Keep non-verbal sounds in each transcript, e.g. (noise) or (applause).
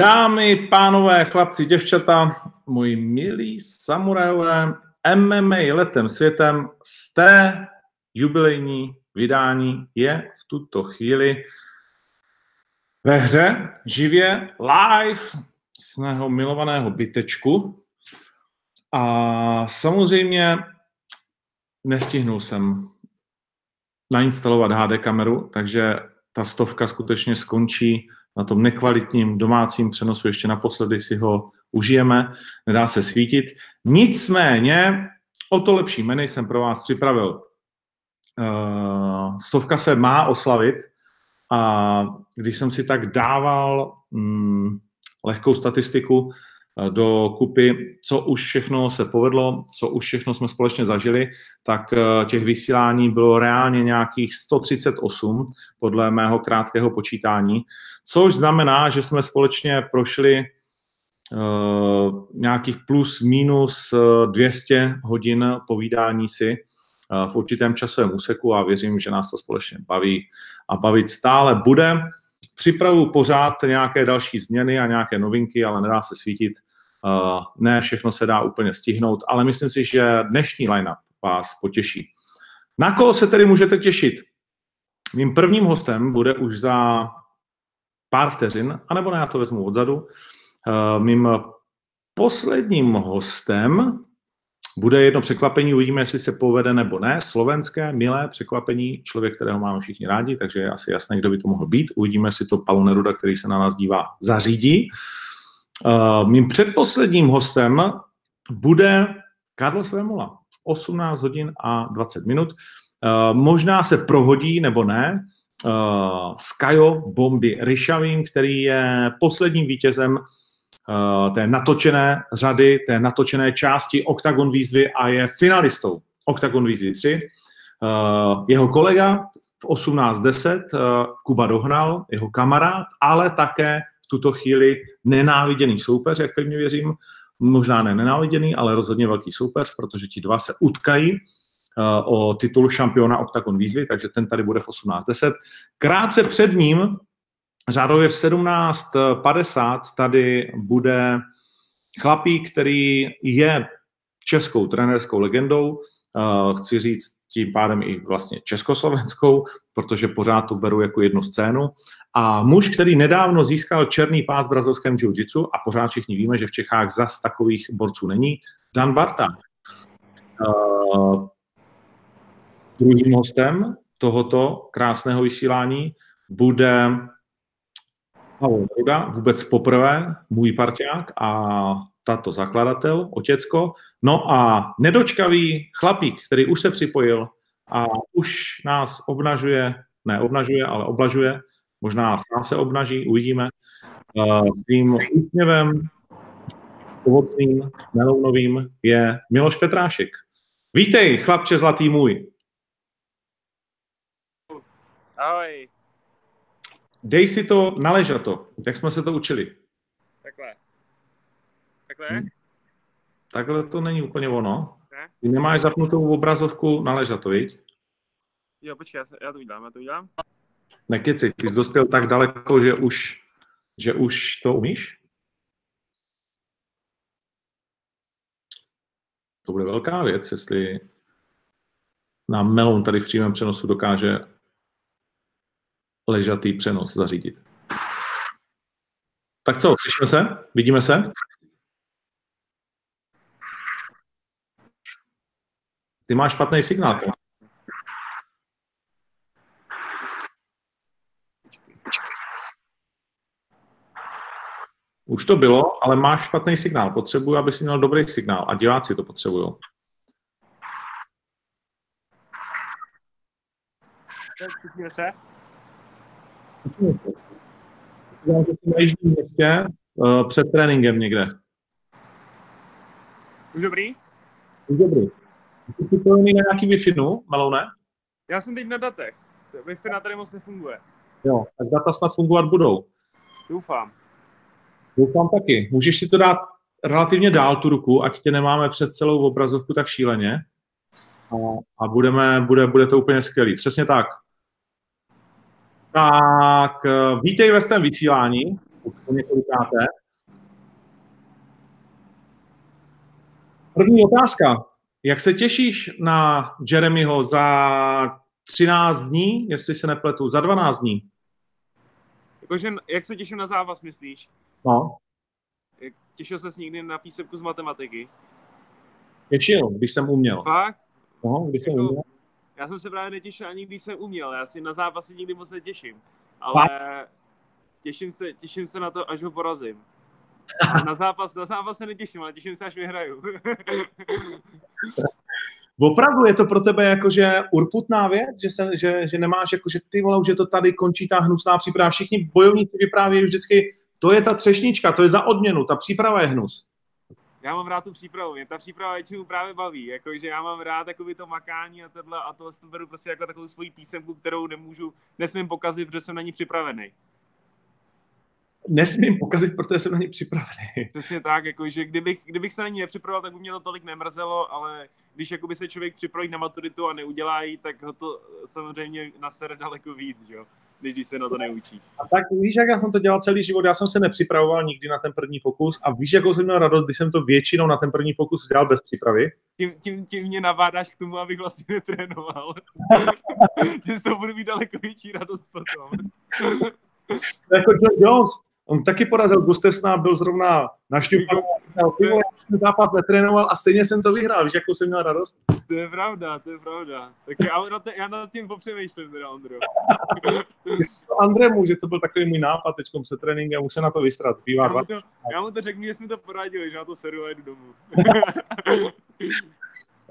Dámy, pánové, chlapci, děvčata, moji milí samurajové, MMA letem světem z té jubilejní vydání je v tuto chvíli ve hře živě live z mého milovaného bytečku. A samozřejmě nestihnul jsem nainstalovat HD kameru, takže ta stovka skutečně skončí na tom nekvalitním domácím přenosu. Ještě naposledy si ho užijeme, nedá se svítit. Nicméně o to lepší menu jsem pro vás připravil. Uh, stovka se má oslavit a když jsem si tak dával um, lehkou statistiku, do kupy, co už všechno se povedlo, co už všechno jsme společně zažili, tak eh, těch vysílání bylo reálně nějakých 138 podle mého krátkého počítání, což znamená, že jsme společně prošli uh, nějakých plus minus 200 eh, hodin povídání si uh, v určitém časovém úseku a věřím, že nás to společně baví a bavit stále bude. Připravu pořád nějaké další změny a nějaké novinky, ale nedá se svítit. Uh, ne všechno se dá úplně stihnout, ale myslím si, že dnešní line-up vás potěší. Na koho se tedy můžete těšit? Mým prvním hostem bude už za pár vteřin, anebo ne, já to vezmu odzadu. Uh, mým posledním hostem bude jedno překvapení, uvidíme, jestli se povede nebo ne. Slovenské, milé překvapení, člověk, kterého máme všichni rádi, takže je asi jasné, kdo by to mohl být. Uvidíme, jestli to Paul Neruda, který se na nás dívá, zařídí. Uh, mým předposledním hostem bude Carlos Vemola. 18 hodin a 20 minut. Uh, možná se prohodí nebo ne uh, Skajo Bomby Ryšavým, který je posledním vítězem té natočené řady, té natočené části Octagon výzvy a je finalistou Octagon výzvy 3. Uh, jeho kolega v 18.10 uh, Kuba Dohnal, jeho kamarád, ale také tuto chvíli nenáviděný soupeř, jak pevně věřím, možná ne nenáviděný, ale rozhodně velký soupeř, protože ti dva se utkají o titul šampiona Octagon výzvy, takže ten tady bude v 18.10. Krátce před ním, řádově v 17.50, tady bude chlapík, který je českou trenérskou legendou, uh, chci říct tím pádem i vlastně československou, protože pořád to beru jako jednu scénu. A muž, který nedávno získal černý pás v brazilském jiu-jitsu, a pořád všichni víme, že v Čechách zas takových borců není, Dan Barta. Uh, druhým hostem tohoto krásného vysílání bude Pavel Ruda, vůbec poprvé můj parťák a tato zakladatel, otěcko. No a nedočkavý chlapík, který už se připojil a už nás obnažuje, ne obnažuje, ale oblažuje, možná sám se obnaží, uvidíme, uh, tím úsměvem ovocným, melounovým je Miloš Petrášek. Vítej, chlapče zlatý můj. Ahoj. Dej si to naležato, jak jsme se to učili. Takhle. Takhle? Hmm. Takhle to není úplně ono. Ne? Ty nemáš zapnutou obrazovku naležato, viď? Jo, počkej, já, se, já to udělám, já to udělám. Nekeci, ty jsi dospěl tak daleko, že už, že už to umíš? To bude velká věc, jestli nám Melon tady v přímém přenosu dokáže ležatý přenos zařídit. Tak co, slyšíme se? Vidíme se? Ty máš špatný signál. Už to bylo, ale máš špatný signál. Potřebuji, aby si měl dobrý signál a diváci to potřebují. Slyšíme se? Na jižním městě uh, před tréninkem někde. Už dobrý? Už dobrý. Jsi připojený na nějaký Wi-Fi, no, Melone? Já jsem teď na datech. Wi-Fi na tady moc nefunguje. Jo, tak data snad fungovat budou. Doufám. Doufám taky. Můžeš si to dát relativně dál tu ruku, ať tě nemáme před celou obrazovku tak šíleně. A, a budeme, bude, bude to úplně skvělý. Přesně tak. Tak, eh, vítej ve svém vysílání. několikáté. První otázka. Jak se těšíš na Jeremyho za 13 dní, jestli se nepletu, za 12 dní? Jakože, jak se těším na závaz, myslíš? No. Těšil ses někdy na písemku z matematiky? Těšil, když jsem uměl. Fakt? No, když jsem Jako- uměl. Já jsem se právě netěšil ani když jsem uměl. Já si na zápasy nikdy moc netěším. Ale těším se, těším se na to, až ho porazím. Na zápas, na zápas se netěším, ale těším se, až vyhraju. (laughs) Opravdu je to pro tebe jakože urputná věc, že, se, že, že nemáš jakože ty vole, už je to tady, končí ta hnusná příprava. Všichni bojovníci vyprávějí vždycky, to je ta třešnička, to je za odměnu, ta příprava je hnus. Já mám rád tu přípravu, mě ta příprava většinou právě baví, jakože já mám rád jakoby to makání a tohle a tohle to beru prostě jako takovou svoji písemku, kterou nemůžu, nesmím pokazit, protože jsem na ní připravený. Nesmím pokazit, protože jsem na ně připravený. (laughs) Přesně tak, jakože kdybych, kdybych se na ní nepřipravoval, tak by mě to tolik nemrzelo, ale když jakoby se člověk připraví na maturitu a neudělá ji, tak ho to samozřejmě nasere daleko víc, jo, když se na to neučí. A tak víš, jak já jsem to dělal celý život, já jsem se nepřipravoval nikdy na ten první pokus a víš, jakou jsem měl radost, když jsem to většinou na ten první pokus dělal bez přípravy. Tím, tím, tím mě navádáš k tomu, abych vlastně netrénoval. (laughs) že z toho budu mít daleko větší radost potom. Jako John Jones, on taky porazil Gustafsona, byl zrovna já jsem zápas netrénoval a stejně jsem to vyhrál, víš, jakou jsem měl radost? To je pravda, to je pravda. Tak já, na te, já nad tím popřemýšlím teda, Ondro. To Andremu, že to byl takový můj nápad teďkom se tréninkem, už se na to vystrat, zbývá Já mu to, já mu to řeknu, že jsme to poradili, že na to seru a jdu domů. (laughs)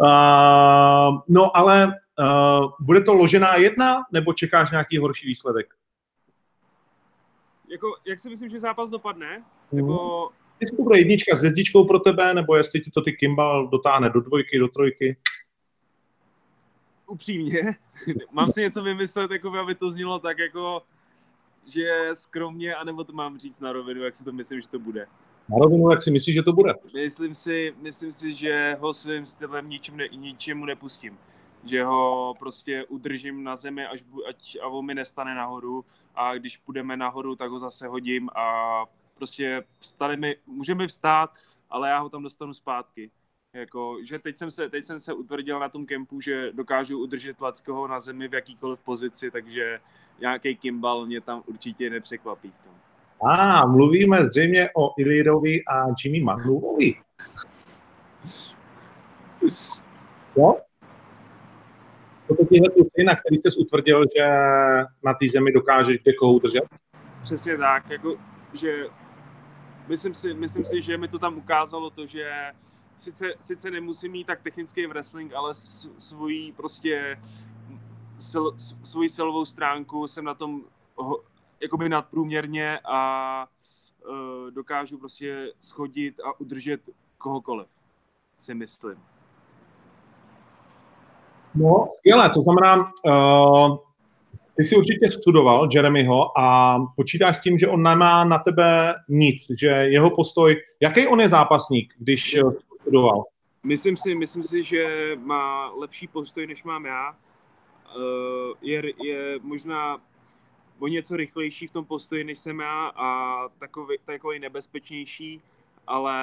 Uh, no ale uh, bude to ložená jedna, nebo čekáš nějaký horší výsledek? Jako, jak si myslím, že zápas dopadne? Mhm. Nebo Jestli to bude jednička s hvězdičkou pro tebe, nebo jestli ti to ty Kimball dotáhne do dvojky, do trojky? upřímně, (laughs) mám si něco vymyslet, jako aby to znělo tak, jako že skromně, anebo to mám říct na rovinu, jak si to myslím, že to bude. Na rovinu, jak si myslíš, že to bude? Myslím si, myslím si, že ho svým stylem ničím ne, ničemu nepustím. Že ho prostě udržím na zemi, až bu, ať a on mi nestane nahoru a když půjdeme nahoru, tak ho zase hodím a prostě vstaneme, můžeme vstát, ale já ho tam dostanu zpátky. Jako, že teď jsem, se, teď jsem se utvrdil na tom kempu, že dokážu udržet Lackoho na zemi v jakýkoliv pozici, takže nějaký Kimball mě tam určitě nepřekvapí v tom. A, ah, mluvíme zřejmě o Ilirovi a Jimmy Manuovi. (laughs) Jo? To tyhle kluci, na který jsi utvrdil, že na té zemi dokážeš kde koho udržet? Přesně tak, jako, že myslím si, myslím si, že mi to tam ukázalo to, že sice, sice nemusím mít tak technický wrestling, ale s- svojí prostě sil, svoji silovou stránku jsem na tom jakoby nadprůměrně a uh, dokážu prostě schodit a udržet kohokoliv, si myslím. No, skvěle, to znamená, uh, ty jsi určitě studoval Jeremyho a počítáš s tím, že on nemá na tebe nic, že jeho postoj, jaký on je zápasník, když eh, studoval? Myslím si, myslím si, že má lepší postoj, než mám já. Eh, Je, je možná o něco rychlejší v tom postoji, než jsem já a takový, takový nebezpečnější, ale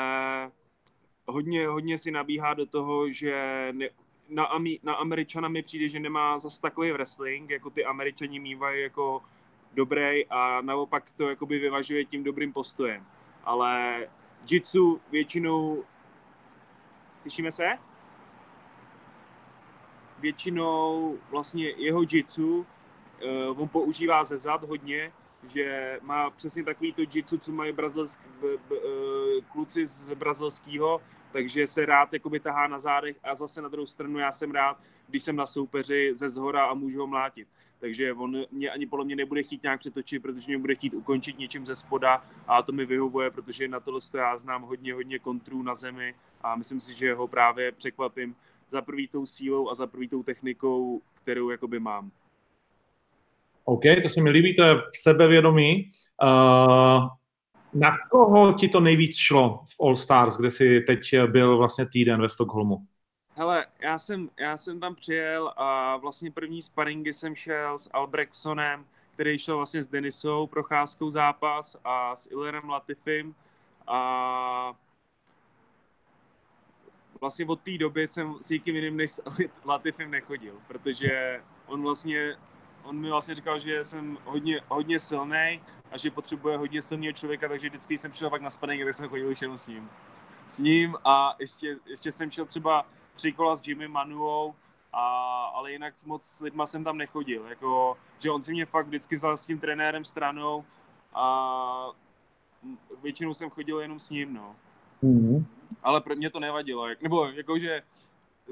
hodně, hodně si nabíhá do toho, že ne, na, Ami, na Američana mi přijde, že nemá zase takový wrestling, jako ty Američani mývají jako dobrý a naopak to jakoby vyvažuje tím dobrým postojem. Ale jitsu většinou Slyšíme se? Většinou vlastně jeho jitsu uh, on používá ze zad hodně, že má přesně takový to jitsu, co mají brazilsk, b, b, uh, kluci z brazilského, takže se rád jakoby tahá na zádech a zase na druhou stranu já jsem rád, když jsem na soupeři ze zhora a můžu ho mlátit. Takže on mě ani podle mě nebude chtít nějak přetočit, protože mě bude chtít ukončit něčím ze spoda a to mi vyhovuje, protože na tohle já znám hodně, hodně kontrů na zemi a myslím si, že ho právě překvapím za prvý tou sílou a za prvý tou technikou, kterou jakoby mám. OK, to se mi líbí, to je sebevědomí. Uh, na koho ti to nejvíc šlo v All Stars, kde jsi teď byl vlastně týden ve Stockholmu? Hele, já jsem, já jsem tam přijel a vlastně první sparingy jsem šel s Albrechtsonem, který šel vlastně s Denisou procházkou zápas a s Ilerem Latifim a vlastně od té doby jsem s nikým jiným než s (laughs) Latifem nechodil, protože on vlastně, on mi vlastně říkal, že jsem hodně, hodně silný a že potřebuje hodně silného člověka, takže vždycky jsem šel pak na spadení, kde jsem chodil už jenom s ním. S ním a ještě, ještě jsem šel třeba tři kola s Jimmy Manuou, a, ale jinak moc s lidma jsem tam nechodil, jako, že on si mě fakt vždycky vzal s tím trenérem stranou a většinou jsem chodil jenom s ním, no. Mm-hmm. Ale pro mě to nevadilo, jak, nebo jakože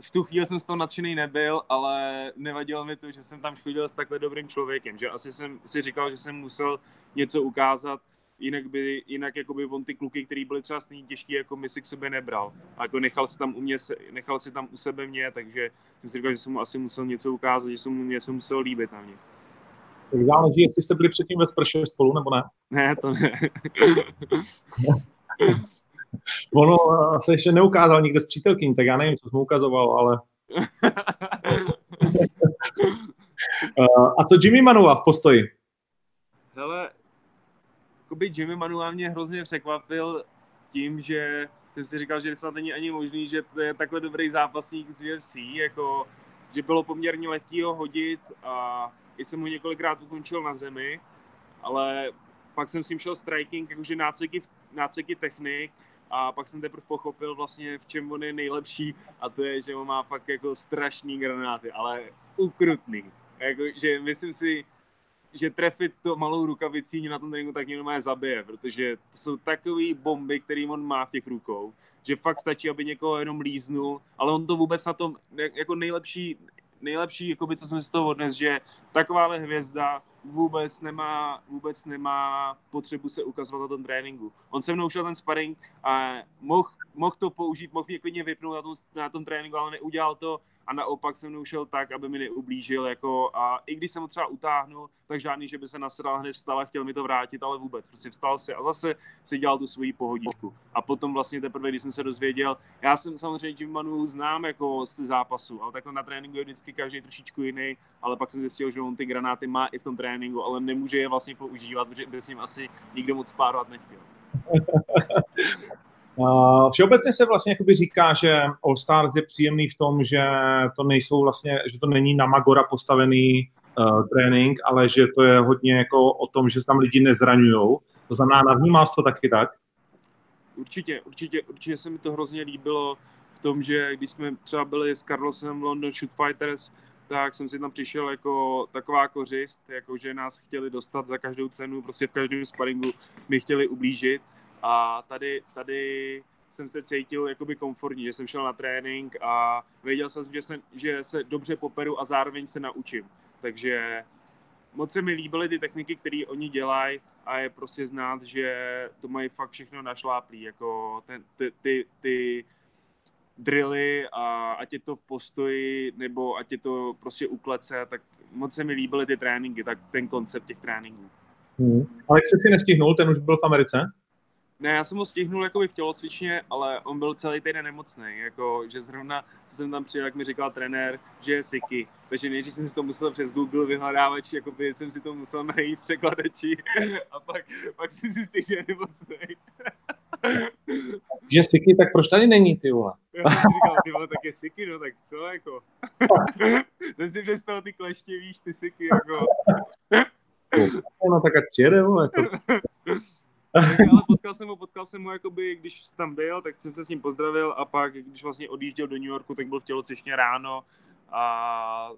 v tu chvíli jsem z toho nadšený nebyl, ale nevadilo mi to, že jsem tam chodil s takhle dobrým člověkem, že asi jsem si říkal, že jsem musel něco ukázat, jinak by, jinak jako by on ty kluky, který byly třeba stejně těžký, jako my si k sobě nebral. A jako nechal si tam u mě, nechal si tam u sebe mě, takže jsem si říkal, že jsem mu asi musel něco ukázat, že jsem mu něco musel líbit na mě. Tak záleží, jestli jste byli předtím ve sprše spolu, nebo ne? Ne, to ne. (laughs) ono se ještě neukázal nikde s přítelkyní, tak já nevím, co jsem ukazoval, ale... (laughs) A co Jimmy Manua v postoji? Hele, jakoby Jimmy Manua mě hrozně překvapil tím, že jsem si říkal, že snad není ani možný, že to je takhle dobrý zápasník z UFC, jako, že bylo poměrně letí ho hodit a i jsem ho několikrát ukončil na zemi, ale pak jsem s ním šel striking, jakože nácviky, nácviky technik a pak jsem teprve pochopil vlastně, v čem on je nejlepší a to je, že on má fakt jako strašný granáty, ale ukrutný. Jako, že myslím si, že trefit to malou rukavicí na tom tréninku tak jenom je zabije, protože to jsou takové bomby, které on má v těch rukou, že fakt stačí, aby někoho jenom líznul, ale on to vůbec na tom, jako nejlepší, nejlepší, jakoby, co jsem z toho odnes, že takováhle hvězda vůbec nemá, vůbec nemá potřebu se ukazovat na tom tréninku. On se mnou šel ten sparring a mohl, mohl to použít, mohl mě klidně vypnout na tom, na tom tréninku, ale neudělal to a naopak jsem mnou šel tak, aby mi neublížil, jako a i když jsem ho třeba utáhnul, tak žádný, že by se nasral hned vstal a chtěl mi to vrátit, ale vůbec, prostě vstal si a zase si dělal tu svoji pohodičku. A potom vlastně teprve, když jsem se dozvěděl, já jsem samozřejmě Jim Manu znám jako z zápasu, ale takhle na tréninku je vždycky každý trošičku jiný, ale pak jsem zjistil, že on ty granáty má i v tom tréninku, ale nemůže je vlastně používat, protože by s ním asi nikdo moc párovat nechtěl. (laughs) Všeobecně se vlastně jakoby říká, že All Stars je příjemný v tom, že to nejsou vlastně, že to není na Magora postavený uh, trénink, ale že to je hodně jako o tom, že tam lidi nezraňují. To znamená, navnímal to taky tak? Určitě, určitě, určitě se mi to hrozně líbilo v tom, že když jsme třeba byli s Carlosem v London Shoot Fighters, tak jsem si tam přišel jako taková kořist, jako že nás chtěli dostat za každou cenu, prostě v každém sparingu mi chtěli ublížit a tady, tady jsem se cítil jakoby komfortní, že jsem šel na trénink a věděl jsem, že se, že se dobře poperu a zároveň se naučím. Takže moc se mi líbily ty techniky, které oni dělají a je prostě znát, že to mají fakt všechno našláplý, jako ten, ty, ty, ty drily a ať je to v postoji, nebo ať je to prostě u klece, tak moc se mi líbily ty tréninky, tak ten koncept těch tréninků. Hmm. Alex si nestihnul, ten už byl v Americe? Ne, já jsem ho stihnul jako v tělocvičně, ale on byl celý týden nemocný, jako, že zrovna, co jsem tam přijel, jak mi říkal trenér, že je siky. Takže nejdřív jsem si to musel přes Google vyhledávač, jako by jsem si to musel najít překladači a pak, pak jsem si si, že je nemocný. že siky, tak proč tady není, ty vole? Já jsem říkal, ty vole, tak je siky, no tak co, jako. (laughs) jsem si představil ty kleště, víš, ty siky, jako. no tak ať přijede, vole, to (laughs) ale (laughs) potkal jsem ho, potkal jsem ho, jakoby, když tam byl, tak jsem se s ním pozdravil a pak, když vlastně odjížděl do New Yorku, tak byl v tělocvičně ráno a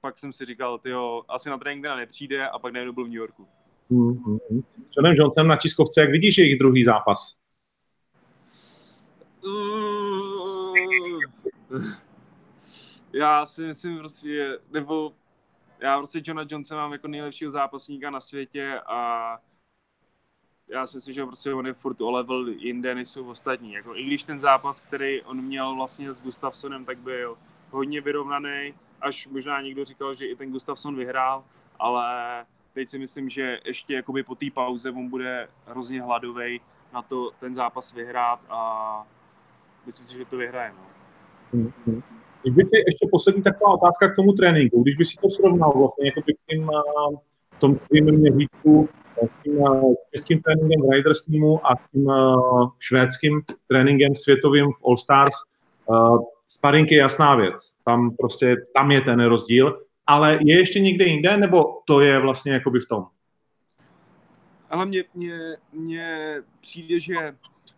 pak jsem si říkal, tyjo, asi na trénink teda nepřijde a pak najednou byl v New Yorku. Mm-hmm. Johnem Johnsonem na Čískovce, jak vidíš jejich druhý zápas? Já si myslím prostě, nebo já prostě Johna Johnson mám jako nejlepšího zápasníka na světě a já si myslím, že prostě on je furt o level jinde, než jsou ostatní. Jako, I když ten zápas, který on měl vlastně s Gustafsonem, tak byl hodně vyrovnaný, až možná někdo říkal, že i ten Gustafson vyhrál, ale teď si myslím, že ještě jakoby po té pauze on bude hrozně hladový na to ten zápas vyhrát a myslím si, že to vyhraje. No. Mm-hmm. Když by si ještě poslední taková otázka k tomu tréninku, když by si to srovnal vlastně jako tím tom svým měřítku s tím českým tréninkem v Riders týmu a tím švédským tréninkem světovým v All Stars. Sparring je jasná věc. Tam prostě, tam je ten rozdíl. Ale je ještě někde jinde, nebo to je vlastně jakoby v tom? Ale mně, mně, mně přijde, že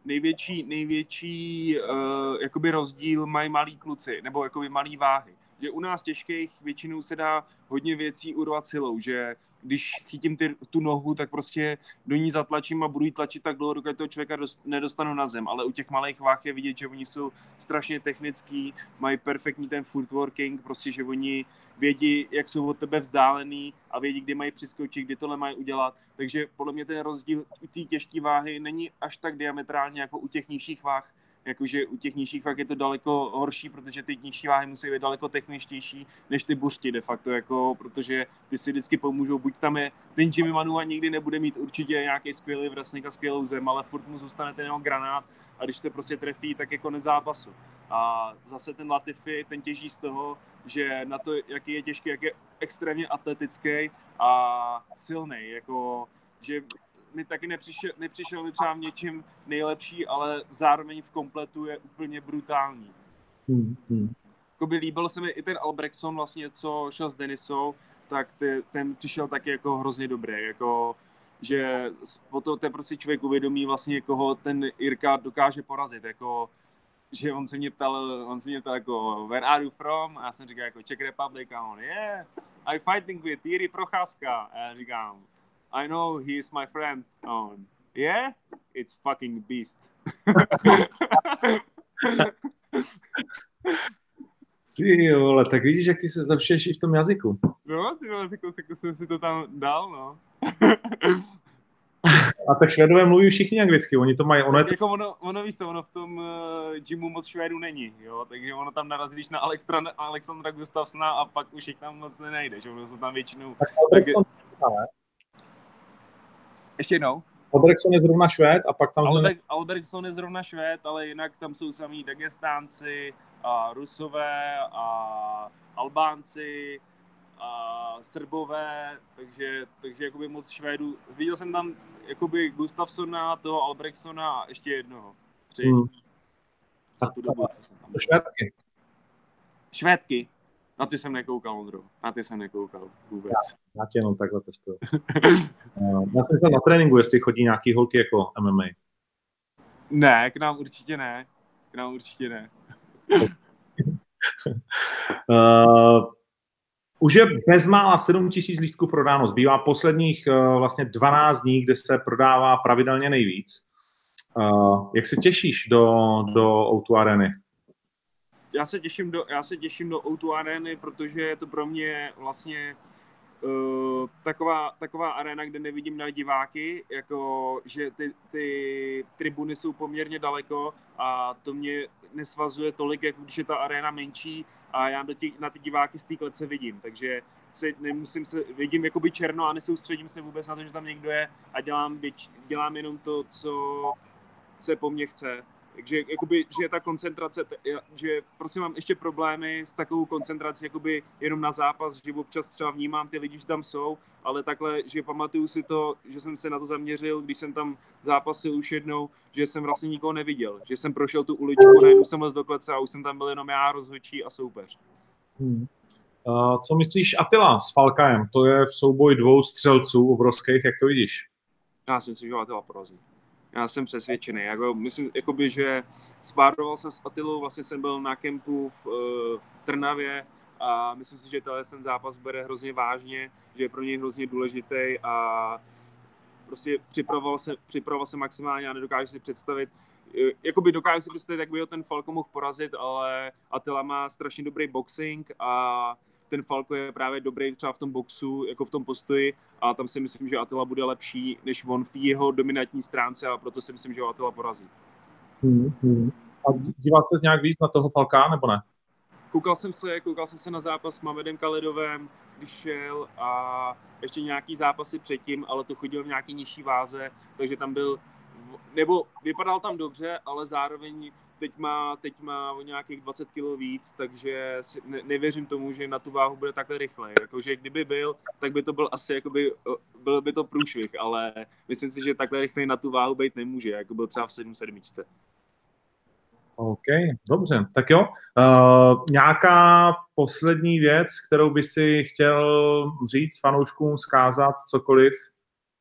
největší, největší uh, jakoby rozdíl mají malí kluci, nebo jakoby malý váhy. Že u nás těžkých většinou se dá hodně věcí urvat silou, že když chytím ty, tu nohu, tak prostě do ní zatlačím a budu jí tlačit tak dlouho, dokud toho člověka dost, nedostanu na zem. Ale u těch malých váh je vidět, že oni jsou strašně technický, mají perfektní ten footworking, prostě, že oni vědí, jak jsou od tebe vzdálený a vědí, kdy mají přiskočit, kdy tohle mají udělat. Takže podle mě ten rozdíl u té těžké váhy není až tak diametrálně jako u těch nižších váh jakože u těch nižších fakt je to daleko horší, protože ty nižší váhy musí být daleko techničtější než ty buřti de facto, jako, protože ty si vždycky pomůžou, buď tam je, ten Jimmy Manua nikdy nebude mít určitě nějaký skvělý wrestling a skvělou zem, ale furt mu zůstane ten jeho granát a když to prostě trefí, tak je konec zápasu. A zase ten Latifi, ten těží z toho, že na to, jaký je těžký, jak je extrémně atletický a silný, jako že mi taky nepřišel, nepřišel mi třeba v něčím nejlepší, ale zároveň v kompletu je úplně brutální. Hmm, hmm. Jakoby líbil se mi i ten Albrechtson vlastně, co šel s Denisou, tak ty, ten přišel taky jako hrozně dobrý, jako že potom ten prostě člověk uvědomí vlastně, koho ten Irka dokáže porazit, jako že on se mě ptal, on se mě ptal jako, where are you from? A já jsem říkal jako Czech Republic a on, yeah, I fighting with Jiří Procházka. A já říkám, I know he is my friend. Oh, yeah? It's fucking beast. (laughs) ty vole, tak vidíš, jak ty se zlepšuješ i v tom jazyku. No, ty vole, tak, tak jsem si to tam dal, no. (laughs) A tak Švédové mluví všichni anglicky, oni to mají, ono je to... Jako ono, ono víš co, ono v tom uh, gymu moc Švédů není, jo, takže ono tam narazíš na Alexandra, Alexandra Gustafsona a pak už jich tam moc nenajdeš, ono jsou tam většinou... Tak, tak, ještě jednou. Albrechtson je zrovna Švéd a pak tam... Albrecht, Albrechtson je zrovna Švéd, ale jinak tam jsou samý Dagestánci, a Rusové a Albánci a Srbové, takže, takže jakoby moc Švédů. Viděl jsem tam jakoby Gustafsona, toho Albrechtsona a ještě jednoho. Tři. Hmm. Za tu dobu, co jsem tam. Švédky. Švédky. Na ty jsem nekoukal, Ondro. Na ty jsem nekoukal vůbec. Já, já tě jenom takhle testuju. Eh, já jsem se na tréninku, jestli chodí nějaký holky jako MMA. Ne, k nám určitě ne. K nám určitě ne. uh, (laughs) už je bezmála 7 tisíc lístků prodáno. Zbývá posledních uh, vlastně 12 dní, kde se prodává pravidelně nejvíc. Uh, jak se těšíš do, do O2 Areny? Já se těším do, já se těším do O2 Areny, protože je to pro mě vlastně uh, taková, taková arena, kde nevidím na diváky, jako, že ty, ty tribuny jsou poměrně daleko a to mě nesvazuje tolik, jak když je ta arena menší a já do těch, na ty diváky z té klece vidím, takže se, nemusím se, vidím jakoby černo a nesoustředím se vůbec na to, že tam někdo je a dělám, dělám jenom to, co se po mně chce. Takže jakoby, že ta koncentrace, že prostě mám ještě problémy s takovou koncentrací jakoby jenom na zápas, že občas třeba vnímám ty lidi, že tam jsou, ale takhle, že pamatuju si to, že jsem se na to zaměřil, když jsem tam zápasil už jednou, že jsem vlastně nikoho neviděl, že jsem prošel tu uličku, najednou jsem lez do klece a už jsem tam byl jenom já, rozhodčí a soupeř. Hmm. Uh, co myslíš Atila s Falkajem? To je souboj dvou střelců obrovských, jak to vidíš? Já si myslím, že Atila porazí já jsem přesvědčený. Jako, myslím, jakoby, že spároval jsem s Atilou, vlastně jsem byl na kempu v uh, Trnavě a myslím si, že ten zápas bere hrozně vážně, že je pro něj hrozně důležitý a prostě připravoval se, připravoval se maximálně a nedokážu si představit, eh, jakoby dokážu si představit, jak by ho ten Falko mohl porazit, ale Attila má strašně dobrý boxing a ten Falko je právě dobrý třeba v tom boxu, jako v tom postoji a tam si myslím, že Attila bude lepší než on v té jeho dominantní stránce a proto si myslím, že ho Attila porazí. Hmm, hmm. A díval se nějak víc na toho Falka, nebo ne? Koukal jsem se, koukal jsem se na zápas s Mamedem Kalidovem, když šel a ještě nějaký zápasy předtím, ale to chodil v nějaký nižší váze, takže tam byl, nebo vypadal tam dobře, ale zároveň teď má, teď má o nějakých 20 kg víc, takže si, ne, nevěřím tomu, že na tu váhu bude takhle rychle. Jakože kdyby byl, tak by to byl asi, jakoby, byl by to průšvih, ale myslím si, že takhle rychle na tu váhu být nemůže, jako byl třeba v 7 sedmičce. OK, dobře. Tak jo, uh, nějaká poslední věc, kterou by si chtěl říct fanouškům, zkázat, cokoliv?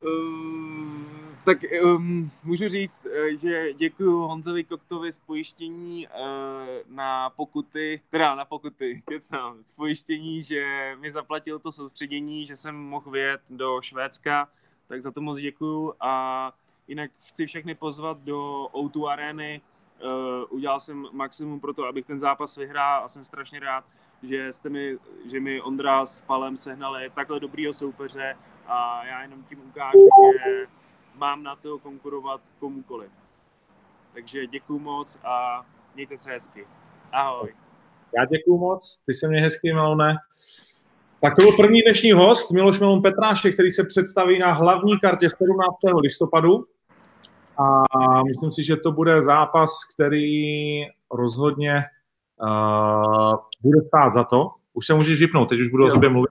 Uh, tak um, můžu říct, eh, že děkuji Honzovi Koktovi z pojištění uh, na pokuty, teda na pokuty, (laughs) kecám, z pojištění, že mi zaplatil to soustředění, že jsem mohl vyjet do Švédska, tak za to moc děkuju. A jinak chci všechny pozvat do O2 arény, Uh, udělal jsem maximum pro to, abych ten zápas vyhrál a jsem strašně rád, že jste mi, že mi Ondra s Palem sehnali takhle dobrýho soupeře. A já jenom tím ukážu, že mám na to konkurovat komukoliv. Takže děkuju moc a mějte se hezky. Ahoj. Já děkuju moc, ty se mě hezky, Melone. Tak to byl první dnešní host, Miloš Melon Petrášek, který se představí na hlavní kartě 17. listopadu. A myslím si, že to bude zápas, který rozhodně uh, bude stát za to. Už se můžeš vypnout, teď už budu o tobě mluvit.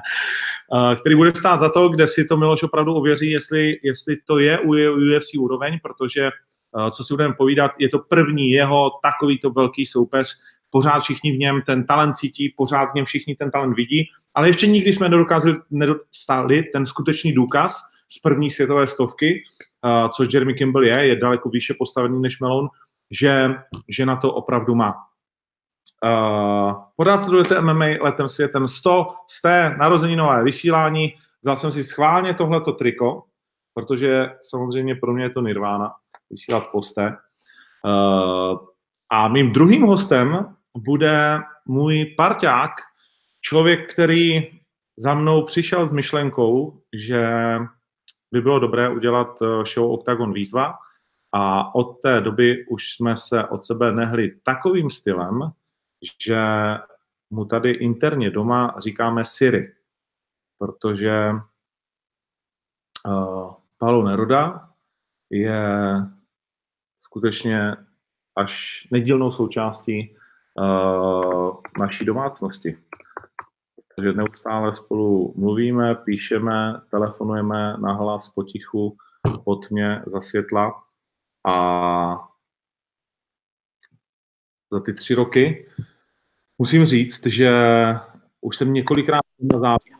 (laughs) který bude stát za to, kde si to Miloš opravdu ověří, jestli, jestli to je u UFC úroveň, protože co si budeme povídat, je to první jeho takovýto velký soupeř, pořád všichni v něm ten talent cítí, pořád v něm všichni ten talent vidí, ale ještě nikdy jsme nedokázali, nedostali ten skutečný důkaz, z první světové stovky, uh, což Jeremy Kimball je, je daleko výše postavený než Melon, že, že na to opravdu má. Uh, pořád sledujete MMA letem světem 100, jste narozeninové vysílání, vzal jsem si schválně tohleto triko, protože samozřejmě pro mě je to nirvána, vysílat posté. Uh, a mým druhým hostem bude můj parťák, člověk, který za mnou přišel s myšlenkou, že by bylo dobré udělat eh, show Octagon výzva a od té doby už jsme se od sebe nehli takovým stylem, že mu tady interně doma říkáme Siri, protože uh, Paulo Neruda je skutečně až nedílnou součástí uh, naší domácnosti. Takže neustále spolu mluvíme, píšeme, telefonujeme na hlas potichu, pod mě za světla a za ty tři roky musím říct, že už jsem několikrát na závěr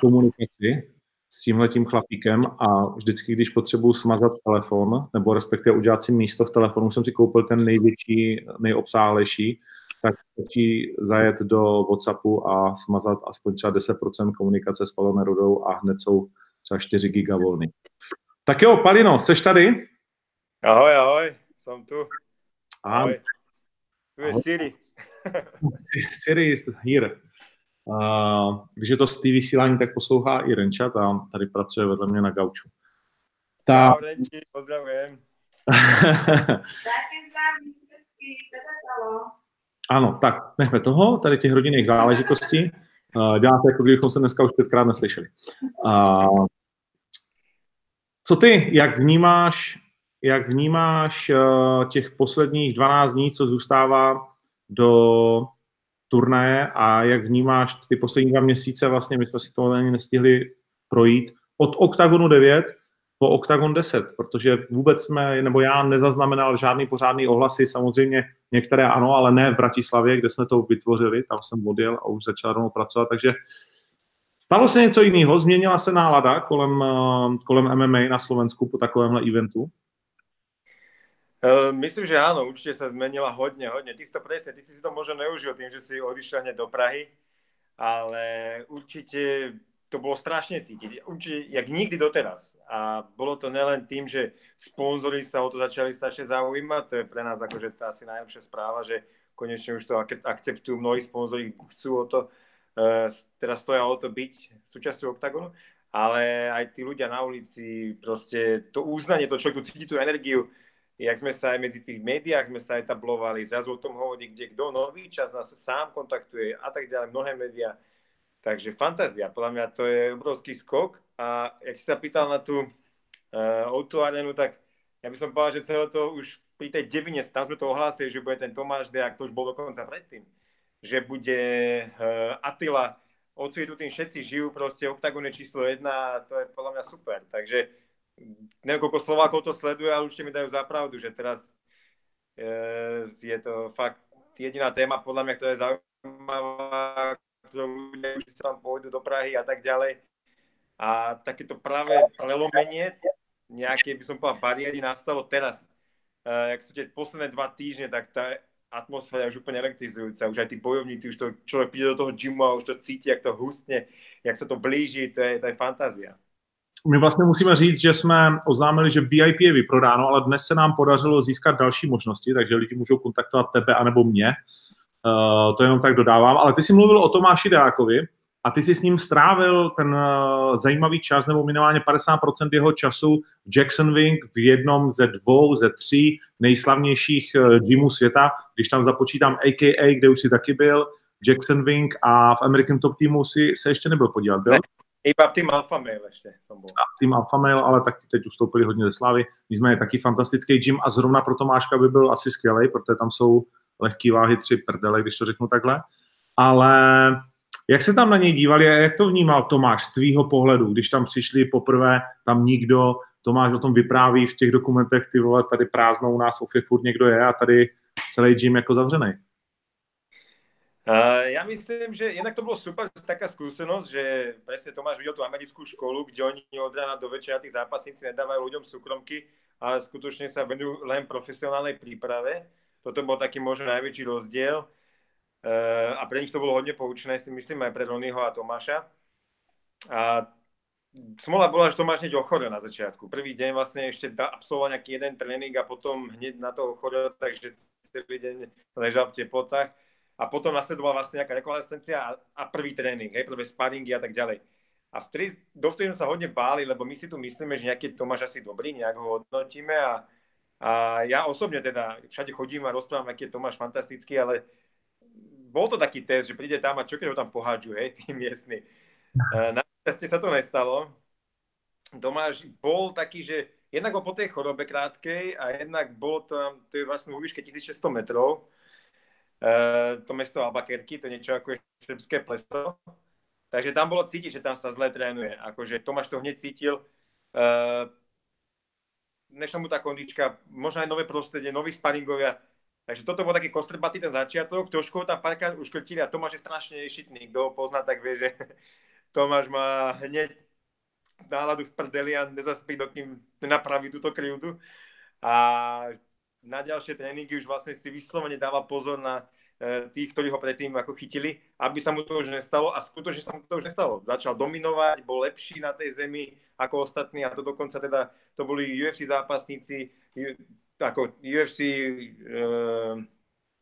komunikaci s tímhletím chlapíkem a vždycky, když potřebuji smazat telefon, nebo respektive udělat si místo v telefonu, jsem si koupil ten největší, nejobsáhlejší, tak stačí zajet do WhatsAppu a smazat aspoň třeba 10% komunikace s Palou Nerudou a hned jsou třeba 4 giga volný. Tak jo, Palino, seš tady? Ahoj, ahoj, jsem tu. Ahoj. Tu je Siri. Siri is here. Uh, když je to z té vysílání, tak poslouchá i Renčat a tady pracuje vedle mě na gauču. Ta... Ahoj, Renči, pozdravujem. (laughs) Taky zdravím ano, tak nechme toho, tady těch rodinných záležitostí. Uh, děláte, jako kdybychom se dneska už pětkrát neslyšeli. Uh, co ty, jak vnímáš, jak vnímáš uh, těch posledních 12 dní, co zůstává do turnaje a jak vnímáš ty poslední dva měsíce, vlastně my jsme si to ani nestihli projít, od OKTAGONu 9 po OKTAGON 10, protože vůbec jsme, nebo já nezaznamenal žádný pořádný ohlasy, samozřejmě některé ano, ale ne v Bratislavě, kde jsme to vytvořili, tam jsem odjel a už začal rovnou pracovat, takže stalo se něco jiného, změnila se nálada kolem, eh, kolem MMA na Slovensku po takovémhle eventu? Eh, myslím, že áno, určite sa zmenila hodne, hodne. Ty si to presne, ty si to možno neužil tým, že si odišiel hneď do Prahy, ale určite to bolo strašne cítiť. Určite, jak nikdy doteraz. A bolo to nelen tým, že sponzory sa o to začali strašne zaujímať, to je pre nás akože tá asi najlepšia správa, že konečne už to akceptujú, mnohí sponzory chcú o to, uh, teraz stoja o to byť súčasťou OKTAGONu, ale aj tí ľudia na ulici, proste to uznanie, to človek tu cíti tú energiu, jak sme sa aj medzi tých médiách sme sa etablovali, zrazu o tom hovorí, kde kto nový čas nás sám kontaktuje a tak ďalej, mnohé médiá Takže fantázia, podľa mňa to je obrovský skok a jak si sa pýtal na tú uh, o arenu, tak ja by som povedal, že celé to už pri tej devine, tam sme to ohlásili, že bude ten Tomáš Deák, to už bol dokonca predtým, že bude uh, Attila, odsud tu tým všetci žijú, proste oktagóne číslo 1, to je podľa mňa super. Takže neviem, koľko Slovákov to sleduje, ale určite mi dajú za pravdu, že teraz uh, je to fakt jediná téma, podľa mňa, ktorá je zaujímavá, ktorú ľudia už tam pôjdu do Prahy a tak ďalej. A takéto práve prelomenie, nejaké, by som povedal, bariéry nastalo teraz. Uh, jak sú tie posledné dva týždne, tak tá atmosféra je už úplne elektrizujúca. Už aj tí bojovníci, už to človek príde do toho gymu a už to cíti, jak to hustne, jak sa to blíži, to je, to je fantázia. My vlastně musíme říct, že jsme oznámili, že VIP je vyprodáno, ale dnes se nám podařilo získat další možnosti, takže lidi můžou kontaktovat tebe anebo mě. Uh, to jenom tak dodávám. Ale ty jsi mluvil o Tomáši Deákovi a ty jsi s ním strávil ten uh, zajímavý čas, nebo minimálně 50% jeho času v Jackson Wing v jednom ze dvou, ze tří nejslavnějších uh, gymů světa, když tam započítám AKA, kde už si taky byl, Jackson Wing a v American Top Teamu si se ještě nebyl podívat, byl? Iba tým Alpha Mail ještě jsem byl. Tým Alpha Mail, ale tak ti teď ustoupili hodně ze slávy. Nicméně taky fantastický gym a zrovna pro Tomáška by byl asi skvělý, protože tam jsou lehký váhy tři prdele, když to řeknu takhle. Ale jak se tam na něj dívali a jak to vnímal Tomáš z tvýho pohledu, když tam přišli poprvé, tam nikdo, Tomáš o tom vypráví v těch dokumentech, ty vole, tady prázdnou u nás furt někdo je a tady celý gym jako zavřený. Uh, ja myslím, že jednak to bolo super, taká skúsenosť, že presne Tomáš videl tú americkú školu, kde oni od rána do večera tých zápasníci nedávajú ľuďom súkromky a skutočne sa venujú len profesionálnej príprave. Toto bol taký možno najväčší rozdiel uh, a pre nich to bolo hodne poučné, si myslím, aj pre Ronyho a Tomáša. A smola bola, že Tomáš hneď ochorel na začiatku. Prvý deň vlastne ešte absolvoval nejaký jeden tréning a potom hneď na to ochorel, takže celý deň ležal v teplotách a potom nasledovala vlastne nejaká rekonvalescencia a, a prvý tréning, hej, prvé sparingy a tak ďalej. A vtedy, dovtedy sme sa hodne báli, lebo my si tu myslíme, že nejaký Tomáš asi dobrý, nejak ho hodnotíme a, a ja osobne teda všade chodím a rozprávam, aký je Tomáš fantastický, ale bol to taký test, že príde tam a čo keď ho tam pohádžu, hej, tí miestni. E, našťastie sa to nestalo. Tomáš bol taký, že jednak bol po tej chorobe krátkej a jednak bolo tam, to je vlastne vo výške 1600 metrov, to mesto Albuquerque, to je niečo ako šrbské pleso. Takže tam bolo cítiť, že tam sa zle trénuje. Akože Tomáš to hneď cítil. Uh, nešla mu tá kondička, možno aj nové prostredie, noví sparingovia. Takže toto bol taký kostrbatý ten začiatok, trošku ho tam párkrát uškrtili a Tomáš je strašne šitný. Kto ho pozná, tak vie, že (laughs) Tomáš má hneď náladu v prdeli a nezaspí, dokým nenapraví túto krivdu. A na ďalšie tréningy už vlastne si vyslovene dáva pozor na tých, ktorí ho predtým ako chytili, aby sa mu to už nestalo a skutočne sa mu to už nestalo. Začal dominovať, bol lepší na tej zemi ako ostatní a to dokonca teda to boli UFC zápasníci, ako UFC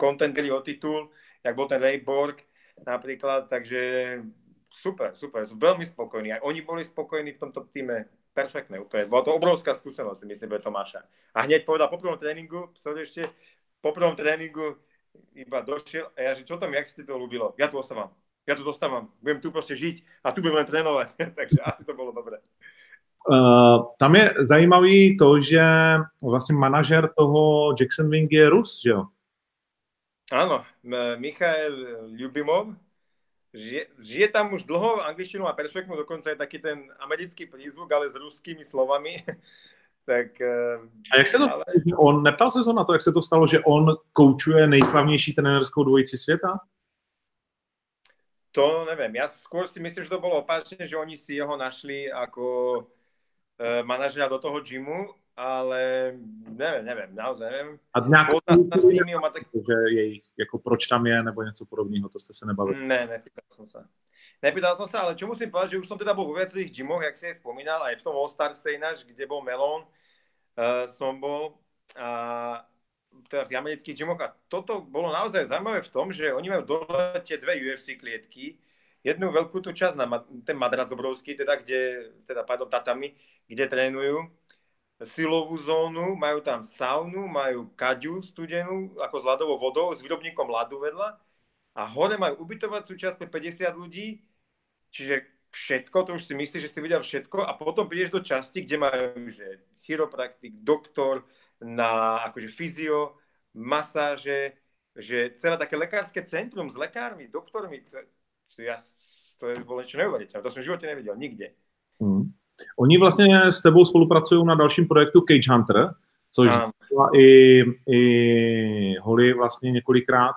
kontenderi e, o titul, jak bol ten Ray Borg napríklad, takže super, super, sú veľmi spokojní. Aj oni boli spokojní v tomto týme perfektné úplne. Bola to obrovská skúsenosť, myslím, pre Tomáša. A hneď povedal po prvom tréningu, ešte, po prvom tréningu iba došiel a ja, že čo tam, jak si to ľúbilo? Ja tu ostávam. Ja tu dostávam. Budem tu proste žiť a tu budem len trénovať. (laughs) Takže asi to bolo dobré. Uh, tam je zajímavý to, že vlastně manažer toho Jackson Wing je Rus, že jo? Áno, Michael Ljubimov, žije, žije tam už dlho, angličtinu a perfektnú, dokonca je taký ten americký prízvuk, ale s ruskými slovami. (laughs) tak, a jak se to ale... on, neptal se na to, jak se to stalo, že on koučuje nejslavnější trenerskou dvojici světa? To neviem. Ja skôr si myslím, že to bolo opačne, že oni si jeho našli ako e, manažera do toho gymu ale nevím, nevím, naozaj nevím. A nějakou tak... že jejich, jako proč tam je, nebo něco podobného, to jste se nebavili? Ne, nepýtal jsem se. Nepýtal som sa, ale čo musím povedať, že už som teda bol vo viacerých gymoch, jak si je spomínal, aj v tom All Star ináč, kde bol Melon, uh, som bol a teda v amerických gymoch a toto bolo naozaj zaujímavé v tom, že oni majú dole tie dve UFC klietky, jednu veľkú tú časť na ten madrac obrovský, teda, kde, teda pardon, tatami, kde trénujú silovú zónu, majú tam saunu, majú kaďu studenú, ako s ľadovou vodou, s výrobníkom ľadu vedľa. A hore majú ubytovacú časť pre 50 ľudí, čiže všetko, to už si myslíš, že si videl všetko a potom prídeš do časti, kde majú, že chiropraktik, doktor, na akože fyzio, masáže, že celé také lekárske centrum s lekármi, doktormi, to, to, ja, to je bolo niečo neuveriteľné. To som v živote nevidel, nikde. Hmm. Oni vlastně s tebou spolupracují na dalším projektu Cage Hunter, což byla i, i Holly vlastně několikrát.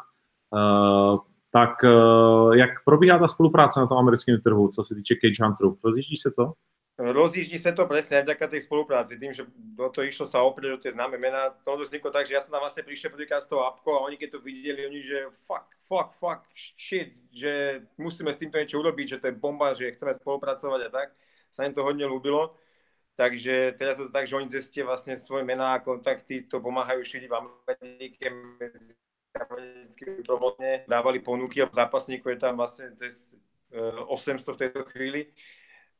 Uh, tak uh, jak probíhá ta spolupráce na tom americkém trhu, co se týče Cage Hunteru? Rozjíždí se to? Rozjíždí sa to presne aj vďaka tej spolupráci, tým, že do to išlo sa oprieť do tie známe mená. To vzniklo tak, že ja som tam vlastne prišiel prvýkrát s tou apkou a oni keď to videli, oni, že fuck, fuck, fuck, shit, že musíme s týmto niečo urobiť, že to je bomba, že chceme spolupracovať a tak. Sa im to hodne ľúbilo. Takže teraz to tak, že oni tie vlastne svoje mená a kontakty to pomáhajú šíriť v Amerike dávali ponuky a zápasníkov je tam vlastne cez 800 v tejto chvíli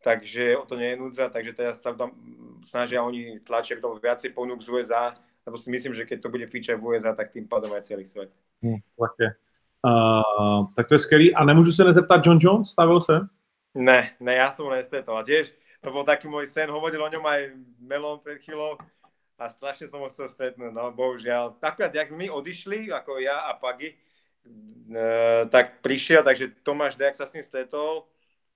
takže o to nie je núdza, takže teraz sa tam snažia oni tlačiť k tomu viacej ponúk z USA, lebo si myslím, že keď to bude feature v USA, tak tým pádom aj celý svet. Hmm, Uh, tak to je skvělý. A nemůžu se nezeptat, John Jones, stavil se? Ne, ne, ja som nestretol. A tiež to bol taký môj sen, hovoril o ňom aj Melon pred chvíľou a strašne som ho chcel stretnúť, no bohužiaľ. Akurát, jak my odišli, ako ja a Pagi, uh, tak prišiel, takže Tomáš Dejak sa s ním stretol,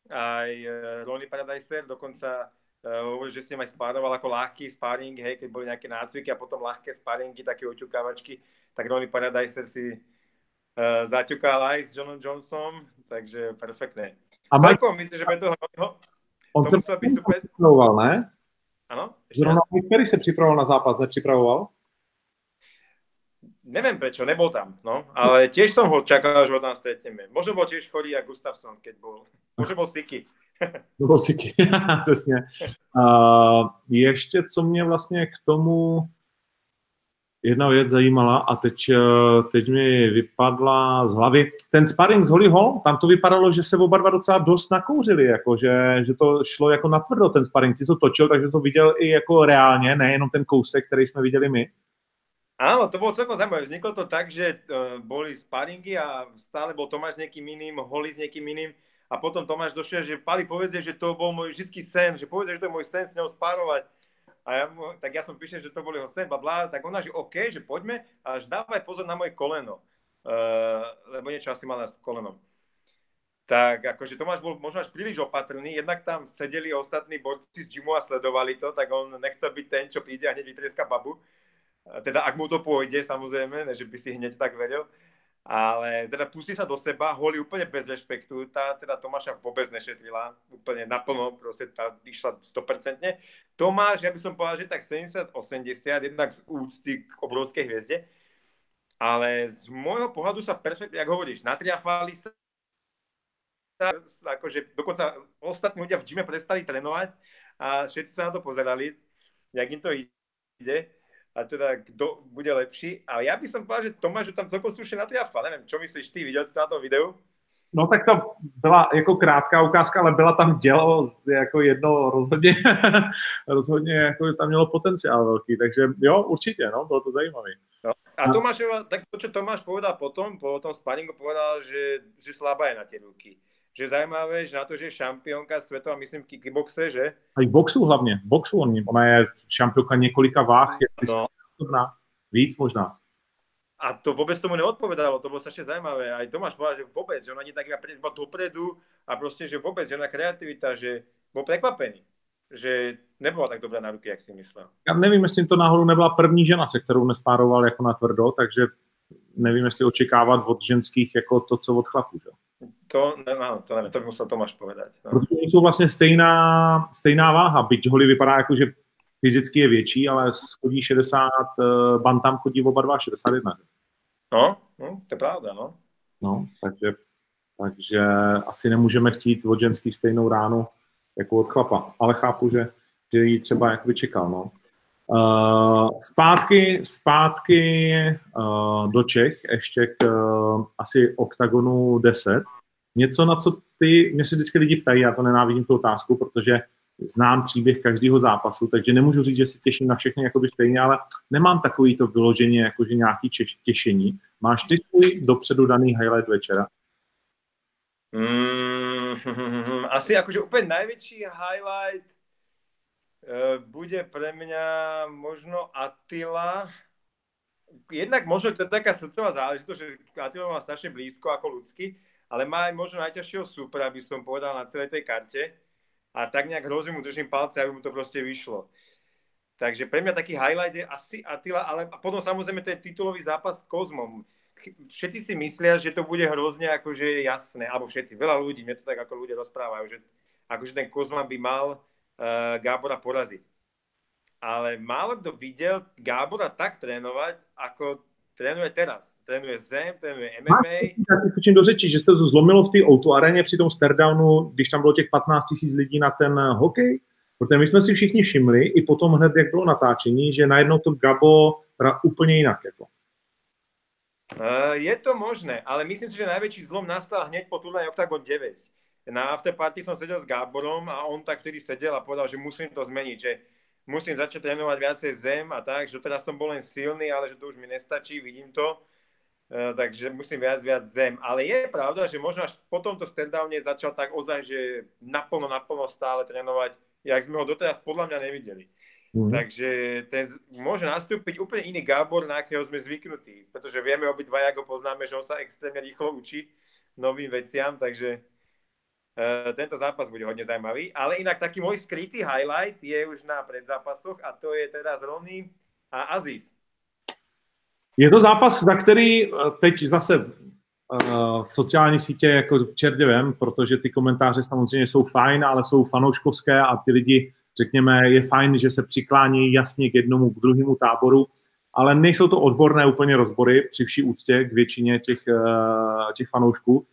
aj e, Ronnie Paradiser, dokonca uh, hovorí, že s ním aj spároval ako ľahký sparing, hej, keď boli nejaké nácviky a potom ľahké sparingy, také oťukávačky, tak Ronnie Paradiser si uh, zaťukal aj s Johnom Johnsonom, takže perfektné. A Celkom myslím, že pre toho On se připravoval, ne? Ano? Zrovna Perry se připravoval na zápas, nepřipravoval? neviem prečo, nebol tam, no, ale tiež som ho čakal, že ho tam stretneme. Možno bol tiež chorý ako Gustafsson, keď bol. Možno bol Siky. Byl Siky, přesně. Ještě, co mě vlastně k tomu jedna věc zajímala a teď, eh, teď mi vypadla z hlavy. Ten sparring s Holly Hall, tam to vypadalo, že se oba dva docela dost nakouřili, jako, že, že to šlo jako natvrdo ten sparring. Ty to točil, takže to viděl i jako reálně, nejenom ten kousek, který jsme viděli my. Áno, to bolo celkom zaujímavé. Vzniklo to tak, že uh, boli sparingy a stále bol Tomáš s niekým iným, Holly s niekým iným a potom Tomáš došiel, že Pali povedze, že to bol môj vždycký sen, že povedze, že to je môj sen s ňou spárovať. A ja, tak ja som píšel, že to bol jeho sen, bla, tak ona, že OK, že poďme, až dávaj pozor na moje koleno, uh, lebo niečo asi mal s kolenom. Tak akože Tomáš bol možno až príliš opatrný, jednak tam sedeli ostatní borci z gymu a sledovali to, tak on nechcel byť ten, čo príde a hneď vytrieska babu. Teda ak mu to pôjde, samozrejme, že by si hneď tak veril, ale teda pustí sa do seba, Holly úplne bez rešpektu, tá teda Tomáša vôbec nešetrila, úplne naplno, proste tá išla 100%. Tomáš, ja by som povedal, že tak 70-80, jednak z úcty k obrovskej hviezde, ale z môjho pohľadu sa perfektne, jak hovoríš, natriafali sa, akože dokonca ostatní ľudia v gyme prestali trénovať a všetci sa na to pozerali, jak im to ide a teda kto bude lepší. A ja by som povedal, že Tomáš tam celkom slušne natriafal. Neviem, čo myslíš ty, viděl jsi na tom videu? No tak to byla jako krátká ukázka, ale byla tam dělo jako jedno rozhodně, (laughs) rozhodně jako tam mělo potenciál velký, takže jo, určitě, no, bylo to zajímavé. No. A Tomáš, tak to, čo Tomáš povedal potom, po tom sparingu povedal, že, že slabá je na tie ruky že je zajímavé, že na to, že je šampionka světová, myslím, v kickboxe, že? A i v boxu hlavně, v boxu on, ona je šampionka několika váh, jestli no. schopná, víc možná. A to vůbec tomu neodpovedalo, to bylo strašně zajímavé. A Tomáš povedal, že vůbec, že ona ani tak iba dopredu a prostě, že vůbec, že ona kreativita, že byl překvapený že nebyla tak dobrá na ruky, jak si myslel. Já nevím, jestli to náhodou nebyla první žena, se kterou nespároval jako na tvrdo, takže nevím, jestli očekávat od ženských jako to, co od chlapů. Že? To, no, to nevím, to by musel Tomáš povedať. No. Protože jsou vlastně stejná, stejná váha, byť Holly vypadá jako, že fyzicky je větší, ale schodí 60, eh, Bantam chodí oba dva 61. No, no, to je pravda, no. No, takže, takže asi nemůžeme chtít od ženských stejnou ránu jako od chlapa, ale chápu, že, že ji třeba jakoby čekal, no. Zpátky, zpátky uh, do Čech, ještě k uh, asi oktagonu 10. Něco, na co ty, mě se vždycky lidi ptají, já to nenávidím tu otázku, protože znám příběh každého zápasu, takže nemůžu říct, že se těším na všechny jakoby stejně, ale nemám takový to vyloženě, jakože nějaký těšení. Máš ty svůj dopředu daný highlight večera? Mm, (laughs) asi akože úplne najväčší highlight bude pre mňa možno Attila. Jednak možno to je taká srdcová záležitosť, že Attila má strašne blízko ako ľudský, ale má aj možno najťažšieho supra, by som povedal, na celej tej karte. A tak nejak hrozím mu držím palce, aby mu to proste vyšlo. Takže pre mňa taký highlight je asi Attila, ale potom samozrejme ten titulový zápas s Kozmom. Všetci si myslia, že to bude hrozne akože jasné, alebo všetci, veľa ľudí, mne to tak ako ľudia rozprávajú, že akože ten Kozma by mal Gábora poraziť. Ale málo kto videl Gábora tak trénovať, ako trénuje teraz. Trénuje zem, trénuje MMA. Já skočím do řeči, že jste to zlomilo v té o areně při tom Stardownu, když tam bylo těch 15 000 lidí na ten hokej, Protože my jsme si všichni všimli, i potom hned, jak bylo natáčení, že najednou to Gabo hra úplně jinak. Jako. Uh, je to možné, ale myslím si, že najväčší zlom nastal hneď po turnaji Octagon 9. Na afterparty som sedel s Gáborom a on tak vtedy sedel a povedal, že musím to zmeniť, že musím začať trénovať viacej zem a tak, že teraz som bol len silný, ale že to už mi nestačí, vidím to, uh, takže musím viac, viac zem. Ale je pravda, že možno až po tomto stand začal tak ozaj, že naplno, naplno stále trénovať jak sme ho doteraz podľa mňa nevideli. Mm. Takže ten, môže nastúpiť úplne iný Gábor, na akého sme zvyknutí, pretože vieme obidva, ako poznáme, že on sa extrémne rýchlo učí novým veciam, takže tento zápas bude hodne zaujímavý. Ale inak taký môj skrytý highlight je už na predzápasoch a to je teda z Rony a Aziz. Je to zápas, za který e, teď zase uh, sociální sítě jako čertě vem, protože ty komentáře samozřejmě jsou fajn, ale jsou fanouškovské a ty lidi, řekněme, je fajn, že se přiklání jasně k jednomu, k druhému táboru, ale nejsou to odborné úplně rozbory při vší úctě k většině těch, uh, těch fanoušků.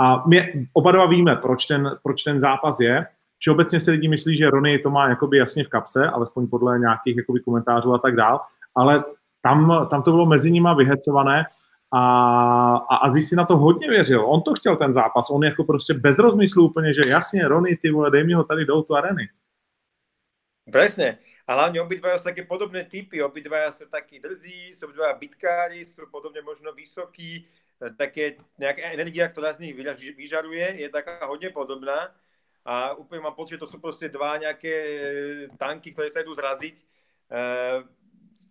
A my oba dva víme, proč ten, proč ten zápas je. Všeobecně si lidi myslí, že Rony to má jakoby jasně v kapse, alespoň podle nějakých jakoby komentářů a tak dál, ale tam, tam to bylo mezi nimi vyhecované a, a Aziz si na to hodně věřil. On to chtěl ten zápas. On jako prostě bez rozmyslu úplně, že jasně, Rony, ty vole, dej mi ho tady do tu areny. Presne. A hlavne obidvaja sú také podobné typy. Obidvaja sú takí drzí, sú obidvaja bitkári, sú podobne možno vysokí. Také nejaká energia, ktorá z nich vyžaruje, je taká hodne podobná. A úplne mám pocit, že to sú proste dva nejaké tanky, ktoré sa idú zraziť. Uh,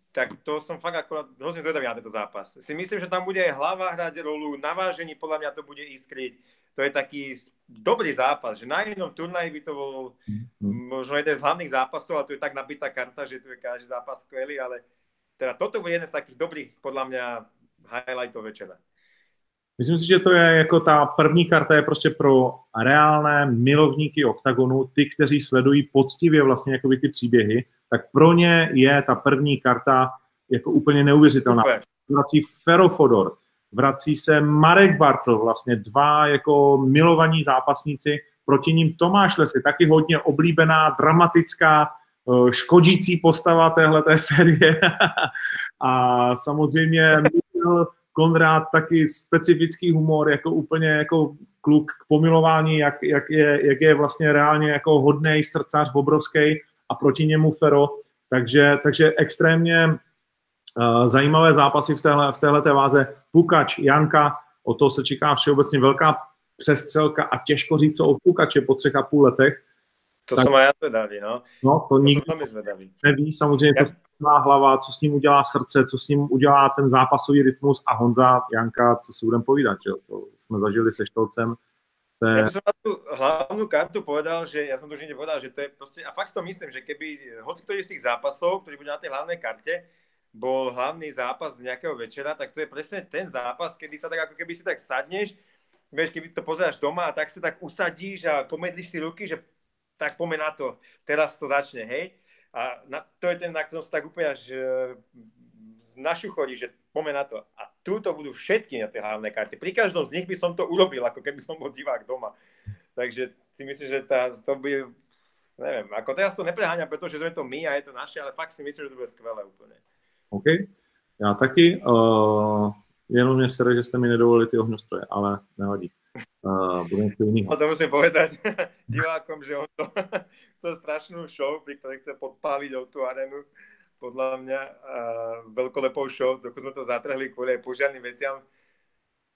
tak to som fakt akorát hrozne zvedavý na tento zápas. Si myslím, že tam bude hlava hrať rolu, navážení podľa mňa to bude iskryť. To je taký dobrý zápas, že na jednom turnaji by to bol mm-hmm. možno jeden z hlavných zápasov, a tu je tak nabitá karta, že tu je každý zápas skvelý, ale teda toto bude jeden z takých dobrých, podľa mňa, highlightov večera. Myslím si, že to je jako ta první karta je prostě pro reálné milovníky OKTAGONu, ty, kteří sledují poctivě vlastně jakoby ty příběhy, tak pro ně je ta první karta jako úplně neuvěřitelná. Vrací Ferofodor, vrací se Marek Bartl, vlastně dva jako milovaní zápasníci, proti ním Tomáš Lesy, taky hodně oblíbená, dramatická, eh, škodící postava téhle série. (laughs) a samozřejmě Michal Konrád taky specifický humor, jako úplně jako kluk k pomilování, jak, jak, je, jak je vlastně reálně jako hodný srdcař obrovský a proti němu Fero. Takže, takže extrémně uh, zajímavé zápasy v téhle, v téhleté váze. Pukač, Janka, o to se čeká všeobecně velká přestřelka a těžko říct, co o Pukače po třech a půl letech. To tak, jsem já zvedavý, no. No, to, to nikdo neví, samozřejmě ja. to má hlava, co s ním udělá srdce, co s ním udělá ten zápasový rytmus a Honza, Janka, co si budeme povídat, že to jsme zažili se Štolcem, je... Ja by som na tú hlavnú kartu povedal, že ja som to už niekde povedal, že to je proste, a fakt si to myslím, že keby hoci ktorý z tých zápasov, ktorý bude na tej hlavnej karte, bol hlavný zápas nejakého večera, tak to je presne ten zápas, kedy sa tak ako keby si tak sadneš, vieš, keby to pozeráš doma a tak sa tak usadíš a pomedlíš si ruky, že tak poďme na to, teraz to začne, hej. A na, to je ten, na ktorom sa tak úplne až našu chodí, že poďme na to. A túto budú všetky na tej hlavnej karte. Pri každom z nich by som to urobil, ako keby som bol divák doma. Takže si myslím, že tá, to by, neviem, ako teraz to nepreháňam, pretože sme to my a je to naše, ale fakt si myslím, že to bude skvelé úplne. OK, já taky. Uh, jenom mě sere, že jste mi nedovolili ty ohňostroje, ale nevadí. Uh, budem to to musím povedať (laughs) divákom, že on (laughs) to chce strašnú show, pri ktorej chce podpáliť o tú arenu podľa mňa uh, veľkolepou show, dokud sme to zatrhli kvôli aj požiadnym veciam.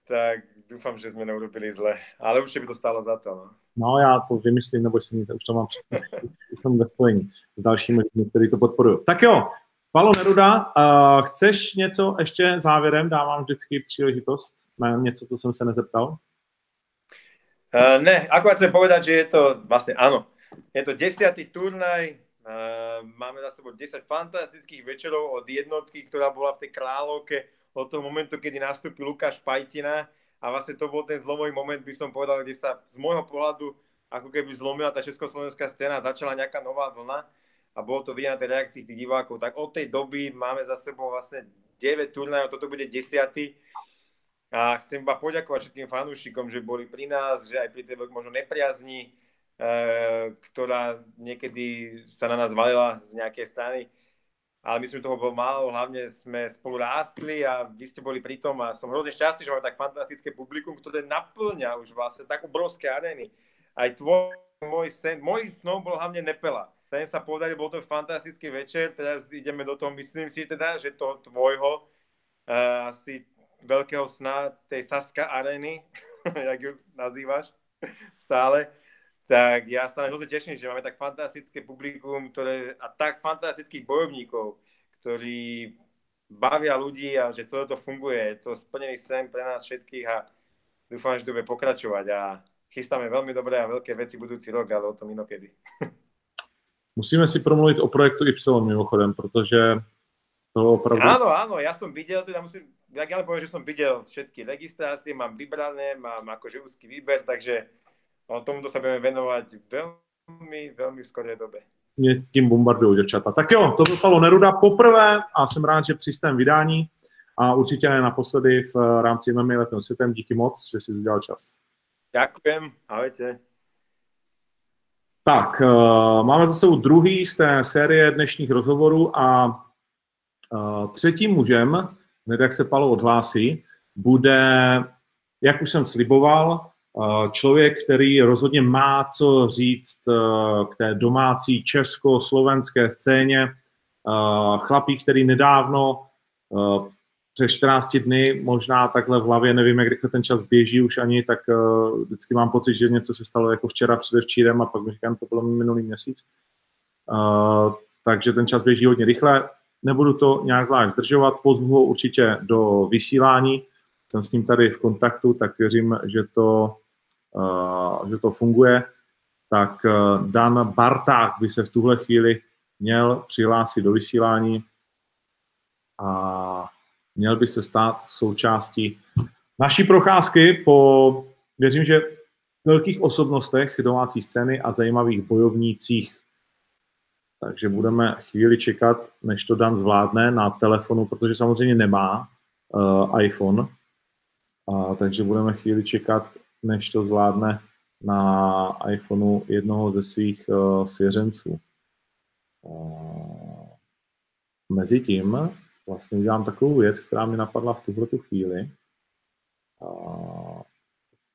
tak dúfam, že sme neurobili zle. Ale určitě by to stálo za to. No. No, já to vymyslím, nebo si nic, už to mám už jsem ve spojení s dalšími lidmi, kteří to podporují. Tak jo, Palo Neruda, uh, chceš něco ještě závěrem? Dávám vždycky příležitost na něco, co jsem se nezeptal. Uh, ne, akurát chcem povedať, že je to vlastne, áno, je to desiatý turnaj, uh, máme za sebou 10 fantastických večerov od jednotky, ktorá bola v tej kráľovke od toho momentu, kedy nastúpil Lukáš Pajtina a vlastne to bol ten zlomový moment, by som povedal, kde sa z môjho pohľadu ako keby zlomila tá československá scéna, začala nejaká nová vlna a bolo to vidieť na tej reakcii tých divákov. Tak od tej doby máme za sebou vlastne 9 turnajov, toto bude 10. A chcem iba poďakovať všetkým fanúšikom, že boli pri nás, že aj pri tej možno nepriazni, e, ktorá niekedy sa na nás valila z nejakej strany. Ale myslím, že toho bolo málo, hlavne sme spolu rástli a vy ste boli pri tom a som hrozne šťastný, že máme tak fantastické publikum, ktoré naplňa už vlastne tak obrovské arény. Aj tvoj, môj sen, môj snom bol hlavne Nepela. Ten sa podaril, bol to fantastický večer, teraz ideme do toho, myslím si teda, že toho tvojho uh, asi veľkého sna tej Saska areny, (laughs) jak ju nazývaš stále, tak ja sa hrozne teším, že máme tak fantastické publikum ktoré, a tak fantastických bojovníkov, ktorí bavia ľudí a že celé to funguje. Je to splnený sen pre nás všetkých a dúfam, že to bude pokračovať a chystáme veľmi dobré a veľké veci budúci rok, ale o tom inokedy. (laughs) Musíme si promluvit o projektu Y mimochodem, protože to opravdu... Áno, áno, ja som videl, teda musím, ja len poviem, že som videl všetky registrácie, mám vybrané, mám akože úzky výber, takže o tomuto sa budeme venovať veľmi, veľmi v skorej dobe. Mě tím bombardují děvčata. Tak jo, to bylo Neruda poprvé a jsem rád, že při svém vydání a určitě ne naposledy v rámci MMA letem světem. Díky moc, že jsi udělal čas. Ďakujem, ahojte. Tak, uh, máme za sebou druhý z té série dnešních rozhovorů a třetím mužem, hned jak se Palo odhlásí, bude, jak už jsem sliboval, člověk, který rozhodně má co říct k té domácí česko-slovenské scéně. Chlapík, který nedávno přes 14 dny, možná takhle v hlavě, nevím, jak rychle ten čas běží už ani, tak vždycky mám pocit, že něco se stalo jako včera, předevčírem a pak mi říkám, to bylo minulý měsíc. Takže ten čas běží hodně rychle. Nebudu to nějak zvlášť zdržovat, pozvu ho určitě do vysílání. Jsem s ním tady v kontaktu, tak věřím, že to, uh, že to funguje. Tak uh, Dan Barták by se v tuhle chvíli měl přihlásit do vysílání. A měl by se stát součástí naší procházky po, věřím, že velkých osobnostech domácí scény a zajímavých bojovnících. Takže budeme chvíli čekat, než to Dan zvládne na telefonu, protože samozřejmě nemá uh, iPhone. Uh, takže budeme chvíli čekat, než to zvládne na iPhoneu jednoho ze svých uh, svěřenců. Uh, Mezitím vlastně udělám takovou věc, která mi napadla v tuhle chvíli. A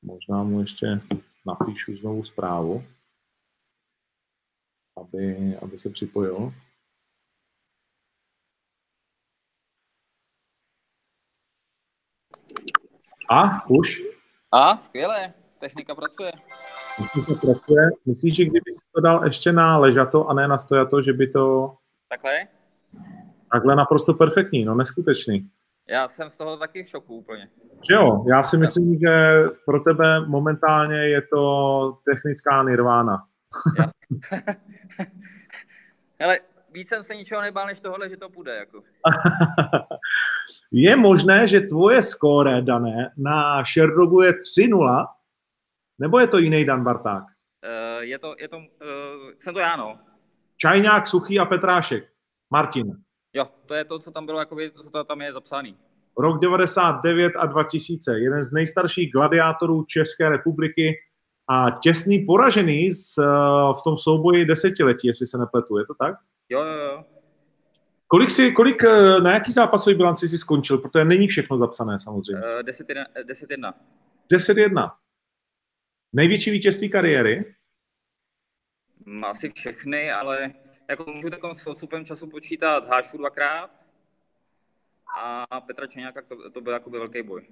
možná mu ještě napíšu znovu zprávu, aby, aby se připojil. A, už? A, skvěle, technika pracuje. Technika pracuje. Myslíš, že kdyby to dal ještě na ležato a ne na stojato, že by to... Takhle? Takhle naprosto perfektní, no neskutečný. Já jsem z toho taky v šoku úplně. Že jo, já si myslím, že pro tebe momentálně je to technická nirvána. (laughs) Hele, víc jsem se ničeho nebál, než tohle, že to půjde. Jako. (laughs) je možné, že tvoje skóre, Dané, na Sherdogu je 3-0, nebo je to jiný Dan Barták? Uh, je to, je to, uh, jsem to já, no. Čajňák, Suchý a Petrášek. Martin. Jo, to je to, co tam bylo, jakoby, to, co tam je zapsaný. Rok 99 a 2000, jeden z nejstarších gladiátorů České republiky a těsný poražený z, eh, v tom souboji desetiletí, jestli se nepletu, je to tak? Jo, jo, jo. Kolik, si, kolik eh, na jaký zápasový bilanci si skončil? Protože není všechno zapsané samozřejmě. Uh, 10-1. 10-1. Největší vítězství kariéry? Asi všechny, ale jako můžu takovým s odstupem času počítat Hášu dvakrát a Petra Čeňáka, to, to byl jakoby velký boj.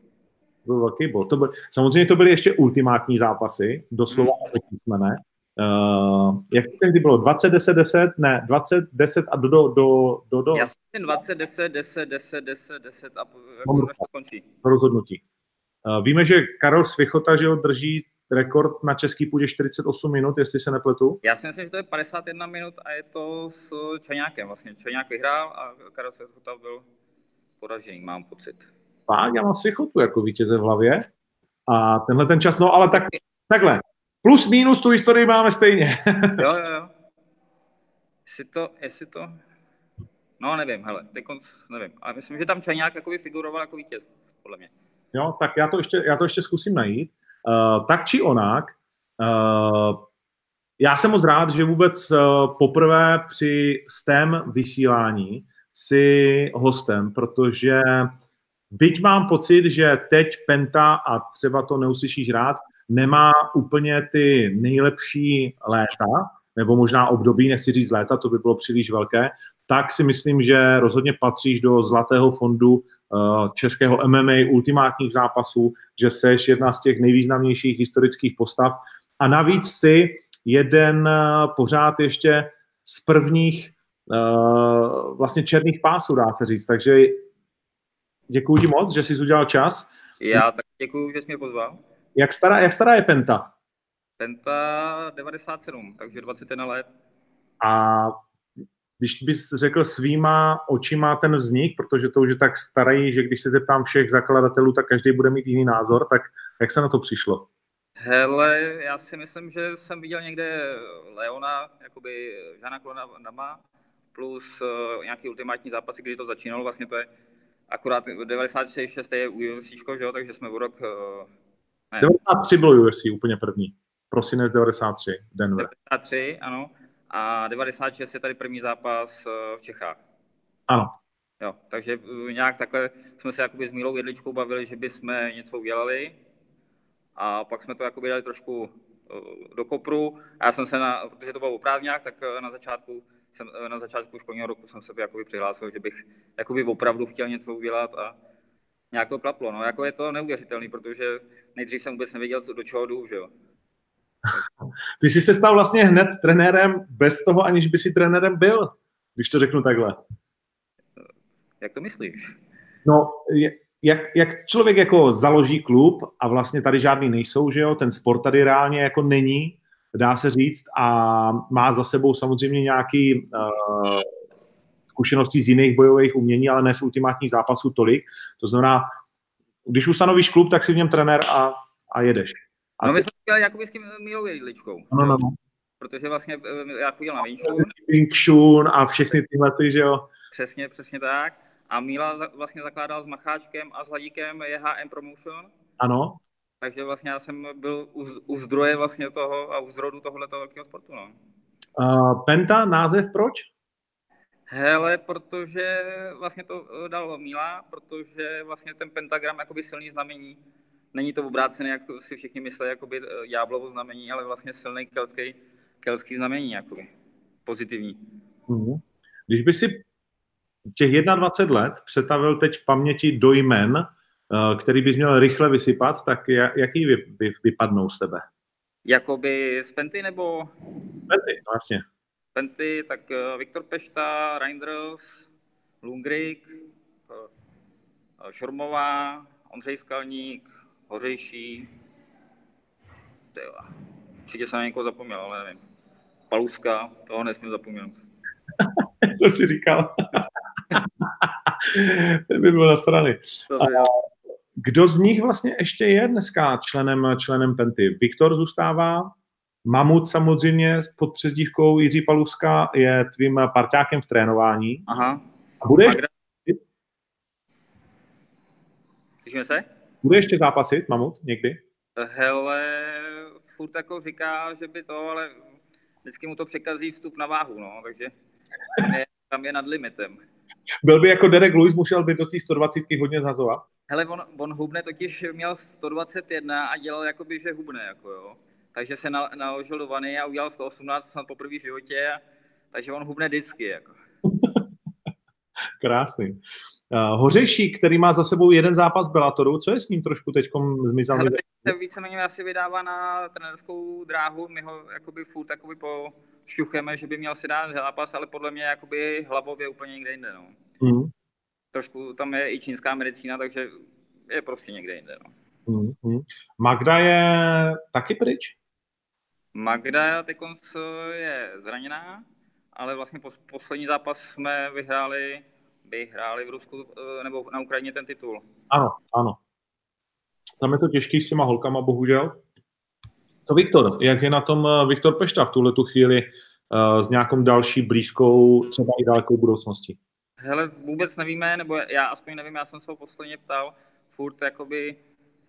To byl velký bod. To byl, samozřejmě to byly ještě ultimátní zápasy, doslova mm. Uh, jak to tehdy bylo? 20, 10, 10? Ne, 20, 10 a do, do, do, do, do Já jsem 20, 10, 10, 10, 10, 10 a po- jako to končí. rozhodnutí. Uh, víme, že Karel Svichota, že ho drží rekord na český půdě 48 minut, jestli se nepletu. Já si myslím, že to je 51 minut a je to s Čaňákem vlastně. Čaňák vyhrál a Karel Světkota byl poražený, mám pocit. Fakt, já mám Svichotu jako vítěze v hlavě. A tenhle ten čas, no ale tak, takhle. Plus minus tu historii máme stejně. (laughs) Jo, jo, jo. Jestli to, jestli to... No, nevím, hele, teď nevím. Ale myslím, že tam Čaňák jakoby figuroval jako vítěz, podle mě. Jo, tak já to ještě, já to ještě zkusím najít. Uh, tak či onak, uh, já jsem moc rád, že vůbec uh, poprvé při STEM vysílání si hostem, protože byť mám pocit, že teď Penta, a třeba to neuslyšíš rád, nemá úplně ty nejlepší léta, nebo možná období, nechci říct léta, to by bylo příliš velké, tak si myslím, že rozhodně patříš do zlatého fondu uh, českého MMA ultimátních zápasů, že seš jedna z těch nejvýznamnějších historických postav a navíc si jeden uh, pořád ještě z prvních uh, vlastně černých pásů, dá se říct. Takže děkuji ti moc, že jsi udělal čas. Já tak děkuji, že jsi mě pozval. Jak stará, jak stará je Penta? Penta 97, takže 21 let. A když bys řekl svýma očima ten vznik, protože to už je tak starý, že když se zeptám všech zakladatelů, tak každý bude mít jiný názor, tak jak se na to přišlo? Hele, já si myslím, že jsem viděl někde Leona, jakoby Žana Klona Dama, plus uh, nějaký ultimátní zápasy, kdy to začínalo, vlastně to je akorát 96 je UFC, že jo, takže jsme o rok... Uh, ne. 93 bylo UFC úplně první. Prosinec 93, Denver. 93, ano. A 96 je tady první zápas uh, v Čechách. Ano. Jo, takže uh, nějak takhle jsme se jakoby s Mílou Jedličkou bavili, že bychom něco udělali. A pak jsme to jakoby dali trošku do kopru. A já jsem se, na, protože to bylo o prázdňách, tak na začátku jsem, na začátku školního roku jsem se jakoby přihlásil, že bych jakoby opravdu chtěl něco udělat a nějak to klaplo. No, jako je to neuvěřitelný, protože nejdřív jsem vůbec nevěděl, co, do čeho jdu, že jo. (laughs) Ty jsi se stal vlastně hned trenérem bez toho, aniž by si trenérem byl, když to řeknu takhle. Jak to myslíš? No, jak, jak člověk jako založí klub a vlastně tady žádný nejsou, že jo, ten sport tady reálně jako není, dá se říct, a má za sebou samozřejmě nějaký uh, zkušenosti z jiných bojových umění, ale ne z ultimátních zápasů tolik. To znamená, když ustanovíš klub, tak si v něm trenér a, a jedeš. A no my jsme dělali jakoby s tím Mílou Jedličkou. No, no, no. Protože vlastně já chodil na Chun a všechny tyhle ty, že jo. Přesně, přesně tak. A Míla vlastně zakládal s Macháčkem a s Hladíkem JHM Promotion. Ano. Takže vlastně já jsem byl u, u zdroje vlastně toho a u zrodu tohoto velkého sportu, no. Uh, Penta, název proč? Hele, protože vlastně to dal Míla, protože vlastně ten pentagram jakoby silný znamení. Není to obrácené, jak si všichni myslí, jakoby ďáblovo znamení, ale vlastně silný kelský, kelský znamení, jakoby. Pozitivní. Mm-hmm. Když by si těch 21 let přetavil teď v paměti do jmen, který bys měl rychle vysypat, tak jaký vy, vy, vypadnou z tebe? Jakoby z Penty nebo? Penty, no jasně. Penty, tak Viktor Pešta, Reinders, Lungrik, Šormová, Ondřej Skalník, Hořejší. Tyva. Určitě jsem na někoho zapomněl, ale nevím. Paluska, toho nesmím zapomenout. (laughs) Co jsi říkal? (laughs) Ten by byl na strany. Kdo z nich vlastně ještě je dneska členem, členem Penty? Viktor zůstává, Mamut samozřejmě pod přezdívkou Jiří Paluska je tvým parťákem v trénování. Aha. A bude ještě... Slyšíme se? Bude ještě zápasit Mamut někdy? Hele, furt jako říká, že by to, ale vždycky mu to překazí vstup na váhu, no, takže tam je, tam je nad limitem. Byl by jako Derek Lewis, musel by do té 120 hodně zazovat? Hele, on, on hubne totiž měl 121 a dělal jakoby, že hubne, jako jo. Takže se na, naložil do vany a udělal 118 snad poprvé v životě, a, takže on hubne vždycky, jako. (laughs) Krásný. Uh, Hořejší, který má za sebou jeden zápas Bellatoru, co je s ním trošku teď zmizel? Teď se víceméně asi vydává na trenerskou dráhu, my ho jakoby furt jakoby po šťucheme, že by měl si dát zápas, ale podle mě jakoby hlavově úplně někde jinde. No. Mm. Trošku tam je i čínská medicína, takže je prostě někde jinde. No. Mm. Magda je taky pryč? Magda teď je zraněná, ale vlastně poslední zápas jsme vyhráli, vyhráli v Rusku eh, nebo na Ukrajině ten titul. Ano, ano. Tam je to těžký s těma holkama, bohužel. Co Viktor? Jak je na tom eh, Viktor Pešta v tuhle tu chvíli uh, s nějakou další blízkou, třeba i dalekou budoucností? Hele, vůbec nevíme, nebo já aspoň nevím, já jsem se ho posledně ptal, furt jakoby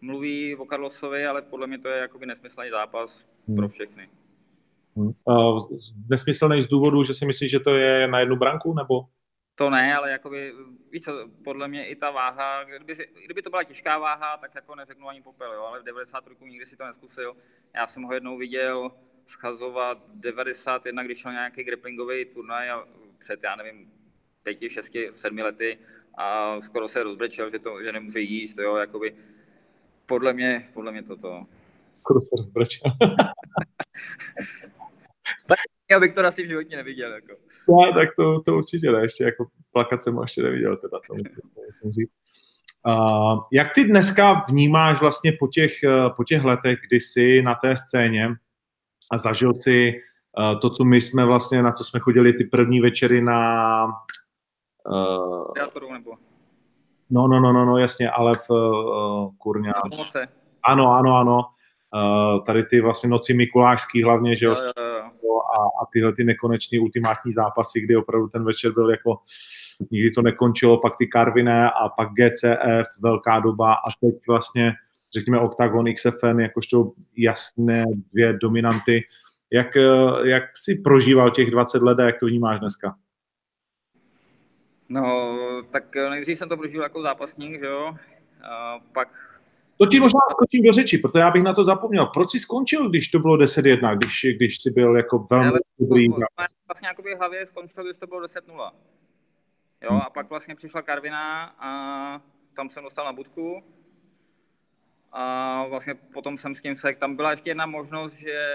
mluví o Carlosovi, ale podle mě to je jakoby nesmyslný zápas hmm. pro všechny. Hmm. Uh, nesmyslný z důvodu, že si myslíš, že to je na jednu branku, nebo? To ne, ale jakoby, víš co, podle mě i ta váha, kdyby, kdyby to byla těžká váha, tak jako neřeknu ani popel, jo, ale v 90 roku nikdy si to neskusil. Já jsem ho jednou viděl schazovat 91, když šel nějaký grapplingový turnaj a před, já nevím, pěti, šesti, sedmi lety a skoro se rozbrečel, že, to, že nemůže jíst, jo, jakoby, podle mě, podle mě toto. Skoro se rozbrečel. (laughs) (laughs) Já bych to asi v životě neviděl. Jako. No, tak to, to určitě ne, ještě jako plakat jsem ještě neviděl, teda to musím říct. Uh, jak ty dneska vnímáš vlastně po těch, po těch letech, kdy jsi na té scéně a zažil si uh, to, co my jsme vlastně, na co jsme chodili ty první večery na... Uh, nebo? No, no, no, no, no, jasně, ale v uh, kurňa. Ano, ano, ano. Uh, tady ty vlastně noci Mikulášský hlavně, že jo, jo. A, tyhle ty nekonečné ultimátní zápasy, kdy opravdu ten večer byl jako, nikdy to nekončilo, pak ty Karviné a pak GCF, velká doba a teď vlastně, řekněme, Octagon XFN, jakožto jasné dvě dominanty. Jak, jak si prožíval těch 20 let a jak to vnímáš dneska? No, tak nejdřív jsem to prožil jako zápasník, že jo, a pak to ti možná skočím do řeči, protože já bych na to zapomněl. Proč jsi skončil, když to bylo 10-1, když, když jsi byl jako velmi Ale dobrý? Vlastně jakoby v hlavě skončilo, když to bylo 10-0. Jo, hmm. a pak vlastně přišla Karvina a tam jsem dostal na budku. A vlastně potom jsem s tím se, tam byla ještě jedna možnost, že,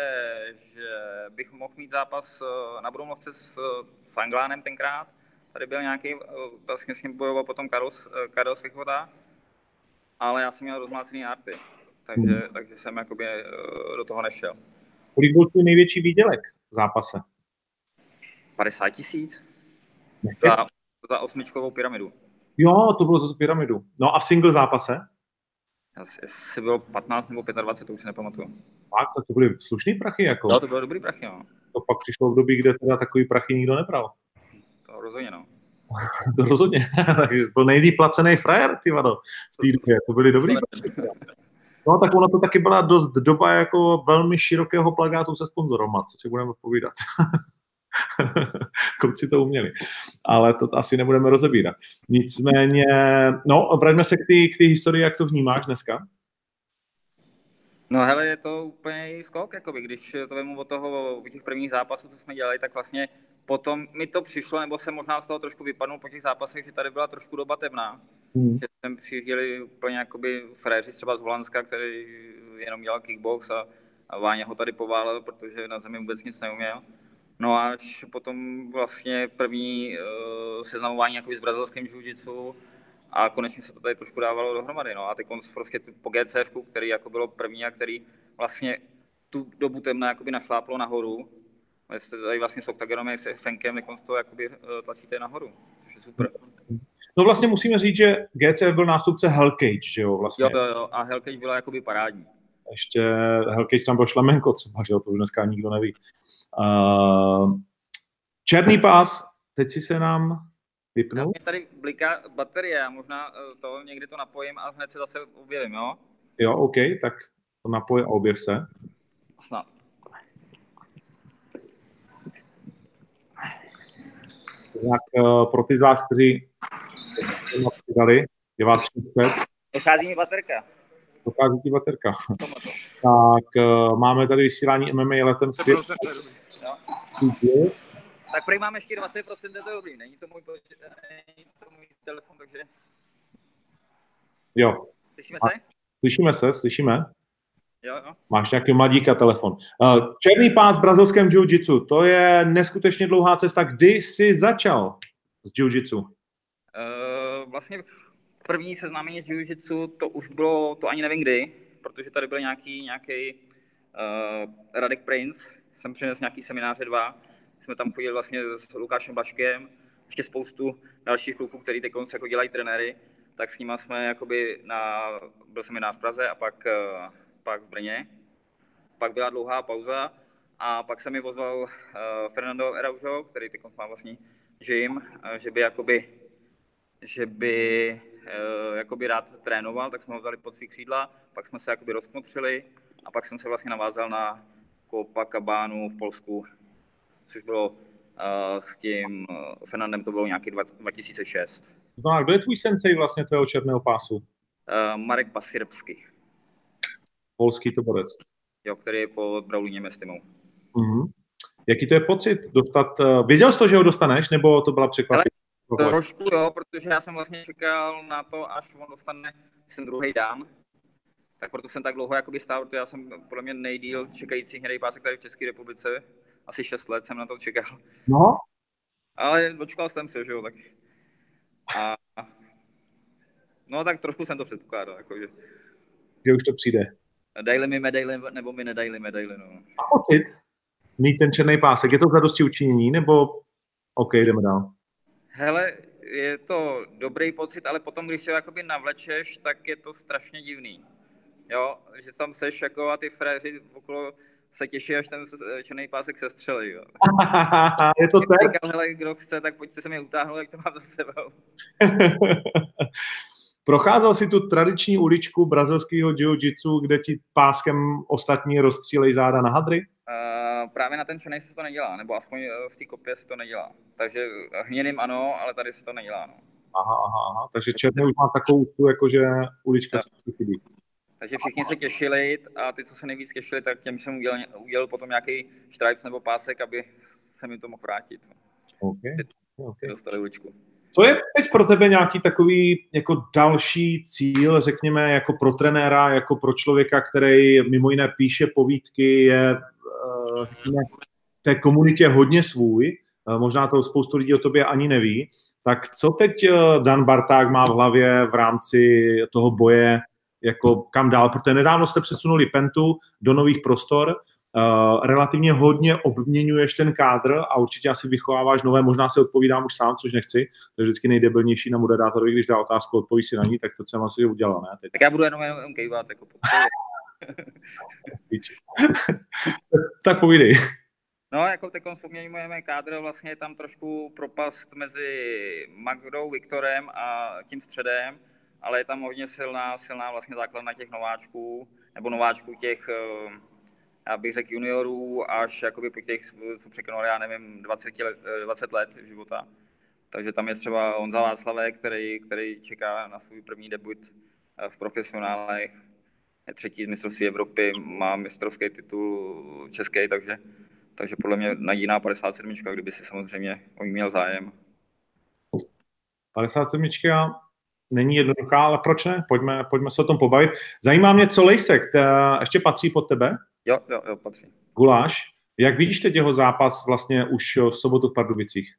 že bych mohl mít zápas eh, na Brumlovce s, s Anglánem tenkrát. Tady byl nějaký, eh, vlastně s ním bojoval potom Karol, eh, Karol Slichoda ale já jsem měl rozmácený arty, takže, hmm. takže jsem jakoby eh, do toho nešel. Kolik byl tvůj největší výdělek v zápase? 50 tisíc. Za, za osmičkovou pyramidu. Jo, to bylo za tu pyramidu. No a v single zápase? Asi bylo 15 nebo 25, to už si nepamatuju. Tak, to, to byly slušný prachy, jako. No, to byly dobrý prachy, no. To pak přišlo v době, kde teda takový prachy nikdo nebral. To rozhodně, no. (laughs) to rozhodně. (laughs) Takže byl nejlíp placený frajer, ty vado, v té době. To byly dobrý. No tak ono to taky byla dost doba jako velmi širokého plagátu se sponzorama, co si budeme povídat. (laughs) Kluci to uměli. Ale to asi nebudeme rozebírat. Nicméně, no, vraťme se k té historii, jak to vnímáš dneska. No hele, je to úplně skok, jakoby, když to vemu od toho, od těch prvních zápasů, co jsme dělali, tak vlastně potom mi to přišlo, nebo jsem možná z toho trošku vypadnul po těch zápasech, že tady byla trošku doba temná. Hmm. Že jsem přijížděli úplně jakoby fréři třeba z Holandska, který jenom dělal kickbox a, a Váňa ho tady poválel, protože na zemi vůbec nic neuměl. No a až potom vlastně první uh, seznamování jakoby s brazilským jiu a konečně se to tady trošku dávalo dohromady. No a teď prostě po GCF, který jako bylo první a který vlastně tu dobu temna jakoby našláplo nahoru, jste tady vlastně s Octagonem, s Fenkem, tak to jakoby eh, tlačíte nahoru, což je super. No vlastně musíme říct, že GCF byl nástupce Hellcage, že jo? Vlastně. Jo, jo, jo, a Hellcage byla jakoby parádní. Ještě Hellcage tam byl Šlemenko třeba, že jo, to už dneska nikdo neví. Uh, černý pás, teď si se nám vypnul. Mě tady bliká baterie, možná eh, to někdy to napojím a hned se zase objevím, jo? Jo, OK, tak to napoj a objev se. Snad. Tak uh, pro ty z vás, kteří přidali, je vás 600. Dochází mi baterka. Dochází ti baterka. tak uh, máme tady vysílání MMA letem svět. Tak prý mám ještě 20%, je to dobrý, není to můj, není to můj telefon, takže... Jo. Slyšíme A- se? Slyšíme se, slyšíme. Jo, jo. Máš nějaký mladíka telefon. Uh, Černý pás v brazilském jiu-jitsu, to je neskutečně dlouhá cesta. Kdy jsi začal s jiu-jitsu? Uh, vlastně první seznámení s jiu-jitsu, to už bylo, to ani nevím kdy, protože tady byl nějaký, nějaký uh, Radek Prince, jsem přinesl nějaký semináře dva, jsme tam chodili vlastně s Lukášem Baškem, ještě spoustu dalších kluků, který teď jako dělají trenéry, tak s nimi jsme jakoby na, byl seminář v Praze a pak, uh, pak v Brně. Pak byla dlouhá pauza a pak se mi pozval uh, Fernando Araujo, který teď má vlastní gym, uh, že by jakoby že by uh, jakoby rád trénoval, tak jsme ho vzali pod svý křídla, pak jsme se jakoby rozkmotřili a pak jsem se vlastně navázal na Copacabánu v Polsku, což bylo uh, s tím uh, Fernandem, to bylo nějaký dva- 2006. To znamená, kdo je tvůj sensei vlastně tvého černého pásu? Uh, Marek Pasirbsky, Polský to borec. jo, který je pod Braulínem Estimou. Mhm. Jaký to je pocit dostat, uh, věděl jsi to, že ho dostaneš, nebo to byla překvapení? Trošku jo, protože já jsem vlastně čekal na to, až on dostane, myslím, druhý dan. Tak proto jsem tak dlouho jakoby stál, protože já jsem podle mě nejdíl čekající hnědý pásek tady v České republice. Asi 6 let jsem na to čekal. No, Ale dočkal jsem se, že jo, tak. A, no tak trošku jsem to předpokládal, jakože. že už to přijde. Dejli mi medaily, nebo mi nedajli medaily, no. A pocit mít ten černý pásek, je to zadosti učinění, nebo OK, jdeme dál. Hele, je to dobrý pocit, ale potom, když se ho jakoby navlečeš, tak je to strašně divný. Jo, že tam seš jako a ty fréři okolo se těší, až ten černý pásek se střelí. Jo. (laughs) je to tak? Říkal, hele, kdo chce, tak pojďte se mi utáhnout, jak to mám za sebou. (laughs) Procházel si tu tradiční uličku brazilského jiu-jitsu, kde ti páskem ostatní rozstřílej záda na hadry? Uh, právě na ten černý se to nedělá, nebo aspoň eh, v té kopě se to nedělá. Takže hnědým ano, ale tady se to nedělá. No. Aha, aha, aha. Takže černý už má takovou tu, jakože ulička Jo. se chybí. Takže všichni se těšili a ty, co se nejvíc těšili, tak těm jsem udělal, udělal potom nějaký stripes nebo pásek, aby se mi to mohl vrátit. Okay. Okay. Dostali uličku. Co je teď pro tebe nějaký takový jako další cíl, řekněme, jako pro trenéra, jako pro člověka, který mimo jiné píše povídky, je eh, řekněme, té komunitě hodně svůj, eh, možná to spoustu lidí o tobě ani neví, tak co teď eh, Dan Barták má v hlavě v rámci toho boje, jako kam dál, protože nedávno jste přesunuli Pentu do nových prostor, Uh, relativně hodně obměňuješ ten kádr a určitě asi vychováváš nové, možná se odpovídám už sám, což nechci, to je vždycky nejdebilnější na moderátorovi, když dá otázku, odpoví si na ní, tak to jsem asi udělal, ne? Teď. Tak já budu jenom, jenom kejvat, jako (laughs) tak povídej. No, jako teď vzpomínáme kádr, vlastně je tam trošku propast mezi Magdou, Viktorem a tím středem, ale je tam hodně silná, silná vlastně základna těch nováčků, nebo nováčků těch, eh, já bych řekl juniorů, až jakoby po těch, co překonali, já nevím, 20 let, 20 let života. Takže tam je třeba Honza Václavek, který, který čeká na svůj první debut eh, v profesionálech. Je třetí z mistrovství Evropy, má mistrovský titul český, takže, takže podle mě najíná 57, kdyby si samozřejmě o ní měl zájem. 57 není jednoduchá, ale proč ne? Pojďme, pojďme se o tom pobavit. Zajímá mě, co Lejsek, ta ještě patří pod tebe? Jo, jo, jo, patří. Guláš. Jak vidíš teď jeho zápas vlastně už v sobotu v Pardubicích?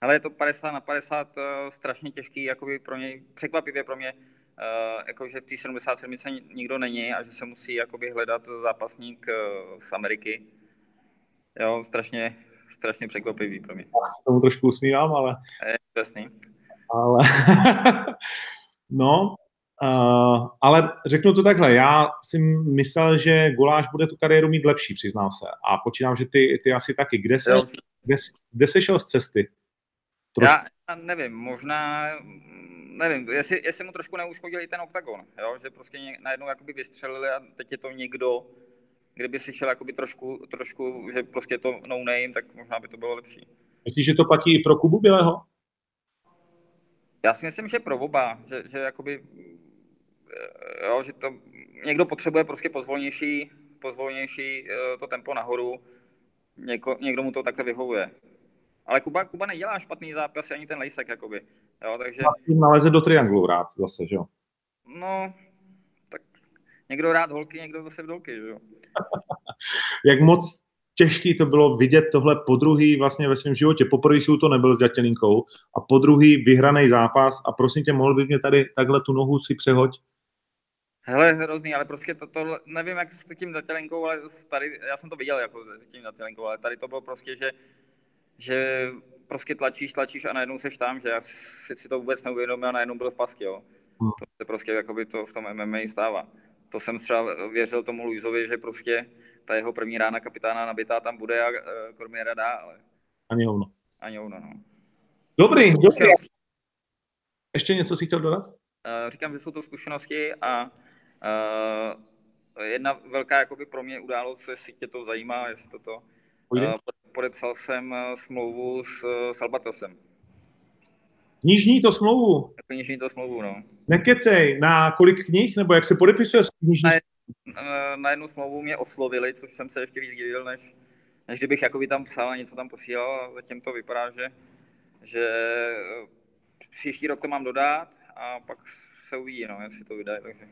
Ale je to 50 na 50 uh, strašně těžký, jakoby pro něj, překvapivě pro mě, uh, jakože v té 77 nikdo není a že se musí jakoby hledat zápasník uh, z Ameriky. Jo, strašně, strašně překvapivý pro mě. Já se tomu trošku usmívám, ale... Je jasný. Ale... (laughs) no, uh, ale řeknu to takhle, já si myslel, že Guláš bude tu kariéru mít lepší, přiznám se. A počítám, že ty, ty asi taky. Kde, se, Jo. kde, kde se šel z cesty? Trošku. Já, já nevím, možná, nevím, jestli, jestli mu trošku neuškodil i ten oktagon, jo? že prostě ně, najednou jakoby vystřelili a teď je to někdo, kdyby si šel jakoby trošku, trošku, že prostě je to no name, tak možná by to bylo lepší. Myslíš, že to platí i pro Kubu Bělého? Já si myslím, že pro oba, že, že jakoby, eh, jo, že to někdo potřebuje prostě pozvolnější, pozvolnější eh, to tempo nahoru, Něko, někdo mu to takhle vyhovuje. Ale Kuba, Kuba nedělá špatný zápas ani ten Lejsek, jakoby. Jo, takže... Tím naleze do trianglu rád zase, že jo? No, tak někdo rád holky, někdo zase v dolky, že jo? (laughs) Jak moc těžký to bylo vidět tohle po druhý vlastně ve svém životě. Poprvé si to nebyl s Dětělinkou a po druhý vyhraný zápas a prosím tě, mohl bych mě tady takhle tu nohu si přehoď? Hele, hrozný, ale prostě to, to nevím, jak s tím Dětělinkou, ale tady, já jsem to viděl jako s tím Dětělinkou, ale tady to bylo prostě, že, že prostě tlačíš, tlačíš a najednou seš tam, že já si to vůbec neuvědomil a najednou byl v pasti, jo. Hmm. To se prostě jakoby to v tom MMA stává. To jsem třeba věřil tomu Luizovi, že prostě ta jeho první rána kapitána nabitá tam bude a uh, Kormiera dá, ale... Ani hovno. Ani hovno, no. Dobrý, dobrý. Ještě něco si chtěl dodat? Uh, říkám, že jsou to zkušenosti a uh, jedna velká jakoby pro mě událost, jestli tě to zajímá, jestli to to... Uh, podepsal jsem smlouvu s, s Albatosem. Knižní to smlouvu? Knižní to smlouvu, no. Nekecej, na kolik knih, nebo jak se podepisuje knižní na, na jednu smlouvu mě oslovili, což jsem se ještě víc divil, než, než kdybych jakoby tam psal a něco tam posílal a zatím to vypadá, že, že eh, příští rok to mám dodat a pak se uvidí, no, jestli to vydají, takže.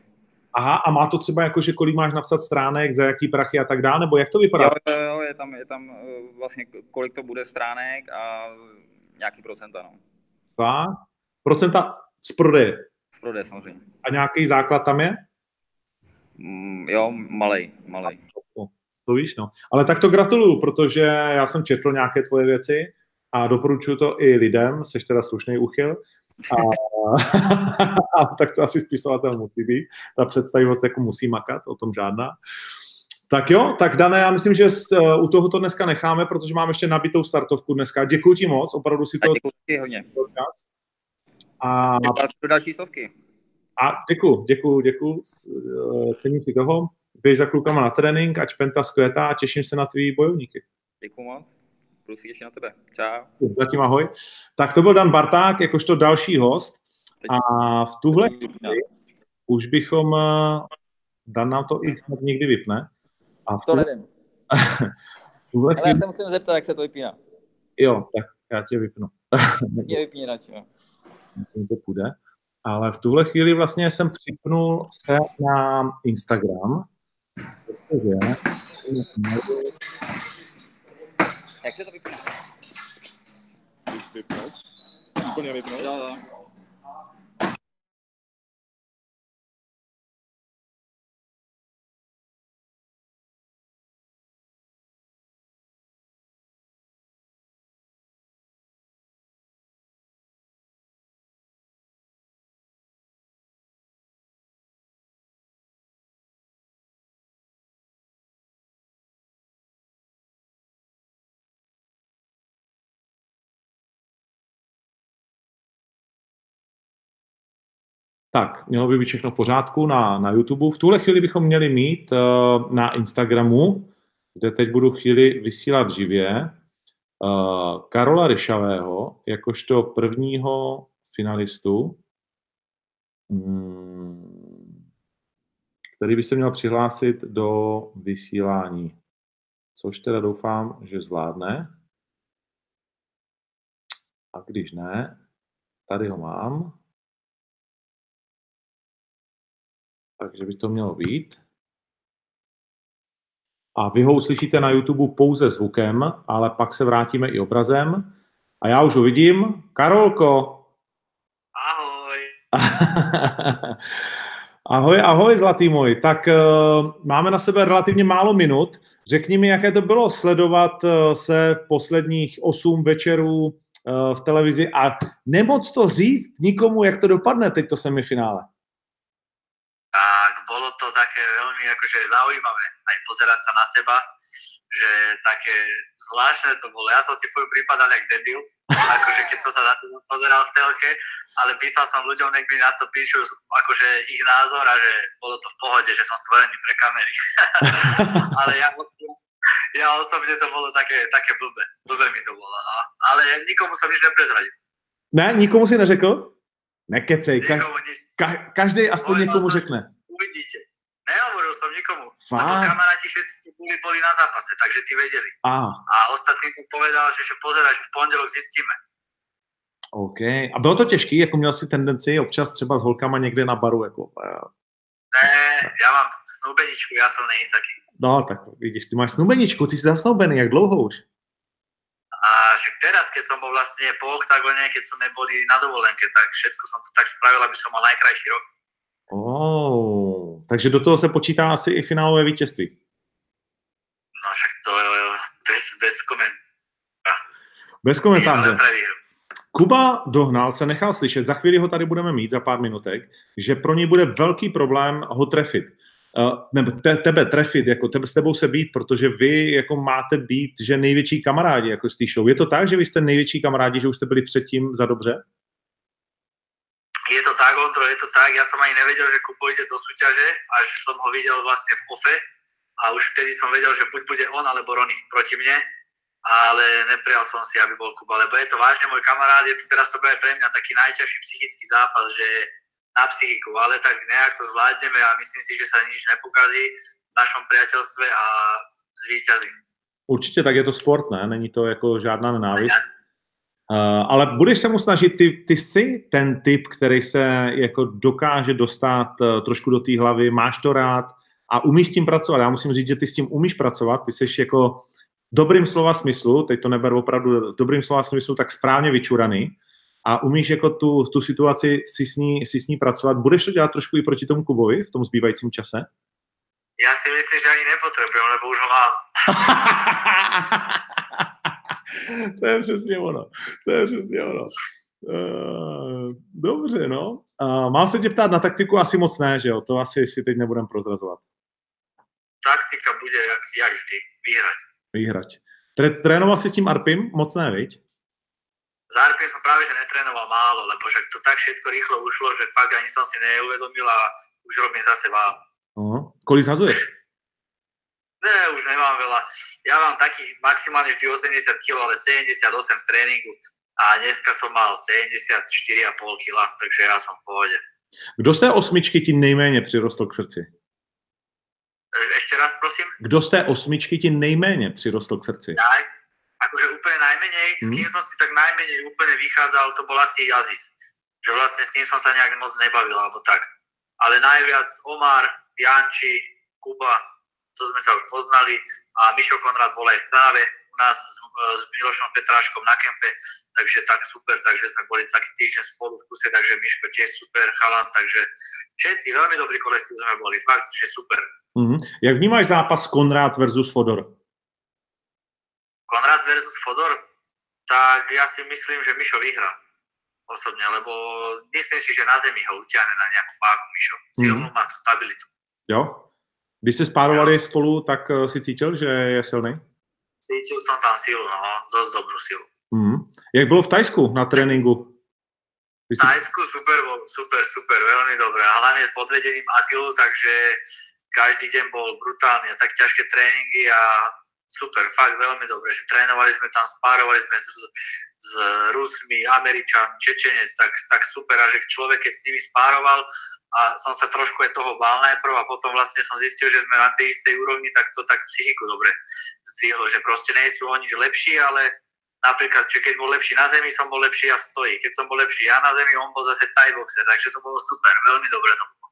Aha, a má to třeba jako, že kolik máš napsat stránek, za jaký prachy a tak dále, nebo jak to vypadá? Jo, jo, jo je tam, je tam eh, vlastně kolik to bude stránek a nějaký procenta, no. Dva? Procenta z prodeje? Z prodeje, samozřejmě. A nějaký základ tam je? Mm, jo, malej, malej. To víš, no. Ale tak to gratuluju, protože já jsem četl nějaké tvoje věci a doporučuji to i lidem, jsi teda slušný uchyl. A, (laughs) a tak to asi spisovatel musí být. Ta představivost jako musí makat, o tom žádná. Tak jo, tak Dané, já myslím, že s, uh, u toho to dneska necháme, protože máme ještě nabitou startovku dneska. Děkuji ti moc, opravdu si to... Děkuji ti hodně. A... Do další stovky. A děkuji, děkuji, děkuji, cením si toho. Běž za klukama na trénink, ať Penta skvětá a těším se na tvý bojovníky. Děkuji moc. Budu si těšit na tebe. Čau. Zatím ahoj. Tak to byl Dan Barták, jakožto další host. A v tuhle chvíli už bychom, eh, Dan nám to i snad někdy vypne. A v to nevím. (laughs) tuhle chvíli... Ale já se musím zeptat, jak se to vypíná. Jo, tak já tě vypnu. Mě vypni radši, no. Myslím, to půjde ale v tuhle chvíli vlastně jsem připnul se na Instagram, protože... Jak se to vypne? Vypnout? Úplně vypnout? Jo, jo. Tak, mělo by být všechno v pořádku na, na YouTube. V tuhle chvíli bychom měli mít uh, na Instagramu, kde teď budu chvíli vysílat živě, uh, Karola Ryšavého, jakožto prvního finalistu, um, který by se měl přihlásit do vysílání, což teda doufám, že zvládne. A když ne, tady ho mám. Takže by to mělo být. A vy ho uslyšíte na YouTube pouze zvukem, ale pak se vrátíme i obrazem. A já už ho vidím. Karolko. Ahoj. (laughs) ahoj, ahoj, zlatý můj. Tak uh, máme na sebe relativně málo minut. Řekni mi, jaké to bylo sledovat uh, se v posledních osm večerů uh, v televizi a nemoc to říct nikomu, jak to dopadne teď to semifinále to také veľmi akože zaujímavé aj pozerať sa na seba, že také zvláštne to bolo. Ja som si furt pripadal jak debil, akože keď som sa na to pozeral v telke, ale písal som ľuďom, nech mi na to píšu akože ich názor a že bolo to v pohode, že som stvorený pre kamery. (laughs) ale ja, ja osobne to bolo také, také blbé. Blbé mi to bolo, no. Ale nikomu som nič neprezradil. Ne, nikomu si neřekl? Nekecej, ka- ka- každý aspoň někomu řekne uvidíte. Nehovoril som nikomu. Lebo Fakt? kamaráti všetci boli, boli na zápase, takže tí vedeli. A, A ostatní som povedal, že, že pozeraš, v pondelok zistíme. OK. A bylo to těžký, jako měl si tendenci občas třeba s holkama někde na baru, jako, Ne, ja mám snúbeničku, ja som není taký. no tak vidíš, ty máš snubeničku, ty jsi zasnoubený, jak dlouho už? A však teraz, keď som bol vlastne po oktagone, keď sme boli na dovolenke, tak všetko som to tak spravil, aby som mal najkrajší rok. Oh, takže do toho se počítá asi i finálové vítězství. No však to je bez, bez koment. Bez komentáře. Kuba Dohnal se nechal slyšet, za chvíli ho tady budeme mít, za pár minutek, že pro něj bude velký problém ho trefit. Uh, nebo te, tebe trefit, jako tebe, s tebou se být, protože vy jako máte být, že největší kamarádi jako z té show. Je to tak, že vy jste největší kamarádi, že už jste byli předtím za dobře? Tak, Ondro, je to tak. Ja som ani nevedel, že Kubo ide do súťaže, až som ho videl vlastne v OFE a už vtedy som vedel, že buď bude on alebo Rony proti mne, ale neprijal som si, aby bol Kuba, lebo je to vážne môj kamarát, je to teraz to bude pre mňa taký najťažší psychický zápas, že na psychiku, ale tak nejak to zvládneme a myslím si, že sa nič nepokazí v našom priateľstve a zvíťazím. Určitě tak je to sport, ne? Není to jako žádná nenávist. Uh, ale budeš se mu snažit, ty, ty jsi ten typ, který se jako dokáže dostat uh, trošku do té hlavy, máš to rád a umíš s tím pracovat. Já musím říct, že ty s tím umíš pracovat, ty jsi jako dobrým slova smyslu, teď to neberu opravdu v dobrým slova smyslu, tak správně vyčuraný a umíš jako tu, tu situaci si s, ní, si s ní pracovat. Budeš to dělat trošku i proti tomu Kubovi v tom zbývajícím čase? Ja si myslím, že ani nepotrebujem, lebo už ho mám. (laughs) (laughs) to je přesně ono. To je přesně ono. Uh, dobře, no. Uh, mám se tě ptát na taktiku asi moc ne, že jo? To asi si teď nebudem prozrazovat. Taktika bude jak, jak vždy, vyhrať. Vyhrať. Tre- trénoval si s tím Arpim? Moc ne, viď? Zároveň som práve že netrénoval málo, lebo však to tak všetko rýchlo ušlo, že fakt ani som si neuvedomil a už robím zase vál. Uh, kolik zhazuješ? Ne, už nemám veľa. Ja mám takých maximálne vždy 80 kg, ale 78 v tréningu a dneska som mal 74,5 kg, takže ja som v pohode. Kdo z té osmičky ti nejméně přirostl k srdci? Ešte raz prosím? Kdo z té osmičky ti nejméně přirostl k srdci? Aj, akože úplne najmenej, s Mhm. kým som si tak najmenej úplne vychádzal, to bol asi Aziz. Že vlastne s ním som sa nejak moc nebavil, alebo tak. Ale najviac Omar, Janči, Kuba, to sme sa už poznali a Mišo Konrad bol aj v Stráve u nás s, s Milošom Petráškom na kempe, takže tak super, takže sme boli taký týždeň spolu v kuse, takže Miško tiež super chalan, takže všetci veľmi dobrý kolektív sme boli, fakt, že super. Uh, jak vnímáš zápas Konrád versus Fodor? Konrad versus Fodor, tak ja si myslím, že Mišo vyhrá osobne, lebo myslím si, že na zemi ho utiahne na nejakú páku Mišo. Silnú má tú stabilitu. Jo? Když se spárovali spolu, tak uh, si cítil, že je silný? Cítil som tam silu, no, dosť dobrú silu. Uh, jak bylo v Tajsku na tréninku? Ty si... Tajsku super bol, super, super, veľmi dobré. A hlavne s podvedením Atilu, takže každý deň bol brutálny a tak ťažké tréningy a super, fakt veľmi dobre, že trénovali sme tam, spárovali sme s, s Rusmi, Američanmi, Čečenec, tak, tak super a že človek, keď s nimi spároval a som sa trošku aj toho bál najprv a potom vlastne som zistil, že sme na tej istej úrovni, tak to tak psychiku dobre zdvihlo, že proste nie sú oni lepší, ale napríklad, že keď bol lepší na zemi, som bol lepší ja v stoji. Keď som bol lepší ja na zemi, on bol zase thai boxer, takže to bolo super, veľmi dobre to bolo.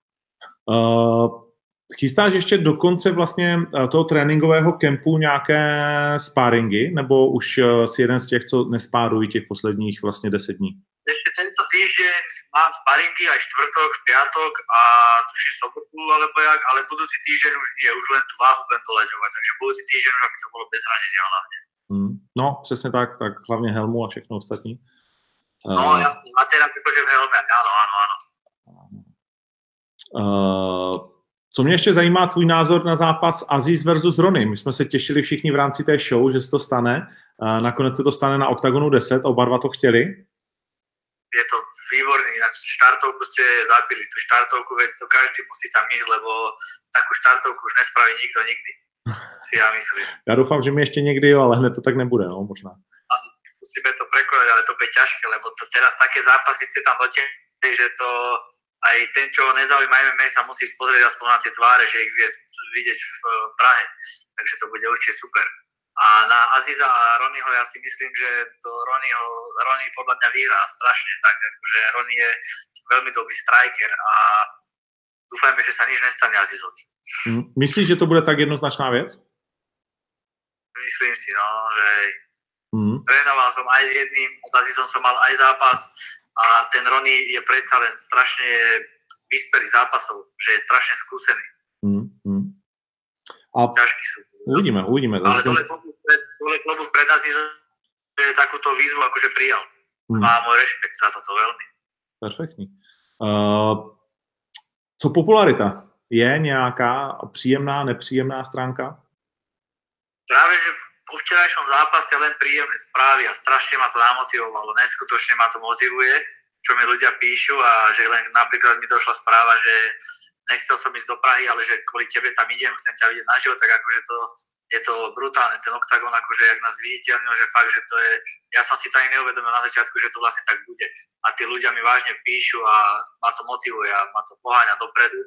Uh, chystáš ještě do konce vlastně uh, toho tréninkového kempu nějaké sparingy, nebo už uh, si jeden z těch, co nespárují těch posledních vlastně deset dní? Ešte tento týždeň mám sparingy aj štvrtok, piatok a tuším sobotu alebo jak, ale budúci týždeň už nie, už len tú váhu budem doľaďovať, takže budúci týždeň už aby to bolo bez zranenia hlavne. Hmm. No, přesně tak, tak hlavně helmu a všechno ostatní. No Uh, jasne, a teraz akože v helme, áno, áno, áno. uh, co mě ještě zajímá, tvůj názor na zápas Aziz versus Rony. My jsme se těšili všichni v rámci té show, že se to stane. Nakonec se to stane na OKTAGONu 10, oba dva to chtěli. Je to výborný, ináč štartovku ste zabili, tú štartovku, veď to každý musí tam ísť, lebo takú štartovku už nespraví nikto nikdy, (laughs) si ja myslím. Já doufám, že mi ještě někdy jo, ale hned to tak nebude, no, možná. musíme to prekonať, ale to bude ťažké, lebo to teraz také zápasy ste tam dotiahli, že to aj ten, čo ho nezaujíma MMA, sa musí pozrieť aspoň na tie tváre, že ich vie, vidieť v eh, Prahe, takže to bude určite super. A na Aziza a Ronyho ja si myslím, že to Ronyho, Rony podľa mňa vyhrá strašne, tak akože Rony je veľmi dobrý striker a dúfajme, že sa nič nestane Azizovi. Myslíš, že to bude tak jednoznačná věc? Myslím si, no, že Hm. trénoval som aj s jedným, s Azizom som mal aj zápas a ten Rony je predsa len strašne vyspelý zápasov, že je strašne skúsený. Hm. Hm. A Ťažký sú. uvidíme, uvidíme. Ale dole klobúk pred, dole klobúk pred Azizom, že takúto výzvu akože prijal. Hm. Má môj rešpekt za toto veľmi. Perfektní. Uh, co popularita? Je nějaká příjemná, nepříjemná stránka? Práve, že po včerajšom zápase len príjemné správy a strašne ma to namotivovalo. Neskutočne ma to motivuje, čo mi ľudia píšu a že len napríklad mi došla správa, že nechcel som ísť do Prahy, ale že kvôli tebe tam idem, chcem ťa vidieť naživo, tak akože to je to brutálne, ten oktagon, akože jak nás viditeľnil, že fakt, že to je, ja som si to neuvedomil na začiatku, že to vlastne tak bude. A tí ľudia mi vážne píšu a ma to motivuje a ma to poháňa dopredu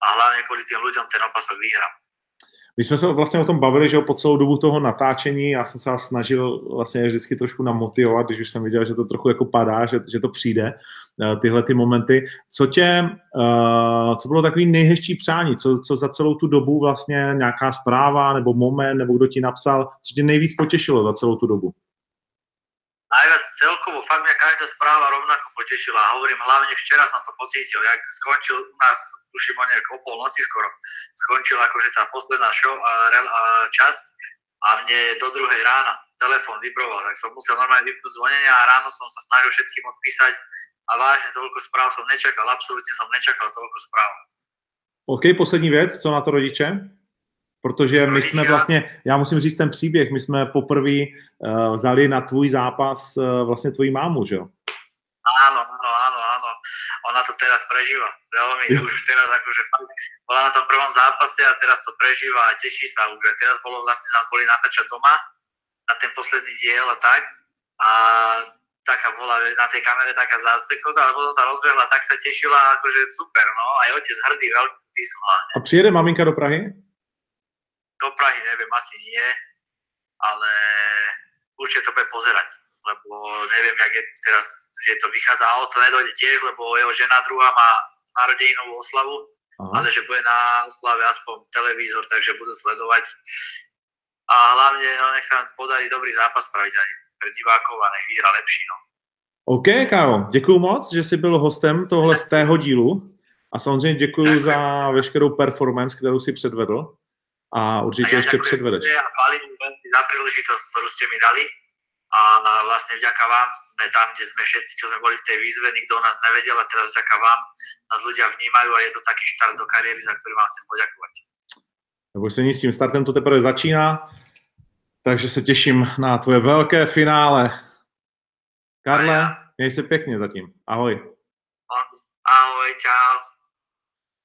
a hlavne kvôli tým ľuďom ten opasok vyhrám. My jsme se vlastně o tom bavili, že po celou dobu toho natáčení, já jsem se snažil vlastně vždycky trošku namotivovat, když už jsem viděl, že to trochu jako padá, že, že to přijde, eh, tyhle ty momenty. Co tě, uh, co bylo takový nejhezčí přání, co, co za celou tu dobu vlastně nějaká zpráva nebo moment, nebo kdo ti napsal, co tě nejvíc potěšilo za celou tu dobu? najviac celkovo, fakt mňa každá správa rovnako potešila. Hovorím, hlavne včera som to pocítil, jak skončil u nás, tuším o nejak o polnoci skoro, skončila akože tá posledná show a, rel- a časť a mne do druhej rána telefon vibroval, tak som musel normálne vypnúť zvonenia a ráno som sa snažil všetkým odpísať a vážne toľko správ som nečakal, absolútne som nečakal toľko správ. OK, poslední věc, co na to rodiče? Protože my jsme vlastně, já musím říct ten příběh, my jsme poprvé uh, vzali na tvůj zápas uh, vlastně tvoji mámu, že jo? Áno, áno, áno, áno. Ona to teraz prežíva. Veľmi, Jo. už teraz akože fakt, bola na tom prvom zápase a teraz to prežíva a teší sa už. A teraz bolo vlastne, nás boli natáčať doma na ten posledný diel a tak. A taká bola na tej kamere taká záseknutá, ale potom sa rozbehla, tak sa tešila, akože super, no. Aj otec hrdý, veľký sú hlavne. A přijede maminka do Prahy? Do Prahy neviem, asi nie, ale určite to bude pozerať lebo neviem, jak je teraz, že to vychádza, a to nedojde tiež, lebo jeho žena druhá má narodeninovú oslavu, Aha. ale že bude na oslave aspoň televízor, takže budú sledovať. A hlavne no, nech sa podarí dobrý zápas aj pre divákov a nech vyhra lepší. No. OK, Káro, děkuji moc, že jsi byl hostem tohle z tého dílu a samozřejmě děkuji za veškerou performance, kterou si předvedl a A určitě ja ještě předvedeš. a za príležitosť, ktorú ste mi dali. A vlastne vďaka vám sme tam, kde sme všetci, čo sme boli v tej výzve, nikto o nás nevedel a teraz vďaka vám nás ľudia vnímajú a je to taký štart do kariéry, za ktorý vám chcem poďakovať. Neboj se s tím startem to teprve začíná, takže se těším na tvoje velké finále. Karle, měj se pěkně zatím. Ahoj. Ahoj, čau.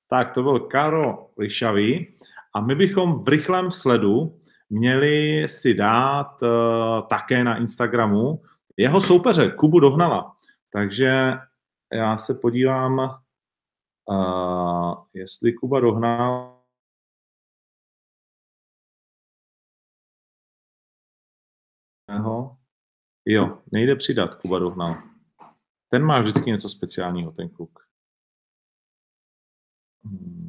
Tak, to byl Karo Lišavý a my bychom v rychlém sledu měli si dát uh, také na Instagramu jeho soupeře Kubu Dohnala. Takže já se podívám, uh, jestli Kuba Dohnal Jo, nejde přidat Kuba Dohnal. Ten má vždycky něco speciálního, ten kluk. Hmm.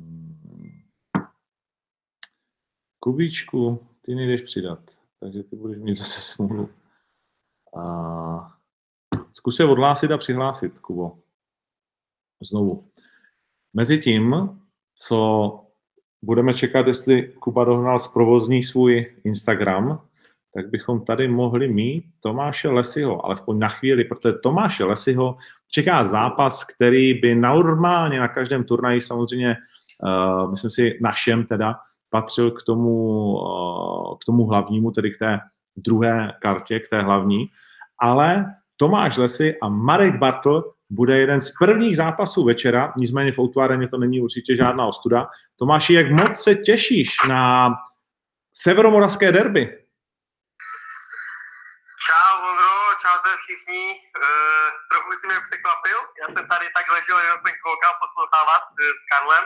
Ty nejdeš přidat, takže ty budeš mít zase smůlu. A zkus se odhlásit a přihlásit, Kubo. Znovu. Mezitím, co budeme čekat, jestli Kuba dohnal zprovozní svůj Instagram, tak bychom tady mohli mít Tomáše Lesiho, alespoň na chvíli, protože Tomáše Lesiho čeká zápas, který by normálně na každém turnaji samozřejmě, uh, myslím si, našem teda, patřil k tomu, uh, k tomu hlavnímu, tedy k té druhé kartě, k té hlavní, ale Tomáš Lesy a Marek Bartl bude jeden z prvních zápasů večera, nicméně v Outu to není určitě žádná ostuda. Tomáši, jak moc se těšíš na severomoravské derby? Čau, Vondro, čaute všichni. E, trochu si mě překvapil. Já jsem tady tak ležel, že jsem koukal, poslouchal vás e, s Karlem.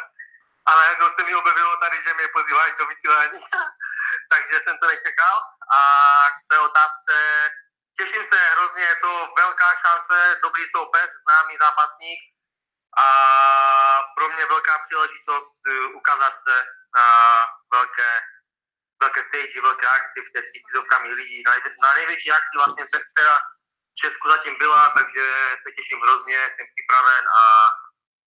Ale najednou se mi objevilo tady, že mě pozýváš do vysílání, (laughs) takže jsem to nečekal. A k té otázce, těším se hrozně, je to velká šance, dobrý soupeř, známý zápasník. A pro mě velká příležitost eh, ukázat se na velké, velké stage, velké akci před tisícovkami lidí, na, na největší akci vlastně, která v Česku zatím byla, takže se těším hrozně, jsem připraven a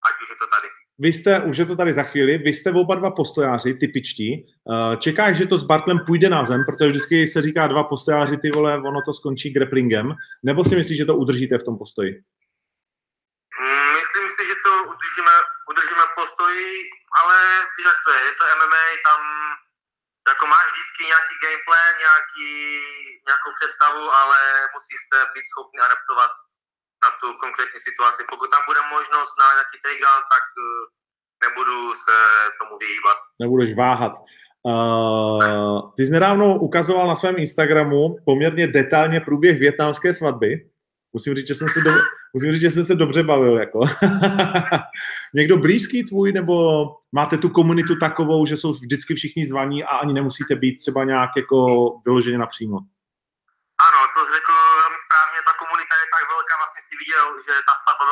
ať už je to tady. Vy jste, už je to tady za chvíli, vy jste oba dva postojáři, typičtí. Eh, Čekáš, že to s Bartlem půjde na zem, protože vždycky se říká dva postojáři, ty vole, ono to skončí grapplingem, nebo si myslíš, že to udržíte v tom postoji? Mm, Myslím si, že to udržíme, udržíme postoji, ale víš, jak to je, je to MMA, tam jako máš vždycky nějaký gameplay, nějaký, nějakou představu, ale musíš být schopný adaptovat na tu konkrétní situaci. Pokud tam bude možnost na nějaký takedown, tak eh, nebudu se tomu vyhýbat. Nebudeš váhat. Uh, ty jsi nedávno ukazoval na svém Instagramu poměrně detailně průběh větnamské svatby. Musím říct, že jsem se, do, musím říct, že jsem se dobře bavil. Jako. (laughs) Někdo blízký tvůj, nebo máte tu komunitu takovou, že jsou vždycky všichni zvaní a ani nemusíte být třeba nějak jako vyloženě napřímo? Ano, to řekl velmi správně, ta komunita je tak velká, vlastně si viděl, že ta svatba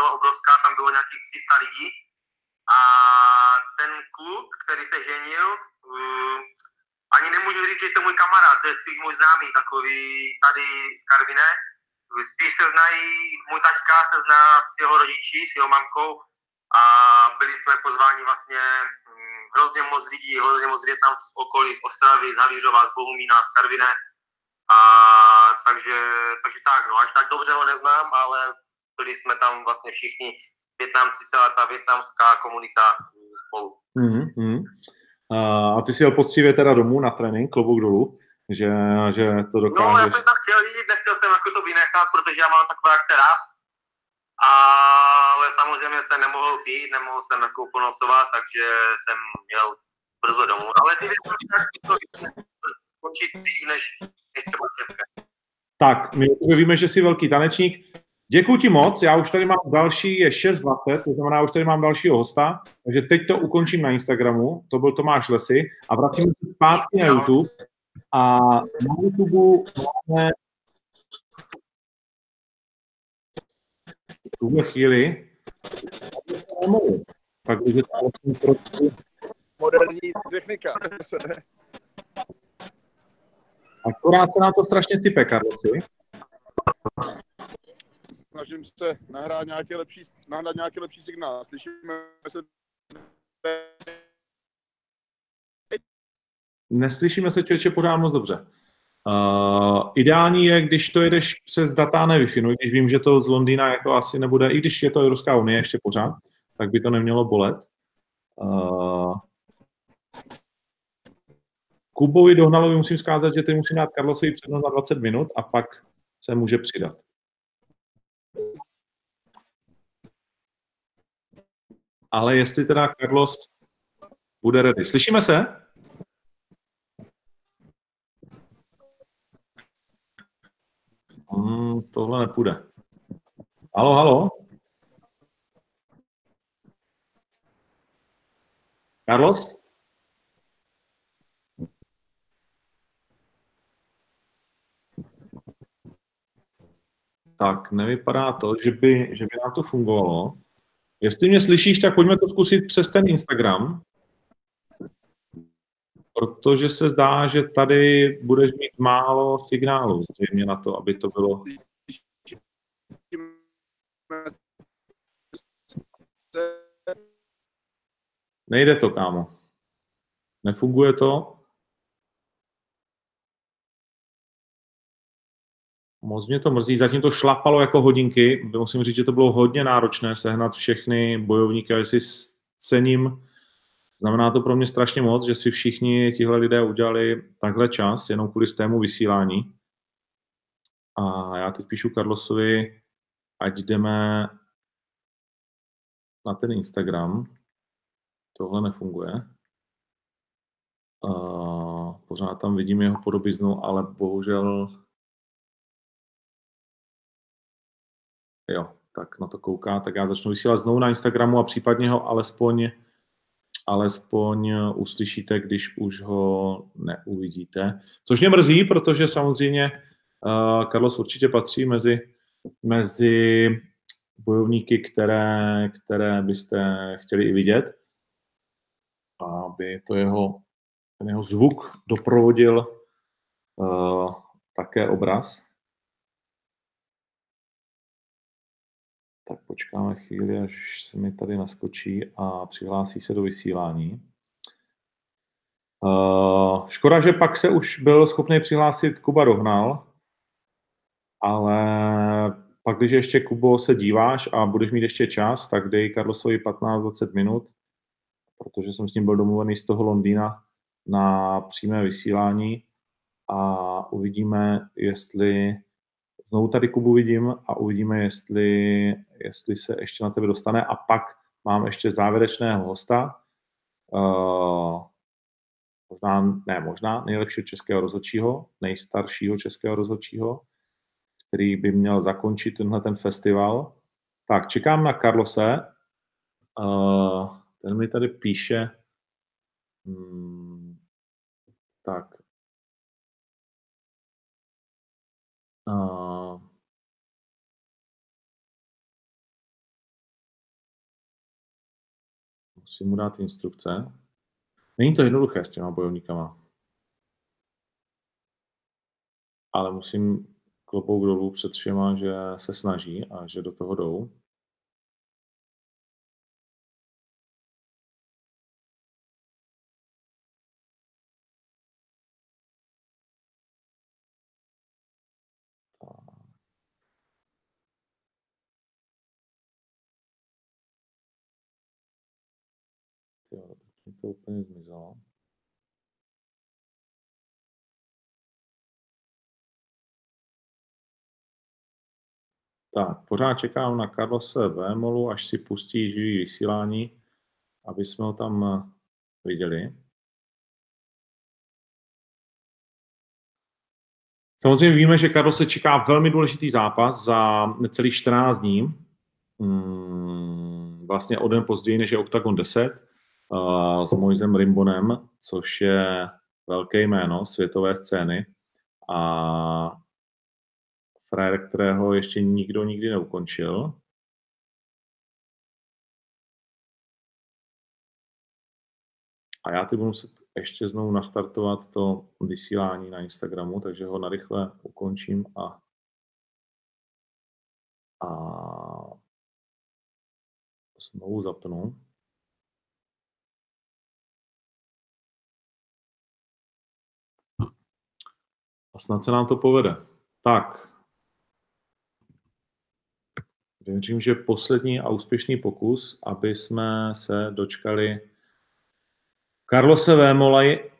obrovská, tam bylo nějakých 300 lidí a ten kluk, který se ženil, uh, ani nemůžu říct, že je to můj kamarád, to je spíš můj známý, takový tady z Karvine. Spíš se znají, můj taťka se zná s jeho rodiči, s jeho mamkou a byli jsme pozváni vlastně hm, hrozně moc lidí, hrozně moc Větnamců z okolí, z Ostravy, z Havířova, z Bohumína, z Karvine. A takže, takže tak, no, až tak dobře ho neznám, ale byli jsme tam vlastně všichni Větnamci, celá ta větnamská komunita hm, spolu. Mm-hmm. A ty si jel poctivě teda domů na trénink, klobouk dolů, že, že to No, já jsem tam chtěl jít, nechtěl jsem jako to vynechat, protože já mám takové akce rád. Ale samozřejmě jsem nemohl pít, nemohl jsem jako ponosovat, takže jsem měl brzo domů. Ale ty končí dřív, než, než třeba České. Tak, my víme, že jsi velký tanečník. Děkuji ti moc, já už tady mám další, je 6.20, to znamená, už tady mám dalšího hosta, takže teď to ukončím na Instagramu, to byl Tomáš Lesy a vracíme se zpátky na YouTube a na YouTube máme v tuhle chvíli takže to vlastně trošku Moderní technika. Akorát se nám to strašně sype, Karlosi. Snažím se nahrát nějaký lepší, nahrát nějaký lepší signál. Slyšíme se Neslyšíme se člověče pořád moc dobře. Uh, ideální je, když to jedeš přes data na Wi-Fi, no, když vím, že to z Londýna jako asi nebude, i když je to Evropská unie ještě pořád, tak by to nemělo bolet. Uh, Kubovi Dohnalovi musím zkázat, že teď musím dát Karlosovi přednost na 20 minut a pak se může přidat. Ale jestli teda Carlos bude ready. Slyšíme se? Hmm, tohle nepůjde. Halo, halo? Carlos? Tak, nevypadá to, že by, že by nám to fungovalo. Jestli mě slyšíš, tak pojďme to zkusit přes ten Instagram, protože se zdá, že tady budeš mít málo signálu zřejmě na to, aby to bylo. Nejde to, kámo. Nefunguje to. Moc mě to mrzí, zatím to šlapalo jako hodinky. Musím říct, že to bylo hodně náročné sehnat všechny bojovníky, ale si cením. Znamená to pro mě strašně moc, že si všichni tihle lidé udělali takhle čas, jenom kvůli tému vysílání. A já teď píšu Carlosovi, ať jdeme na ten Instagram. Tohle nefunguje. Uh, pořád tam vidím jeho podobiznu, ale bohužel Jo, tak na to kouká, tak já začnu vysílat znovu na Instagramu a případně ho alespoň alespoň uslyšíte, když už ho neuvidíte. Což mě mrzí, protože samozřejmě uh, Carlos určitě patří mezi, mezi bojovníky, které, které byste chtěli i vidět, aby to jeho, ten jeho zvuk doprovodil uh, také obraz. Tak počkáme chvíli, až se mi tady naskočí a přihlásí se do vysílání. Uh, škoda, že pak se už byl schopný přihlásit Kuba Dohnal, ale pak, když ještě, Kubo, se díváš a budeš mít ještě čas, tak dej Carlosovi 15-20 minut, protože jsem s ním byl domluvený z toho Londýna na přímé vysílání a uvidíme, jestli znovu tady Kubu vidím a uvidíme, jestli, jestli se ještě na tebe dostane a pak mám ještě závěrečného hosta, uh, možná, ne možná, nejlepšího českého rozhodčího, nejstaršího českého rozhodčího, který by měl zakončit tenhle ten festival. Tak, čekám na Carlose. Uh, ten mi tady píše, hmm, tak, uh, musím mu dát instrukce. Není to jednoduché s těma bojovníkama. Ale musím klobouk dolů před všema, že se snaží a že do toho jdou. Úplně zmizelo. Tak, pořád čekám na Carlose Vémolu, až si pustí živý vysílání, aby jsme ho tam eh, viděli. Samozřejmě víme, že Carlos se čeká velmi důležitý zápas za necelých 14 dní. Hmm, vlastně o den později, než je Octagon 10 uh, s Moisem Rimbonem, což je velké jméno světové scény. A frajer, kterého ještě nikdo nikdy neukončil. A já ty budu muset ještě znovu nastartovat to vysílání na Instagramu, takže ho narychle ukončím a, a znovu zapnu. Snad se nám to povede. Tak, Věřím, že poslední a úspěšný pokus, aby jsme se dočkali Karlose Vémolaj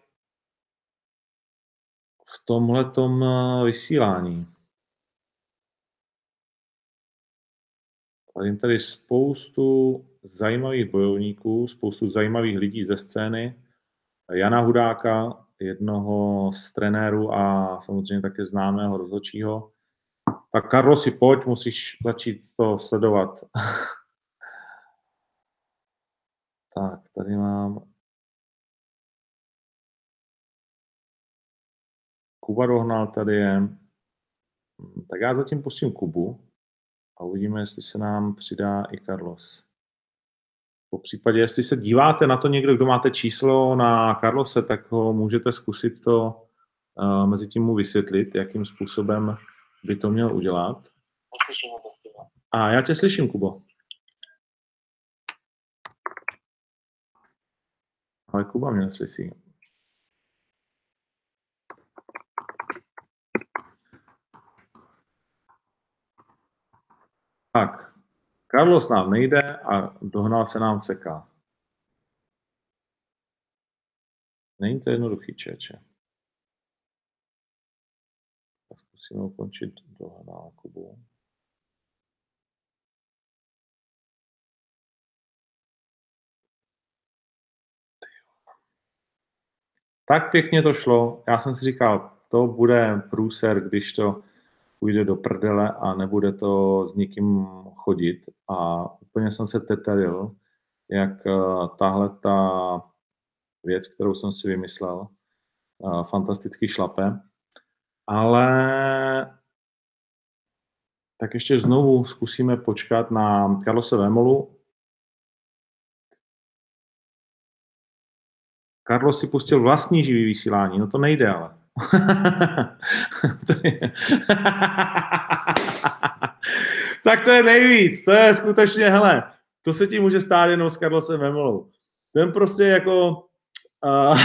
v tomhletom eh, vysílání. Vidím tady spoustu zajímavých bojovníků, spoustu zajímavých lidí ze scény. Jana Hudáka, jednoho z trenérů a samozřejmě také známého rozhodčího. Tak Karlosi, pojď, musíš začít to sledovat. (laughs) tak, tady mám Kuba dohnal, tady je. Tak já zatím pustím Kubu a uvidíme, jestli se nám přidá i Carlos. Po případě, jestli se díváte na to někdo, kdo máte číslo na Carlose, tak ho můžete zkusit to uh, mezi tím mu vysvětlit, jakým způsobem by to měl udělat. A já tě slyším, Kubo. Ale Kuba mě neslyší. Tak, Carlos nám nejde a dohnal se nám ceká. Není to jednoduchý, čeče. Musíme ukončit do nákupu. Tak pěkně to šlo. Já jsem si říkal, to bude průser, když to půjde do prdele a nebude to s nikým chodit. A úplně jsem se teteril, jak uh, tahle ta věc, kterou jsem si vymyslel, uh, fantasticky šlape. Ale tak ještě znovu zkusíme počkat na Karlose Vémolu. Carlos si pustil vlastní živý vysílání, no to nejde ale. (laughs) (laughs) tak to je nejvíc, to je skutečně, hele, to se ti může stát jenom s Carlosem Vemolou. Ten prostě jako, uh,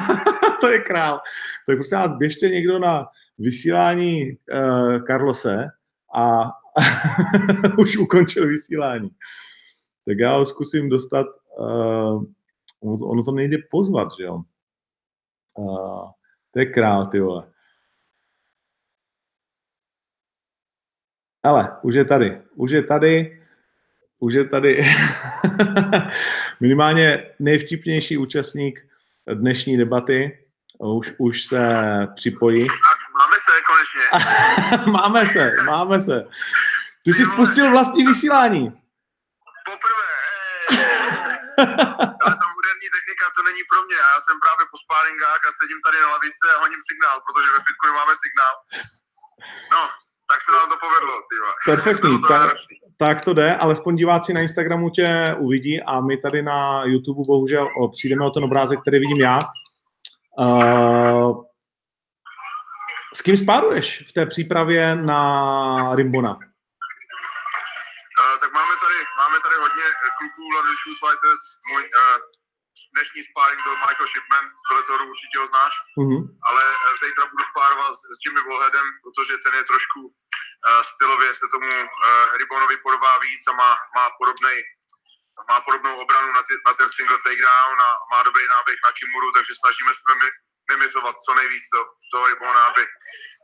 (laughs) to je král. Tak prostě nás běžte někdo na vysílání uh, Carlose a už ukončil vysílání. Tak já ho zkusím dostat, uh, ono to nejde pozvat, že jo. Uh, to je král, ty vole. Ale už je tady, už je tady, už je tady (laughs) minimálně nejvtipnější účastník dnešní debaty. Už, už se připojí. Máme se konečně. (laughs) máme se, máme se. Ty jsi spustil vlastní vysílání. Poprvé. (laughs) jsem právě po spáringách a sedím tady na lavice a honím signál, protože ve fitku nemáme signál. No, tak se nám to povedlo, ty Perfektní, tak, tak to jde, alespoň diváci na Instagramu tě uvidí a my tady na YouTube bohužel o, přijdeme o ten obrázek, který vidím já. Uh, s kým spáruješ v té přípravě na Rimbona? Uh, tak máme tady, máme tady hodně kluků London Shoot Fighters. Můj uh, dnešní sparring byl Michael Shipman, z Bellatoru určitě ho znáš, uh-huh. ale zítra budu spárovat s Jimmy Volheadem, protože ten je trošku uh, stylově se tomu uh, Ribonovi podobá víc a má, má podobný má podobnou obranu na, ty, na ten single takedown a má dobrý náběh na Kimuru, takže snažíme se mimizovat co nejvíc do toho Ribona, aby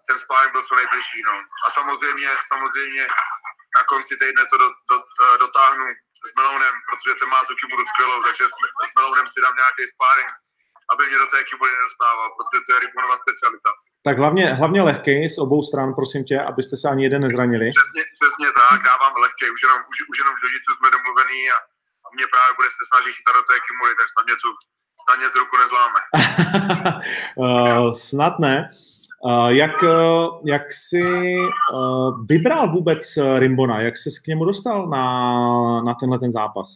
ten sparring byl co nejbližší. No. A samozřejmě, samozřejmě na konci týdne to do, do, do, dotáhnu s Melounem, protože ten má tu Kimuru skvělou, takže s, s Melounem si dám nějaký sparring, aby mě do té Kimury nedostával, protože to je Ribonova specialita. Tak hlavně, hlavně lehký z obou stran, prosím tě, abyste se ani jeden nezranili. Přesně, přesně tak, dávám lehký, už jenom, už, už jenom v jsme domluvený a mě právě bude se snažit chytat do té kimury, tak snad mě tu, snad mě tu ruku nezláme. uh, (laughs) snad ne. Uh, jak, uh, jak jsi uh, vybral vůbec Rimbona? Jak jsi k němu dostal na, na tenhle ten zápas?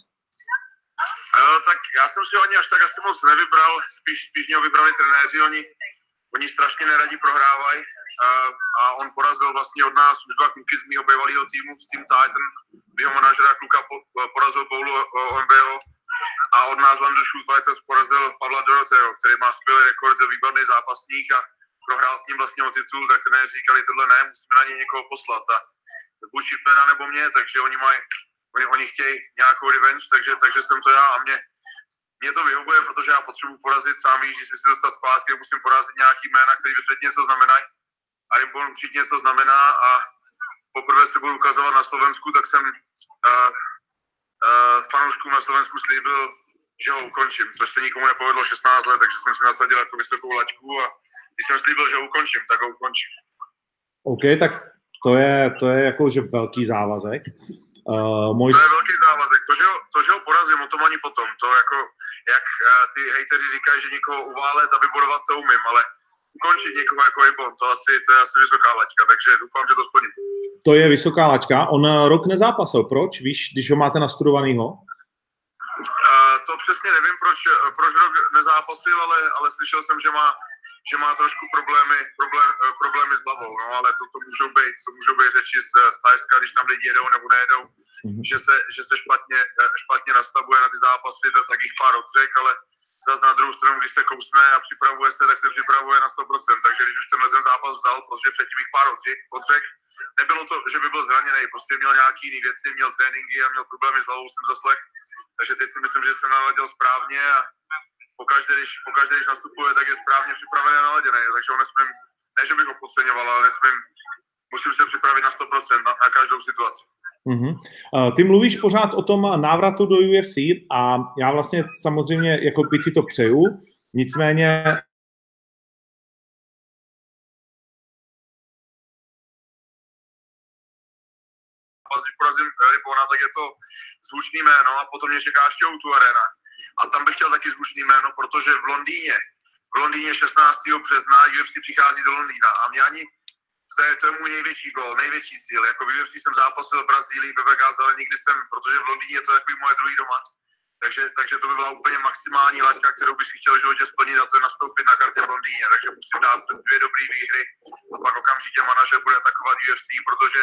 Tak já jsem si ho ani až tak asi moc nevybral, spíš, spíš mě ho vybrali trenéři, oni, oni strašně neradí prohrávají a, a on porazil vlastně od nás už dva kluky z mého bývalého týmu, z Team Titan, mého manažera kluka po, porazil Boulu OMBO a od nás Shoot Fighters porazil Pavla Doroteo, který má skvělý rekord, výborný zápasník a prohrál s ním vlastně o titul, tak trenéři říkali, tohle ne, musíme na něj někoho poslat a buď Chipmana nebo mě, takže oni mají, oni, oni chtějí nějakou revenge, takže, takže jsem to já a mě, mě to vyhovuje, protože já potřebuji porazit sám víš, že si dostat zpátky, musím porazit nějaký jména, který ve něco znamenají. A Ribbon určitě něco znamená a poprvé se budu ukazovat na Slovensku, tak jsem uh, uh, fanouškům na Slovensku slíbil, že ho ukončím, což se nikomu nepovedlo 16 let, takže jsem si nasadil jako vysokou laťku a když jsem slíbil, že ukončím, tak ho ukončím. OK, tak to je, to je jako, že velký závazek. Uh, můj... To je velký závazek. To, že ho, to, že ho porazím, o tom ani potom. To jako, jak uh, ty hejteři říkají, že někoho uválet a vybudovat to umím, ale ukončit někoho jako Ibon, to, asi, to je asi vysoká laťka, takže doufám, že to splním. To je vysoká laťka. On rok nezápasil. Proč? Víš, když ho máte nastudovanýho? Uh, to přesně nevím, proč, proč rok nezápasil, ale, ale slyšel jsem, že má že má trošku problémy, problém, eh, problémy s hlavou, no, ale to, to můžou být, to můžou být řeči z, z Tajska, když tam lidi jedou nebo nejedou, mm-hmm. že, se, že se špatně, eh, špatně nastavuje na ty zápasy, tak, tak jich pár odřek, ale zase na druhou stranu, když se kousne a připravuje se, tak se připravuje na 100%. Takže když už tenhle ten zápas vzal, protože předtím jich pár odřek, nebylo to, že by byl zraněný, prostě měl nějaký jiný věci, měl tréninky a měl problémy s hlavou, jsem zaslech. Takže teď si myslím, že jsem naladil správně a pokaždé, když, pokaždé, když nastupuje, tak je správně připravený a naladěný. Takže ho nesmím, ne, že bych ho podceňoval, ale nesmím, musím se připravit na 100% na, na každou situaci. Mm-hmm. Ty mluvíš pořád o tom návratu do UFC a já vlastně samozřejmě jako by ti to přeju, nicméně když porazím Ribona, tak je to zvučný jméno a potom mě čeká ještě tu arena. A tam bych chtěl taky zvučný jméno, protože v Londýně, v Londýně 16. března UFC přichází do Londýna a mě ani to je, to je můj největší gol, největší cíl. Jako v UFC jsem zápasil v Brazílii, ve Vegas, ale nikdy jsem, protože v Londýně je to jako moje druhý doma, takže, takže to by byla úplně maximální laťka, kterou bych chtěl v životě splnit a to je nastoupit na kartě v Londýně. Takže musím dát dvě dobré výhry a pak okamžitě manažer bude atakovat UFC, protože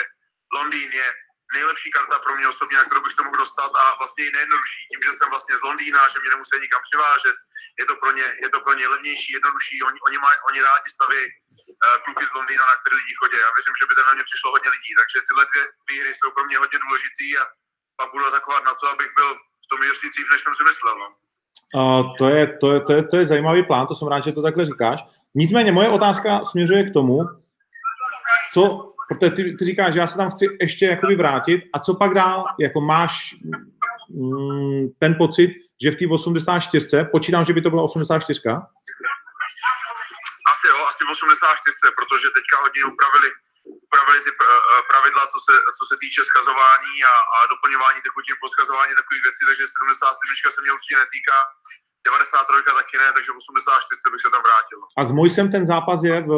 Londýn je nejlepší karta pro mě osobně, na kterou bych se mohl dostat a vlastně i nejjednodušší. Tím, že jsem vlastně z Londýna, že mě nemusí nikam přivážet, je to pro ně, je to pro ně levnější, jednodušší. Oni, oni, maj, oni rádi staví uh, kluky z Londýna, na které lidi chodí. Já věřím, že by to na mě přišlo hodně lidí. Takže tyhle dvě výhry jsou pro mě hodně důležitý a pak budu atakovat na to, abych byl v tom ještě dřív, než jsem si myslel. No. Uh, to, je, to, je, to, je, to je zajímavý plán, to jsem rád, že to takhle říkáš. Nicméně moje otázka směřuje k tomu, co, protože ty, ty říkáš, že já se tam chci ještě jakoby vrátit a co pak dál, jako máš mm, ten pocit, že v té 84, počítám, že by to byla 84? Asi jo, asi v 84, protože teďka hodně upravili, upravili ty pravidla, co se, co se týče skazování a, a doplňování tekutin po skazování takových věcí, takže 77 se mě určitě netýká, 93 taky ne, takže v 84 bych se tam vrátil. A s Mojsem ten zápas je v?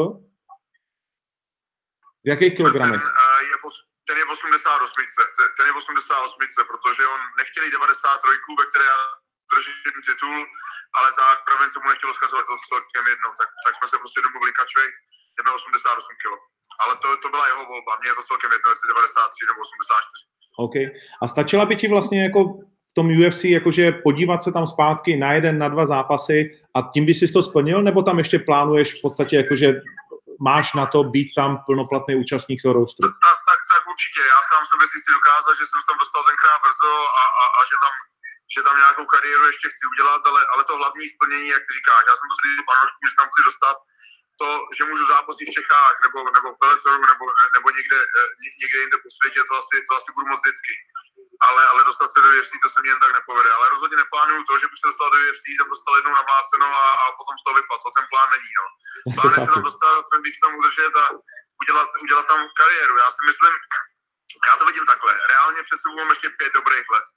V jakých kilogramech? Ten, uh, je, ten je v 88, ten je v 88, protože on nechtěl 93, ve které já držím titul, ale zároveň se mu nechtělo zkazovat to celkem jednou, tak, tak jsme se prostě domluvili catchweight, jdeme 88 kg. Ale to, to byla jeho volba, mně je to celkem jedno, jestli 93 nebo 84. OK. A stačila by ti vlastně jako v tom UFC, jakože podívat se tam zpátky na jeden, na dva zápasy a tím by si to splnil, nebo tam ještě plánuješ v podstatě jakože máš na to být tam plnoplatný účastník toho roustru? Tak, tak, tak určitě. Já sám si chci dokázat, že jsem se tam dostal tenkrát brzo a, a, a že tam že tam nějakou kariéru ještě chci udělat, ale, ale to hlavní splnění, jak ty říkáš, já jsem to slyšel fanouškům, že tam chci dostat to, že můžu zápasit v Čechách nebo, nebo v Bellatoru nebo, nebo někde, eh, někde jinde po světě, to asi, to asi budu moc vždycky. Ale, ale dostat se do UFC, to se mi jen tak nepovede. Ale rozhodně neplánuju to, že bych se dostal do UFC, tam dostal jednou namlácenou a, a potom z toho vypad. To ten plán není. No. Plán je se tam dostat, ten víc tam udržet a udělat, udělat tam kariéru. Já si myslím, já to vidím takhle. Reálně před sebou mám ještě pět dobrých let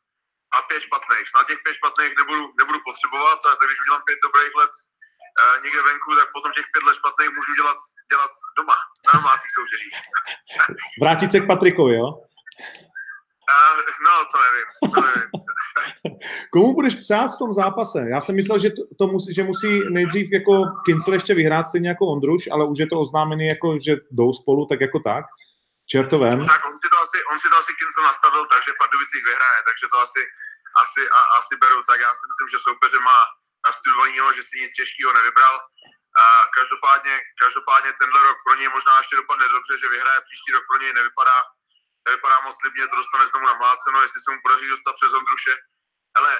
a pět špatných. Snad těch pět špatných nebudu, nebudu potřebovat, a tak když udělám pět dobrých let uh, někde venku, tak potom těch pět let špatných můžu dělat, dělat doma, na domácích soutěžích. Vrátit se k Patrikovi, jo? Uh, no, to nevím. To nevím. (laughs) Komu budeš přát v tom zápase? Já jsem myslel, že to, to musí, že musí nejdřív jako Kincel ještě vyhrát stejně jako Ondruš, ale už je to oznámený jako, že jdou spolu tak jako tak. Čertovém. Tak on si to asi, on si to asi Kincel nastavil, takže Pardubicích vyhraje, takže to asi, asi, a, asi beru. Tak já si myslím, že soupeře má nastudovaný, že si nic těžkého nevybral. A každopádně, každopádně tenhle rok pro něj možná ještě dopadne dobře, že vyhraje, příští rok pro něj nevypadá, nevypadá moc slibně, to dostane znovu namláceno, jestli se mu podaří dostat přes Ondruše. Ale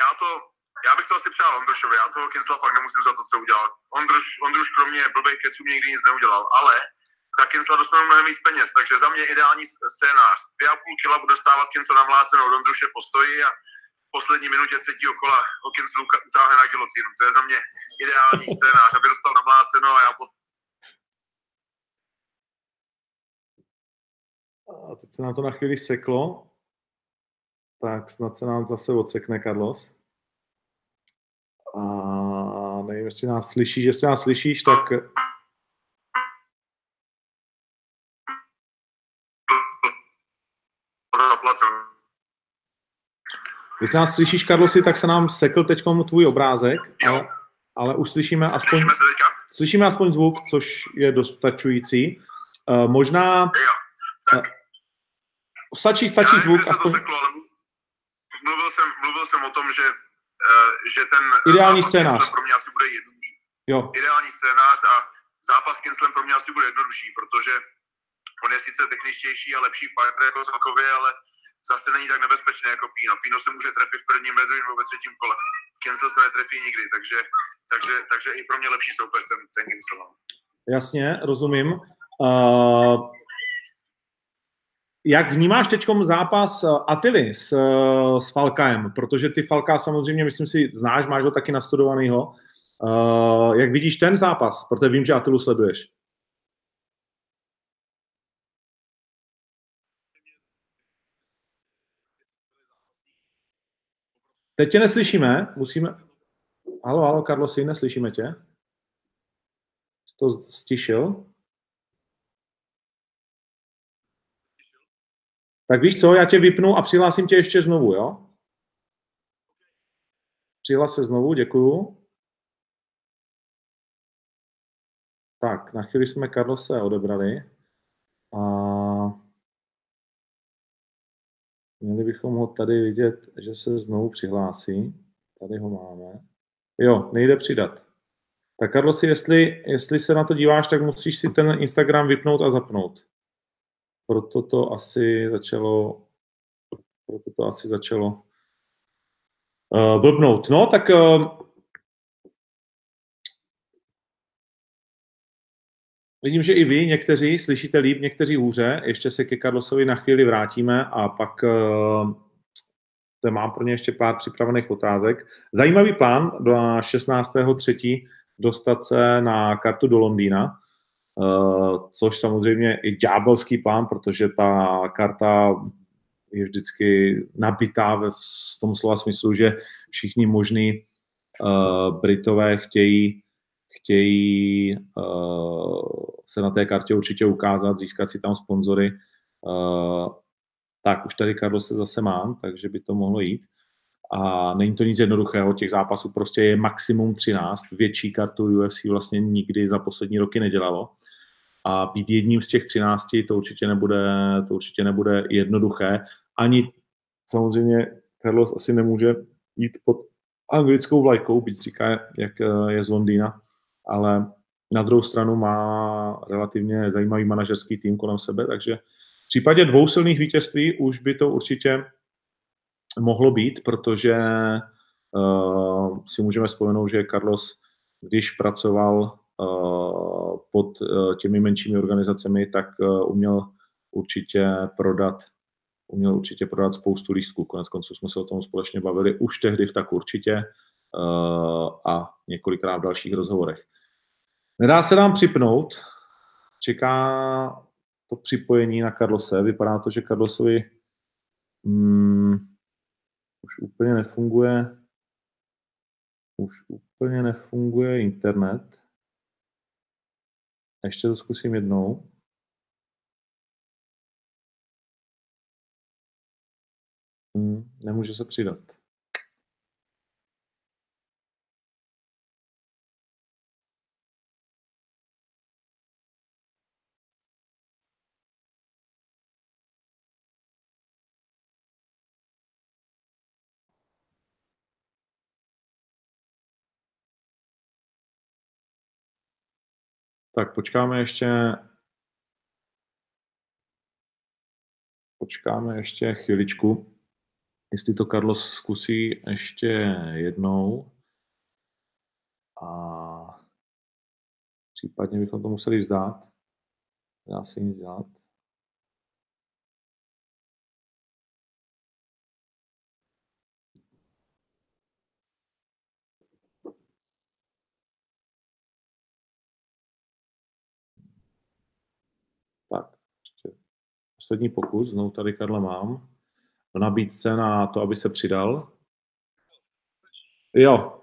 já to, já bych to asi přál Ondrušovi, já toho Kinsla fakt nemusím za to, co udělal. Ondruš, Ondruš pro mě blbej keců nikdy nic neudělal, ale za Kinsla dostanu mnohem víc peněz, takže za mě ideální scénář. Dvě a půl kila bude stávat Kinsla namlácenou, Ondruše postojí a v poslední minutě třetího kola Hawkins utáhne na gilotinu. To je za mě ideální scénář, aby dostal namláceno a já A teď se nám to na chvíli seklo. Tak snad se nám zase odsekne Carlos. A nevím, jestli nás slyšíš. Jestli nás slyšíš, tak... Když nás slyšíš, Karlosi, tak se nám sekl teď tvůj obrázek, ale, ale už slyšíme aspoň, Slyšíme aspoň zvuk, což je dostačující. Uh, možná Jo, tak stačí, já stačí nevím, zvuk to aspoň. seklo, mluvil jsem, mluvil jsem o tom, že, uh, že ten Ideální zápas scénář. Pro mě asi bude jednodušší. Jo, Ideální scénář a zápas s Kinslem pro mě asi bude jednodušší, protože on je sice techničtější a lepší fighter jako celkově, ale zase není tak nebezpečný jako Pino. Pino se může trefit v prvním redu nebo ve třetím kole. Kinsel se netrefí nikdy, takže, takže, takže i pro mě lepší soupeř ten, ten Kinsel. jasně, rozumím. Uh, jak vnímáš teď zápas eh, Atily s, eh, s Falkajem? Protože ty Falka samozřejmě, myslím si, znáš, máš ho taky nastudovanýho. Eh, jak vidíš ten zápas? Protože vím, že Atilu sleduješ. Teď tě neslyšíme, musíme... Halo, halo, Karlosi, neslyšíme tě. Jsi to stišil? Tak víš co, já tě vypnu a přihlásím tě ještě znovu, jo? Přihlas se znovu, děkuju. Tak, na chvíli jsme Karlose odebrali. A měli bychom ho tady vidět, že se znovu přihlásí. Tady ho máme. Jo, nejde přidat. Tak Karlosi, jestli, jestli se na to díváš, tak musíš si ten Instagram vypnout a zapnout. Proto to asi začalo proto to asi začalo uh, blbnout. No, tak uh, vidím, že i vy někteří slyšíte líp, někteří hůře. Ještě se ke Carlosovi na chvíli vrátíme a pak uh, mám pro ně ještě pár připravených otázek. Zajímavý plán do 16.3. dostat se na kartu do Londýna, což samozřejmě je ďábelský plán, protože ta karta je vždycky nabitá v tom slova smyslu, že všichni možní uh, Britové chtějí, chtějí uh, se na té kartě určitě ukázat, získat si tam sponzory. Tak už tady Carlos se zase mám, takže by to mohlo jít. A není to nic jednoduchého, těch zápasů prostě je maximum 13, větší kartu UFC vlastně nikdy za poslední roky nedělalo. A být jedním z těch 13 to určitě nebude, to určitě nebude jednoduché. Ani samozřejmě Carlos asi nemůže jít pod anglickou vlajkou, byť říká, jak eh, je z Londýna, ale na druhou stranu má relativně zajímavý manažerský tým kolem sebe, takže v případě dvou silných vítězství už by to určitě mohlo být, protože uh, si můžeme vzpomenout, že Carlos, když pracoval pod uh, těmi menšími organizacemi, tak uh, uměl určitě prodat uměl určitě prodat spoustu lístků. Konec konců jsme se o tom společně bavili už tehdy v tak určitě a několikrát v dalších rozhovorech. Nedá se nám připnout, čeká to připojení na Karlose. Vypadá to, že Karlosovi hmm, už úplně nefunguje už úplně nefunguje internet. Ještě to zkusím jednou. Hmm, nemůže se přidat. Tak počkáme ještě počkáme ještě chviličku jestli to Carlos zkusí ještě jednou. A případně bychom to museli vzdát. Dá se nic dělat. Tak, ještě poslední pokus, znovu tady Karla mám do nabídce na to, aby se přidal. Jo.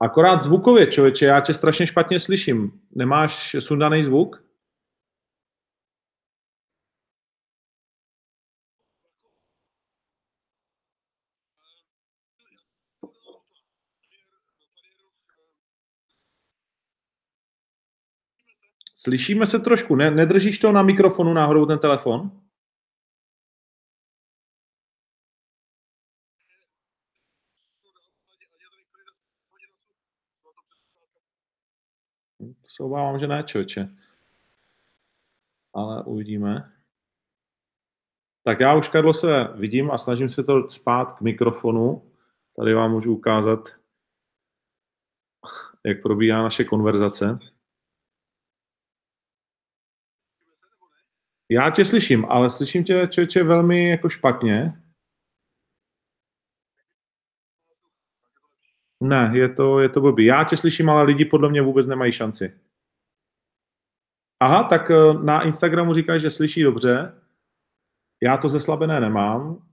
Akorát zvukově, člověče, já tě strašně špatně slyším. Nemáš sundaný zvuk? Slyšíme se trošku. Ne, nedržíš to na mikrofonu náhodou ten telefon? Se obávám, že ne, čoče. Ale uvidíme. Tak já už, Karlo, se vidím a snažím se to spát k mikrofonu. Tady vám můžu ukázat, jak probíhá naše konverzace. Já tě slyším, ale slyším tě člověče velmi jako špatně. Ne, je to, je to blbý. Já tě slyším, ale lidi podle mě vůbec nemají šanci. Aha, tak eh, na Instagramu říkáš, že slyší dobře. Já to zeslabené nemám.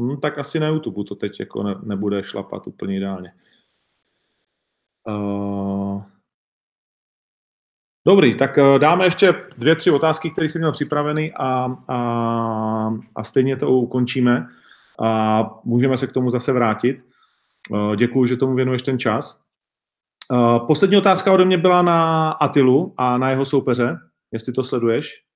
Hm, tak asi na YouTube to teď jako ne, nebude šlapat úplně ideálně. Uh dobrý, tak uh, dáme ještě dvě, tři otázky, které jsem měl připravený a, a, a stejně to ukončíme a můžeme se k tomu zase vrátit. Uh, děkuji, že tomu věnuješ ten čas. Uh, poslední otázka ode mě byla na Atilu a na jeho soupeře, jestli to sleduješ.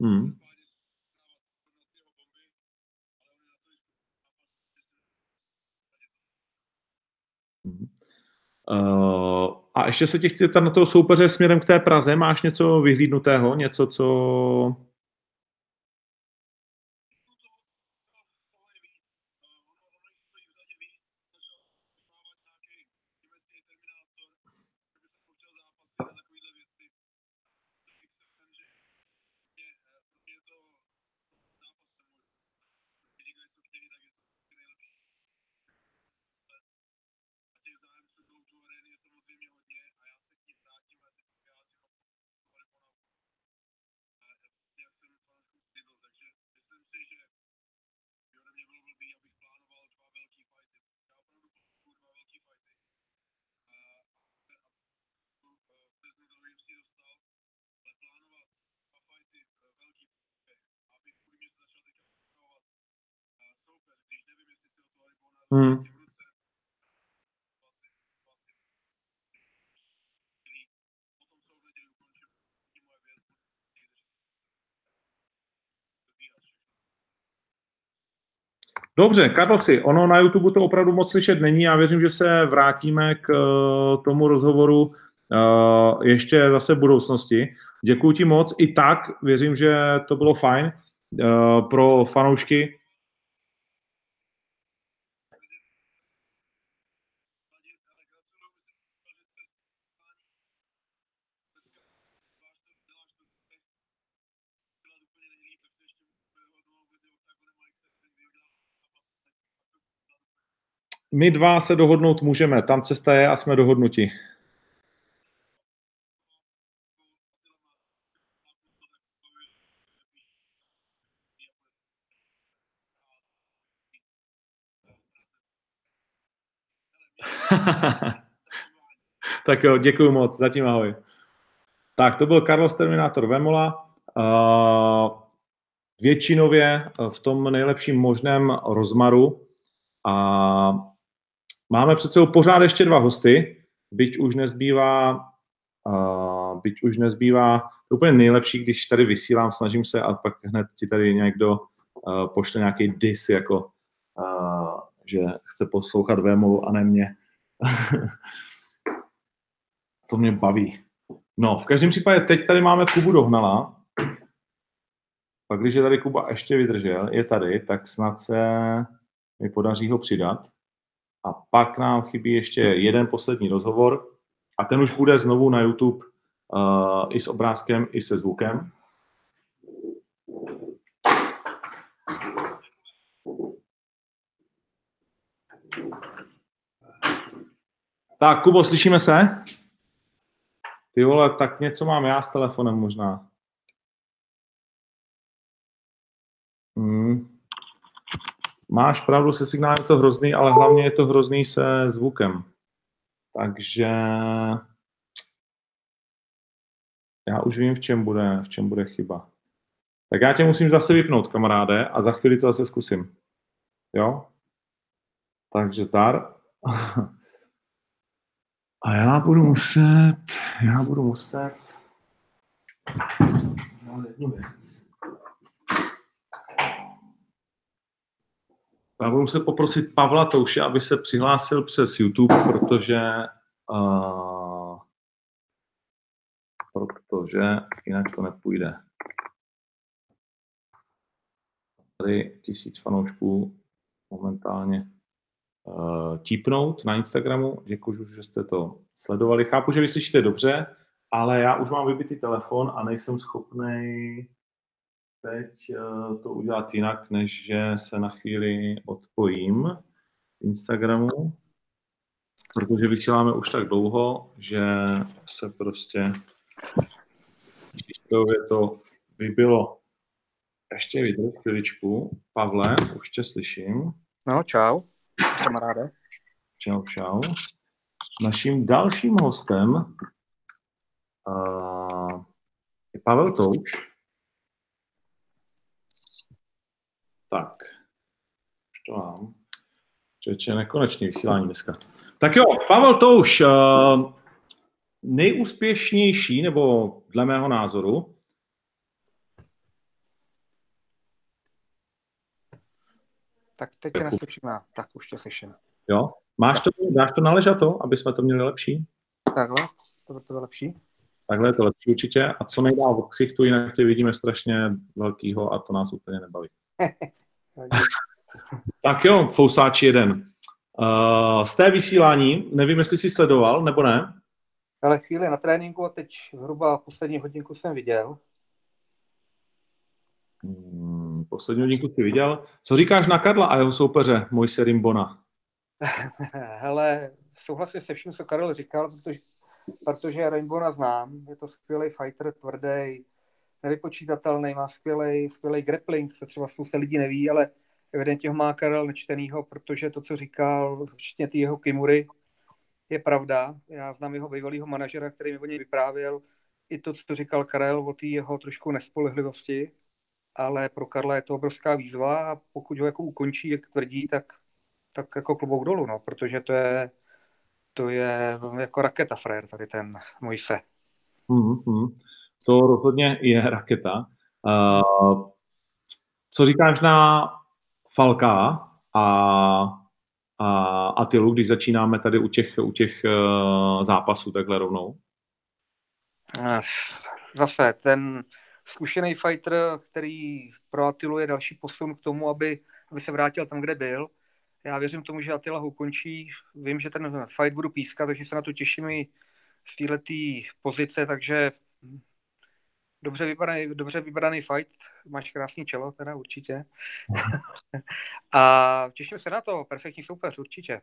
Hmm. Uh, a ještě se tě chci zeptat na toho soupeře směrem k té Praze. Máš něco vyhlídnutého? Něco, co... Hmm. Dobře, Karlosi, ono na YouTube to opravdu moc slyšet není. Já věřím, že se vrátíme k uh, tomu rozhovoru uh, ještě zase v budoucnosti. Děkuji ti moc. I tak věřím, že to bylo fajn uh, pro fanoušky. My dva se dohodnout můžeme, tam cesta je a jsme dohodnuti. (laughs) tak jo, děkuji moc, zatím ahoj. Tak, to byl Carlos Terminator Vemola. Většinově v tom nejlepším možném rozmaru. A Máme před sebou pořád ještě dva hosty, byť už nezbývá, uh, byť už nezbývá to úplně nejlepší, když tady vysílám, snažím se a pak hned ti tady někdo uh, pošle nějaký dis, jako uh, že chce poslouchat Vémolu a ne mě. (laughs) to mě baví. No, v každém případě teď tady máme Kubu Dohnala. Pak když je tady Kuba ještě vydržel, je tady, tak snad se mi podaří ho přidat. A pak nám chybí ještě jeden poslední rozhovor a ten už bude znovu na YouTube uh, i s obrázkem, i se zvukem. Tak, Kubo, slyšíme se? Ty vole, tak něco mám já s telefonem možná. Hmm. Máš pravdu, se signálem je to hrozný, ale hlavně je to hrozný se zvukem. Takže já už vím, v čem bude, v čem bude chyba. Tak já tě musím zase vypnout, kamaráde, a za chvíli to zase zkusím. Jo? Takže zdar. (laughs) A já budu muset, já budu muset jednu věc. Já budu se poprosit Pavla Touše, aby se přihlásil přes YouTube, protože uh, protože jinak to nepůjde. Tady tisíc fanoušků momentálně uh, típnout na Instagramu. Děkuji, že jste to sledovali. Chápu, že vy slyšíte dobře. ale já už mám vybitý telefon a nejsem schopný teď eh, to udělat jinak, než že se na chvíli odpojím Instagramu, protože vysíláme už tak dlouho, že se prostě čistově to vybilo. Ještě vydrž chviličku. Pavle, už tě slyším. No, čau, kamaráde. Čau, čau. Naším dalším hostem uh, je Pavel Touš. Tak, už to mám. Čeče, nekonečný vysílání dneska. Tak jo, Pavel Touš, uh, nejúspěšnější, nebo dle mého názoru, Tak teď tě neslyším já, tak už tě slyším. jo? Máš to, dáš to na to, aby jsme to měli lepší? Takhle, to bylo lepší. Takhle je to lepší určitě. A co nejdál od ksichtu, jinak tě vidíme strašně velkýho a to nás úplně nebaví. (laughs) tak jo, Fousáč jeden. Uh, z té vysílání, nevím, jestli jsi sledoval, nebo ne? Ale chvíli na tréninku a teď zhruba poslední hodinku jsem viděl. Hmm, poslední hodinku jsi viděl. Co říkáš na Karla a jeho soupeře, Mojse Rimbona? (laughs) Hele, souhlasím se vším, co Karel říkal, protože, protože Rainbowna znám. Je to skvělý fighter, tvrdý, nevypočítatelný, má skvělý, skvělý grappling, co třeba spousta lidí neví, ale evidentně ho má Karel nečtenýho, protože to, co říkal, včetně ty jeho Kimury, je pravda. Já znám jeho bývalého manažera, který mi o něj vyprávěl, i to, co říkal Karel o té jeho trošku nespolehlivosti, ale pro Karla je to obrovská výzva a pokud ho jako ukončí, jak tvrdí, tak, tak jako klobouk dolů, no, protože to je, to je jako raketa frér, tady ten Mojse. Mm-hmm. To rozhodně je raketa. Uh, co říkáš na Falka a, a Atilu, když začínáme tady u těch, u těch uh, zápasů takhle rovnou? Zase ten zkušený fighter, který pro Atilu je další posun k tomu, aby, aby se vrátil tam, kde byl. Já věřím tomu, že Atila ho ukončí. Vím, že ten fight budu pískat, takže se na to těším i z této pozice, takže dobře vybraný, dobře vybraný fight, máš krásný čelo teda určitě. (laughs) a těším se na to, perfektní soupeř určitě.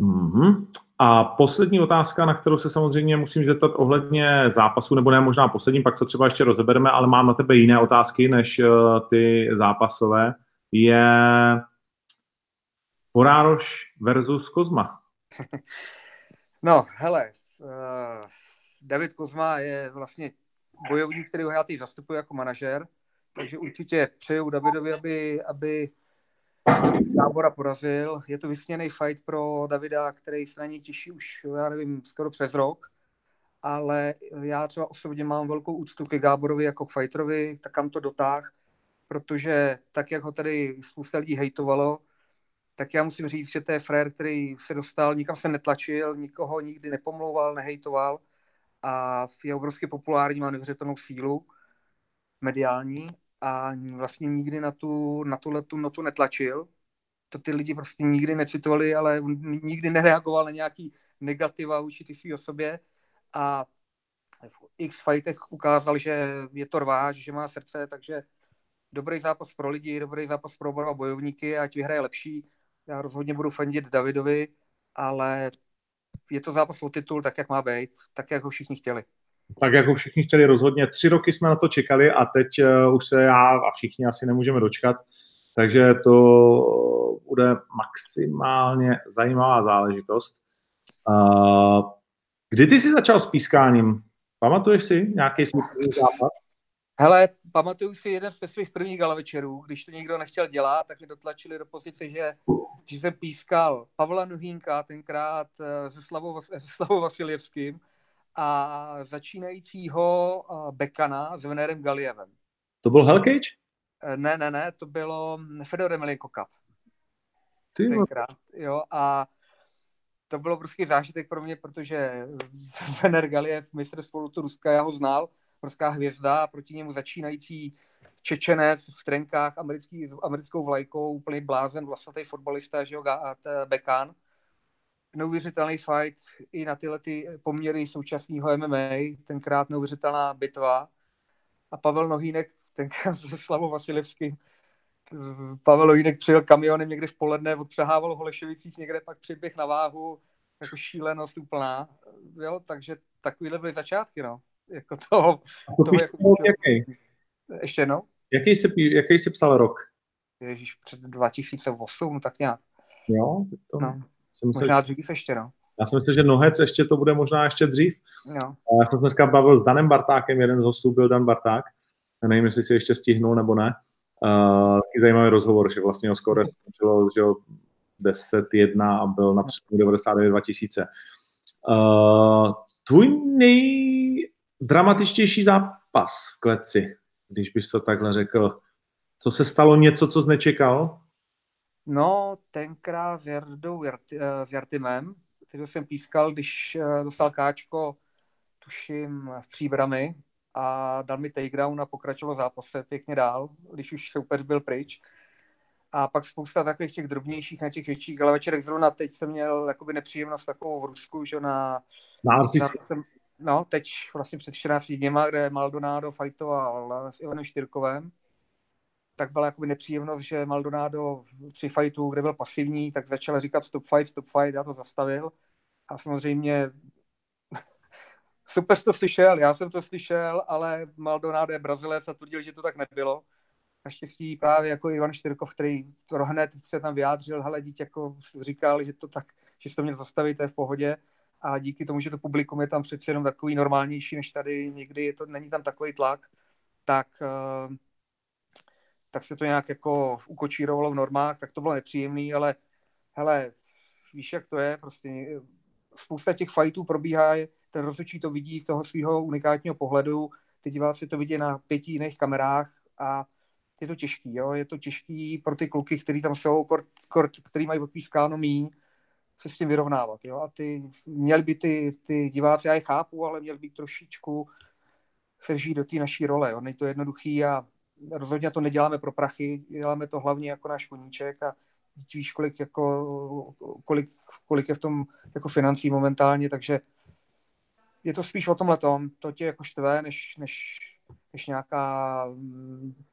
Mm-hmm. A poslední otázka, na kterou se samozřejmě musím zeptat ohledně zápasu, nebo ne možná poslední, pak to třeba ještě rozebereme, ale mám na tebe jiné otázky než uh, ty zápasové, je Porároš versus Kozma. (laughs) No, hele, uh, David Kozma je vlastně bojovník, který já teď zastupuji jako manažer, takže určitě přeju Davidovi, aby, aby Gábora porazil. Je to vysněný fight pro Davida, který se na ní těší už, já nevím, skoro přes rok. Ale já třeba osobně mám velkou úctu ke Gáborovi jako k fighterovi, tak kam to dotáh, protože tak, jak ho tady spousta lidí hejtovalo, tak já musím říct, že to je frér, který se dostal, nikam se netlačil, nikoho nikdy nepomlouval, nehejtoval a je obrovsky populární, má neuvěřitelnou sílu mediální a vlastně nikdy na tu, na tu letu notu netlačil. To ty lidi prostě nikdy necitovali, ale nikdy nereagoval na nějaký negativa vůči ty své osobě a v X fightech ukázal, že je to rváč, že má srdce, takže dobrý zápas pro lidi, dobrý zápas pro oba bojovníky, ať vyhraje lepší. Já rozhodně budu fandit Davidovi, ale je to zápas o titul tak, jak má být, tak, jak ho všichni chtěli tak jako všichni chtěli rozhodně. Tři roky jsme na to čekali a teď uh, už se já a všichni asi nemůžeme dočkat. Takže to bude maximálně zajímavá záležitost. Kdy ty jsi začal s pískáním? Pamatuješ si nějaký smutný zápas? Hele, pamatuju si jeden z svých prvních galavečerů, když to nikdo nechtěl dělat, tak mě dotlačili do pozice, že, že jsem pískal Pavla Nuhínka, tenkrát eh, se Slavou, se Slavou Vasiljevským, a začínajícího Bekana s Venerem Galievem. To byl Hellcage? E, ne, ne, ne, to bylo Fedor Emelianko Cup. Ty tenkrát, jo, a to bylo prostě zážitek pro mě, protože Vener Galiev, mistr spolu Ruska, já ho znal, ruská hvězda a proti němu začínající Čečenec v trenkách americký, americkou vlajkou, úplný blázen, vlastnatý fotbalista, že jo, Bekan. neuvěřitelný fight i na tyhle ty poměry současného MMA, tenkrát neuvěřitelná bitva. A Pavel Nohýnek, tenkrát se Slavou Vasilevským, Pavel Nohýnek přijel kamionem někde v poledne, odpřehával Holešovicích, někde pak přiběh na váhu, jako šílenost úplná. Jo, takže takovýhle byly začátky, no. Jako toho, to toho jako, jaký? Ještě jednou? Jaký jsi, jaký jsi psal rok? Ježíš, před 2008, tak nějak. Jo, to... No. Jsem myslel, možná dřív ještě, no. Já si myslím, že Nohec ještě to bude možná ještě dřív. No. Já jsem se dneska bavil s Danem Bartákem, jeden z hostů byl Dan Barták. Já nevím, jestli si ještě stihnul nebo ne. Uh, taky zajímavý rozhovor, že vlastně ho skoro skončilo, že 10-1 a byl na přeskum 99 2000. Uh, tvůj nejdramatičtější zápas v kleci, když bys to takhle řekl, co se stalo něco, co jsi nečekal? No, tenkrát s Jardou, eh, s Jartimem, který jsem pískal, když eh, dostal káčko, tuším, v příbrami a dal mi takedown a pokračoval zápase pěkně dál, když už soupeř byl pryč. A pak spousta takových těch drobnějších na těch větších, ale večerek zrovna teď jsem měl jakoby nepříjemnost takovou v Rusku, že na... Na jsem, no, teď vlastně před 14 dněma, kde Maldonado fightoval s Ivanem Štyrkovem tak byla jakoby nepříjemnost, že Maldonado při fightu, kde byl pasivní, tak začal říkat stop fight, stop fight, já to zastavil. A samozřejmě (laughs) super to slyšel, já jsem to slyšel, ale Maldonado je Brazilec a tvrdil, že to tak nebylo. Naštěstí právě jako Ivan Štyrkov, který to hned se tam vyjádřil, hele, dítě jako říkal, že to tak, že to měl zastavit, to je v pohodě. A díky tomu, že to publikum je tam přeci jenom takový normálnější než tady, někdy je to, není tam takový tlak, tak uh, tak se to nějak jako ukočírovalo v normách, tak to bylo nepříjemný, ale hele, víš, jak to je, prostě spousta těch fightů probíhá, ten rozhodčí to vidí z toho svého unikátního pohledu, ty diváci to vidí na pěti jiných kamerách a je to těžký, jo? je to těžký pro ty kluky, kteří tam jsou, kort, kort, který mají odpískáno míň, se s tím vyrovnávat. Jo? A ty, měli by ty, ty diváci, já je chápu, ale měli by trošičku se vžít do té naší role. Jo? Není to jednoduchý a rozhodně to neděláme pro prachy, děláme to hlavně jako náš koníček a víš, kolik, jako, kolik, kolik je v tom jako financí momentálně, takže je to spíš o tomhle tom, to tě jako štve, než, než, než nějaká, mm,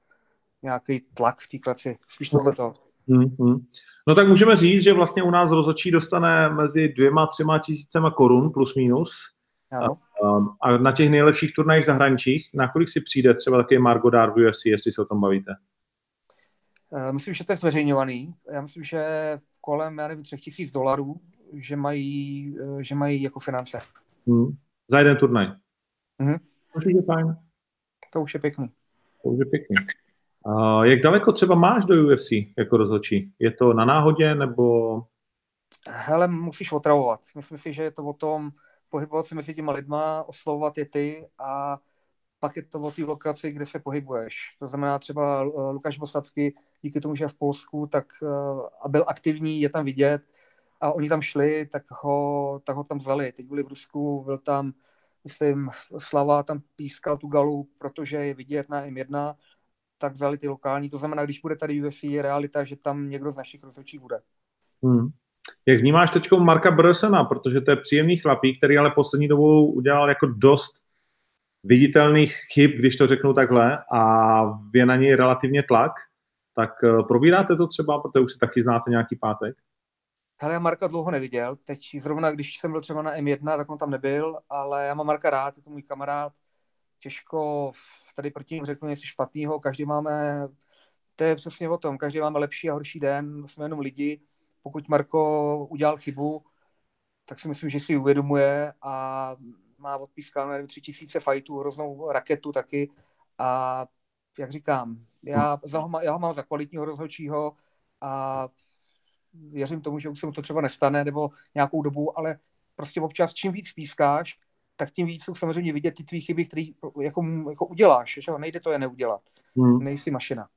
nějaký tlak v té kleci, spíš tohle to. Mm-hmm. No tak můžeme říct, že vlastně u nás rozhodčí dostane mezi dvěma, třema tisícema korun plus minus. A, a na těch nejlepších turnajích zahraničích, na kolik si přijde třeba takový Margot Dár v UFC, jestli se o tom bavíte? Eh, myslím, že to je zveřejňovaný. Já myslím, že kolem, já nevím, třech tisíc dolarů, že mají, eh, že mají jako finance. Hmm. Za jeden turnaj? Mhm. To už je fajn. To už je pěkný. To už je pěkný. Uh, jak daleko třeba máš do UFC jako rozhodčí? Je to na náhodě nebo... Hele, musíš otravovat. Myslím si, že je to o tom, pohybovat se mezi těma lidma, oslovovat je ty a pak je to o té lokaci, kde se pohybuješ. To znamená třeba eh, Lukáš Bosacky, díky tomu, že je v Polsku, tak eh, a byl aktivní, je tam vidět a oni tam šli, tak ho, tak ho tam vzali. Teď byli v Rusku, byl tam, myslím, Slava tam pískal tu galu, protože je vidět na M1, tak vzali ty lokální. To znamená, když bude tady UFC, je realita, že tam někdo z našich rozhodčích bude. Hmm. Jak vnímáš teď Marka Brosena, protože to je příjemný chlapík, který ale poslední dobou udělal jako dost viditelných chyb, když to řeknu takhle, a je na něj relativně tlak, tak eh, probíráte to třeba, protože už si taky znáte nějaký pátek? Hele, já Marka dlouho neviděl. Teď zrovna, když jsem byl třeba na M1, tak on tam nebyl, ale já mám Marka rád, je to můj kamarád. Těžko tady proti němu řeknu něco špatného. Každý máme, to je přesně o tom, každý máme lepší a horší den, jsme jenom lidi pokud Marko udělal chybu, tak si myslím, že si uvědomuje a má odpískáno nevím, tři tisíce fightů, hroznou raketu taky a jak říkám, já, za ho, já ho mám za kvalitního rozhodčího a věřím tomu, že už se mu to třeba nestane nebo nějakou dobu, ale prostě občas čím víc pískáš, tak tím víc jsou samozřejmě vidět ty tvý chyby, které jako, jako uděláš, že? nejde to je neudělat. Hmm. Nejsi mašina.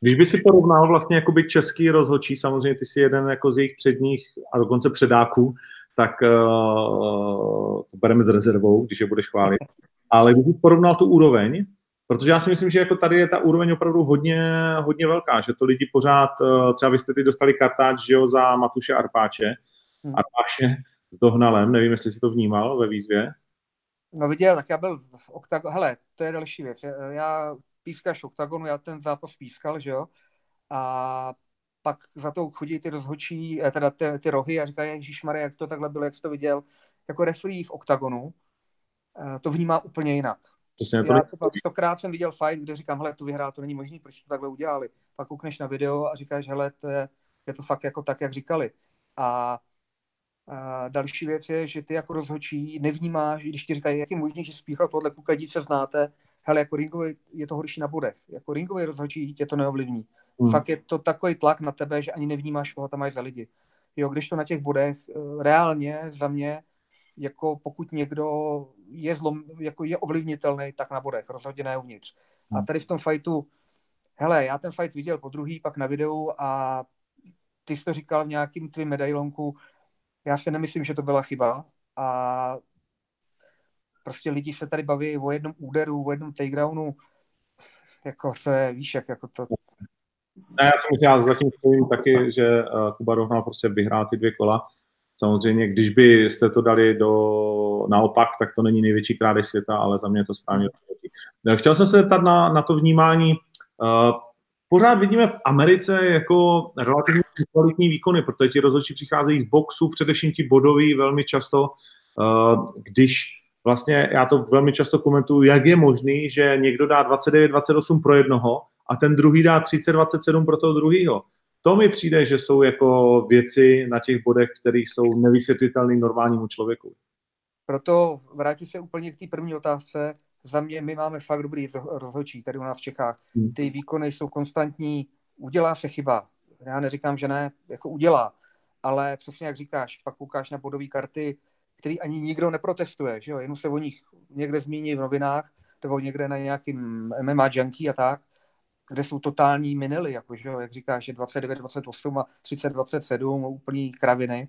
Když by si porovnal vlastně jakoby český rozhodčí, samozřejmě ty jsi jeden jako z jejich předních a dokonce předáků, tak uh, to bereme s rezervou, když je budeš chválit. Ale když bys porovnal tu úroveň, protože já si myslím, že jako tady je ta úroveň opravdu hodně, hodně velká, že to lidi pořád, uh, třeba vy jste ty dostali kartáč že jo, za Matuše Arpáče, hmm. Armáše s Dohnalem, nevím, jestli jsi to vnímal ve výzvě. No viděl, tak já byl v oktagonu, hele, to je další věc, já pískáš v oktagonu, já ten zápas pískal, že jo, a pak za to chodí ty rozhočí, eh, teda ty, ty rohy a říkají, Maria, jak to takhle bylo, jak jsi to viděl. Jako referee v oktagonu eh, to vnímá úplně jinak. Přesně, to Já třeba stokrát jsem viděl fight, kde říkám, hele, tu vyhrál, to není možný, proč to takhle udělali. Pak koukneš na video a říkáš, hele, to je, je to fakt jako tak, jak říkali. A, a další věc je, že ty jako rozhočí nevnímáš, když ti říkají, jak je možný, že spíchal tohle kluka, se znáte, hele, jako ringový je to horší na bodech. Jako ringový rozhodčí tě to neovlivní. Hmm. Fakt je to takový tlak na tebe, že ani nevnímáš, koho tam máš za lidi. Jo, když to na těch bodech, eh, reálně za mě, jako pokud někdo je, zlom, jako je ovlivnitelný, tak na bodech, rozhodně ne uvnitř. Hmm. A tady v tom fajtu, hele, já ten fight viděl po druhý, pak na videu a ty jsi to říkal v nějakým tvým medailonku, já si nemyslím, že to byla chyba a prostě lidi se tady baví o jednom úderu, o jednom takedownu, jako to je, víš, jak jako to... Ne, já si myslím, já zatím stojím taky, že uh, Kuba Dohnal prostě vyhrál ty dvě kola. Samozřejmě, když byste to dali do naopak, tak to není největší krádež světa, ale za mě je to správně. Chtěl jsem se zeptat na, na to vnímání. Uh, pořád vidíme v Americe jako relativně kvalitní výkony, protože ti rozhodčí přicházejí z boxu, především ti bodoví velmi často, uh, když vlastně já to velmi často komentuju, jak je možný, že někdo dá 29-28 pro jednoho a ten druhý dá 30-27 pro toho druhého. To mi přijde, že jsou jako věci na těch bodech, které jsou nevysvětlitelné normálnímu člověku. Proto vrátím se úplně k té první otázce. Za mě my máme fakt dobrý rozhodčí tady u nás v Čechách. Hmm. Ty výkony jsou konstantní, udělá se chyba. Já neříkám, že ne, jako udělá. Ale přesně jak říkáš, pak ukáž na bodové karty, který ani nikdo neprotestuje, že jo? jenom se o nich někde zmíní v novinách, nebo někde na nějakým MMA junkie a tak, kde jsou totální minely, jako, že jo? jak říkáš, že 29, 28 a 30, 27, úplný kraviny.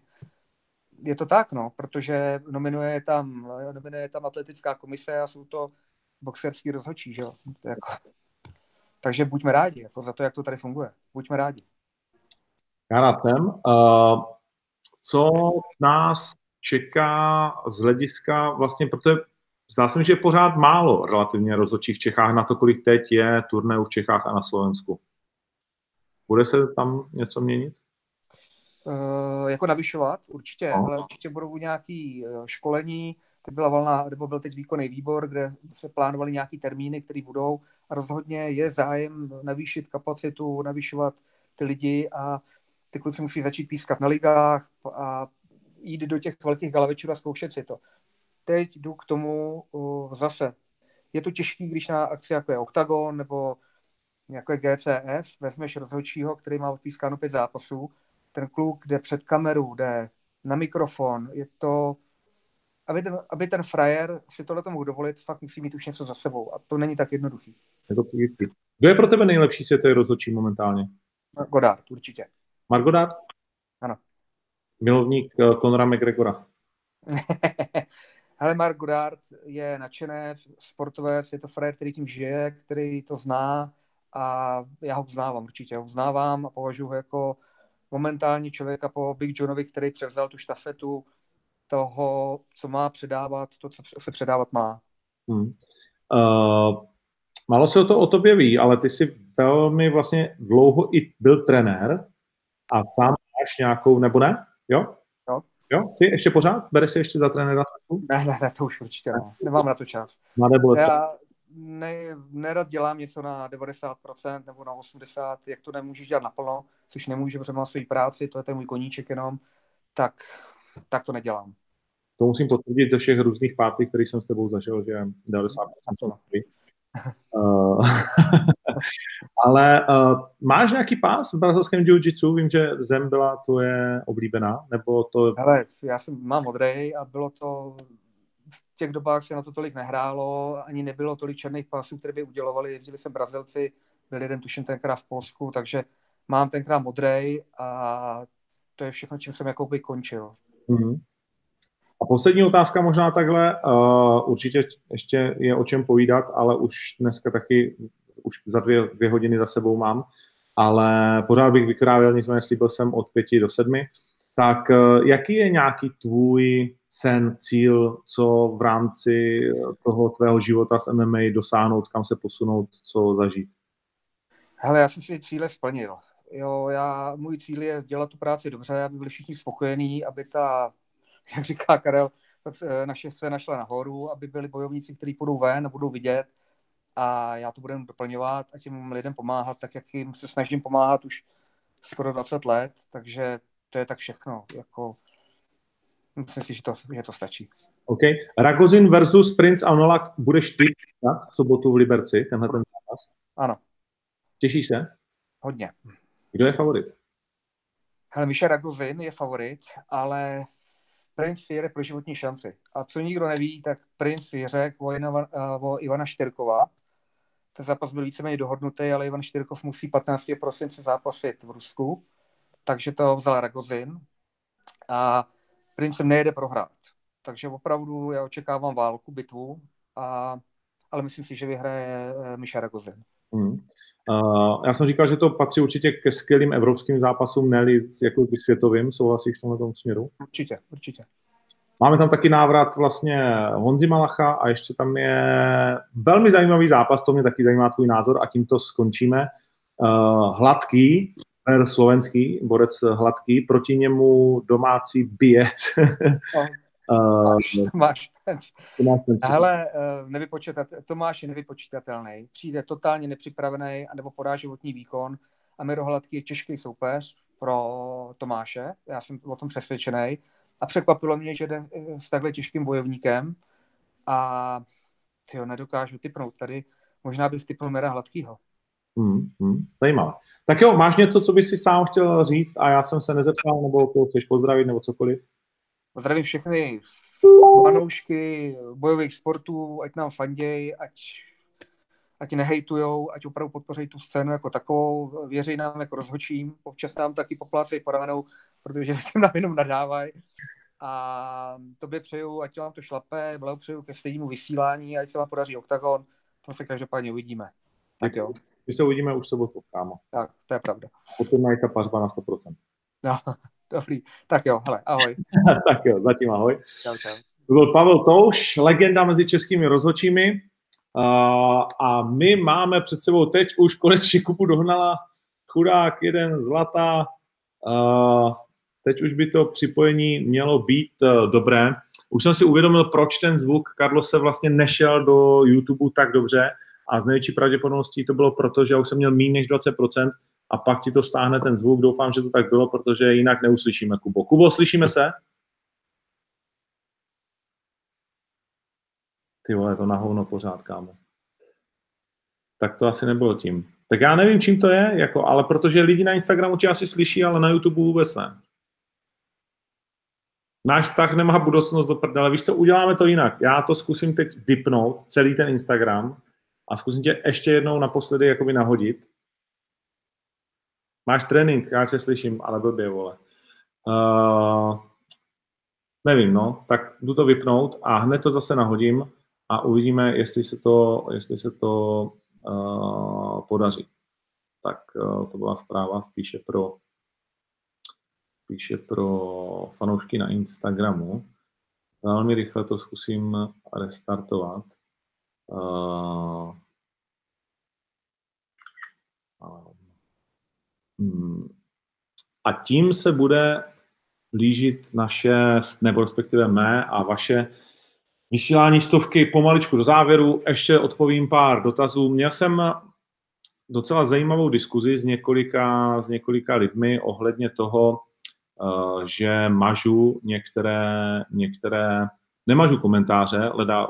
Je to tak, no, protože nominuje tam, nominuje tam atletická komise a jsou to boxerský rozhodčí, že jo? To jako... Takže buďme rádi jako za to, jak to tady funguje. Buďme rádi. Já rád jsem. Uh, co nás čeká z hlediska vlastně, protože zdá se mi, že je pořád málo relativně rozhodčích v Čechách na to, kolik teď je turnéů v Čechách a na Slovensku. Bude se tam něco měnit? Uh, jako navyšovat určitě, no. ale určitě budou nějaký uh, školení, teď byla volná, nebo byl teď výkonný výbor, kde se plánovaly nějaký termíny, které budou a rozhodně je zájem navýšit kapacitu, navyšovat ty lidi a ty kluci musí začít pískat na ligách a jít do těch velkých galavečů a zkoušet si to. Teď jdu k tomu zase. Je to těžký, když na akci jako je Octagon nebo jako je GCF, vezmeš rozhodčího, který má odpískáno pět zápasů, ten kluk jde před kameru, jde na mikrofon, je to, aby ten, aby ten frajer si tohle mohl dovolit, fakt musí mít už něco za sebou a to není tak jednoduchý. Je to Kdo je pro tebe nejlepší světový rozhodčí momentálně? Godard, určitě. Mark Godard? Ano milovník eh, Conora McGregora? (laughs) Hele, Mark Goddard je nadšenec, sportovec, je to frajer, který tím žije, který to zná a já ho uznávám určitě, ho uznávám a považuji ho jako momentální člověka po Big Johnovi, který převzal tu štafetu toho, co má předávat, to, co se předávat má. Hmm. Uh, málo se o to o tobě ví, ale ty jsi velmi vlastně dlouho i byl trenér a sám máš nějakou, nebo ne? Jo? Jo. Jo? Ty ještě pořád? Bereš si ještě za trenéra? Ne, ne, ne, to už určitě ne. Nemám na to čas. Mladé Já ne, nerad dělám něco na 90% nebo na 80%, jak to nemůžeš dělat naplno, což nemůžu, protože mám svou práci, to je ten můj koníček jenom, tak, tak to nedělám. To musím potvrdit ze všech různých párty, které jsem s tebou zažil, že 90% to (laughs) ale uh, máš nějaký pás v brazilském jiu-jitsu? Vím, že zem byla tvoje oblíbená, nebo to... Hele, já jsem, mám modrej a bylo to v těch dobách se na to tolik nehrálo, ani nebylo tolik černých pásů, které by udělovali, jezdili jsem Brazilci, byl jeden tuším tenkrát v Polsku, takže mám tenkrát modrej a to je všechno, čím jsem jako by končil. Mm-hmm. A poslední otázka možná takhle, uh, určitě ještě je o čem povídat, ale už dneska taky, už za dvě, dvě hodiny za sebou mám, ale pořád bych vykrávil, nicméně slíbil jsem od pěti do sedmi. tak eh, jaký je nějaký tvůj sen, cíl, co v rámci toho tvého života s MMA dosáhnout, kam se posunout, co zažít? Hele, já jsem si cíle splnil. Jo, já, můj cíl je dělat tu práci dobře, aby byli všichni spokojení, aby ta, (laughs) jak říká Karel, eh, naše se našla nahoru, aby byli bojovníci, kteří půjdou ven a budou vidět a já to budem doplňovat a těm lidem pomáhat, tak jak jim se snažím pomáhat už skoro 20 let, takže to je tak všechno. Jako, myslím si, že to, že to stačí. OK. Ragozin versus Prince Anolak budeš ty v sobotu v Liberci, tenhle ten zápas? Ano. Těšíš se? Hodně. Kdo je favorit? Hele, Miša Ragozin je favorit, ale Prince jede pro životní šanci. A co nikdo neví, tak Prince je řek o, Ivana, o Ivana Štyrkova. Ten zápas byl víceméně dohodnutý, ale Ivan Štyrkov musí 15. prosince zápasit v Rusku, takže to vzal Ragozin. A Prince nejede prohrát. Takže opravdu já očekávám válku, bitvu, a, ale myslím si, že vyhraje eh, Miša Ragozin. Hmm. Uh, já jsem říkal, že to patří určitě ke skvělým evropským zápasům, ne jako k světovým, souhlasíš v tomhle směru? Určitě, určitě. Máme tam taky návrat vlastně Honzi Malacha a ještě tam je velmi zajímavý zápas, to mě taky zajímá tvůj názor a tím to skončíme. Uh, hladký, slovenský, borec hladký, proti němu domácí (laughs) bijec. Uh, Tomáš. Hele, nevypočítat, Tomáš je nevypočítatelný. Přijde totálně nepřipravený anebo podá životní výkon a Miro Hladký je těžký soupeř pro Tomáše. Já jsem o tom přesvědčený. A překvapilo mě, že jde s takhle těžkým bojovníkem a tyjo, nedokážu typnout tady. Možná bych typnul Mira Hladkýho. Hmm, hmm, zajímavé. Tak jo, máš něco, co bys si sám chtěl říct a já jsem se nezeptal, nebo chceš pozdravit, nebo cokoliv? Zdravím všechny fanoušky bojových sportů, ať nám fanděj, ať, ať nehejtujou, ať opravdu podpoří tu scénu jako takovou, věří nám jako rozhočím, občas nám taky poplácejí po ramenou, protože zatím nám jenom nadávají. A tobě přeju, ať vám to šlape, přeju ke stejnému vysílání, ať se vám podaří OKTAGON, to se každopádně uvidíme. Tak jo. My se uvidíme už sobotu, kámo. Tak, to je pravda. Potom mají ta pařba na 100%. No, dobrý. Tak jo, hele, ahoj. (laughs) tak jo, zatím ahoj. Čau, čau. To byl Pavel Touš, legenda mezi českými rozhodčími. Uh, a my máme před sebou teď už konečně kupu dohnala chudák, jeden zlatá. Uh, teď už by to připojení mělo být uh, dobré. Už jsem si uvědomil, proč ten zvuk Carlos se vlastně nešel do YouTube tak dobře a z největší pravděpodobností to bylo proto, že já už jsem měl méně než 20% a pak ti to stáhne ten zvuk. Doufám, že to tak bylo, protože jinak neuslyšíme Kubo. Kubo, slyšíme se? Ty vole, to na hovno pořád, kámo. Tak to asi nebylo tím. Tak já nevím, čím to je, jako, ale protože lidi na Instagramu tě asi slyší, ale na YouTube vůbec ne. Náš vztah nemá budoucnost do prdele. Víš co, uděláme to jinak. Já to zkusím teď vypnout, celý ten Instagram, a zkusím tě ještě jednou naposledy jakoby nahodit. Máš trénink, já se slyším, ale blbě, vole. Uh, nevím, no, tak jdu to vypnout a hned to zase nahodím a uvidíme, jestli se to, jestli se to uh, podaří. Tak uh, to byla zpráva spíše pro spíše pro fanoušky na Instagramu. Velmi rychle to zkusím restartovat. Uh, a tím se bude blížit naše, nebo respektive mé a vaše vysílání stovky pomaličku do závěru. Ještě odpovím pár dotazů. Měl jsem docela zajímavou diskuzi s několika, s několika lidmi ohledně toho, uh, že mažu některé, některé, nemažu komentáře, leda,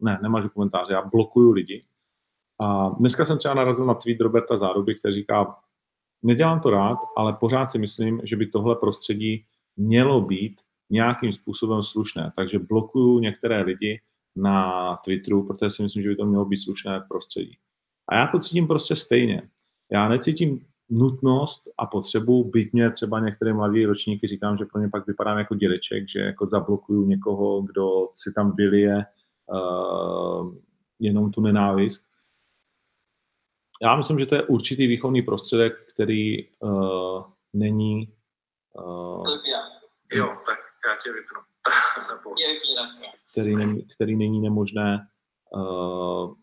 ne, nemažu komentáře, já blokuju lidi. A dneska jsem třeba narazil na tweet Roberta Záruby, který říká, nedělám to rád, ale pořád si myslím, že by tohle prostředí mělo být nějakým způsobem slušné. Takže blokuju některé lidi na Twitteru, protože si myslím, že by to mělo být slušné prostředí. A já to cítím prostě stejně. Já necítím nutnost a potřebu, byť mě třeba některé mladí ročníky říkám, že pro ně pak vypadám jako dědeček, že jako zablokuju někoho, kdo si tam vylije uh, jenom tu nenávist. Já myslím, že to je určitý výchovný prostředek, který uh, není uh, Jo, tak já tě vypnu. (laughs) který, ne, který není nemožné uh,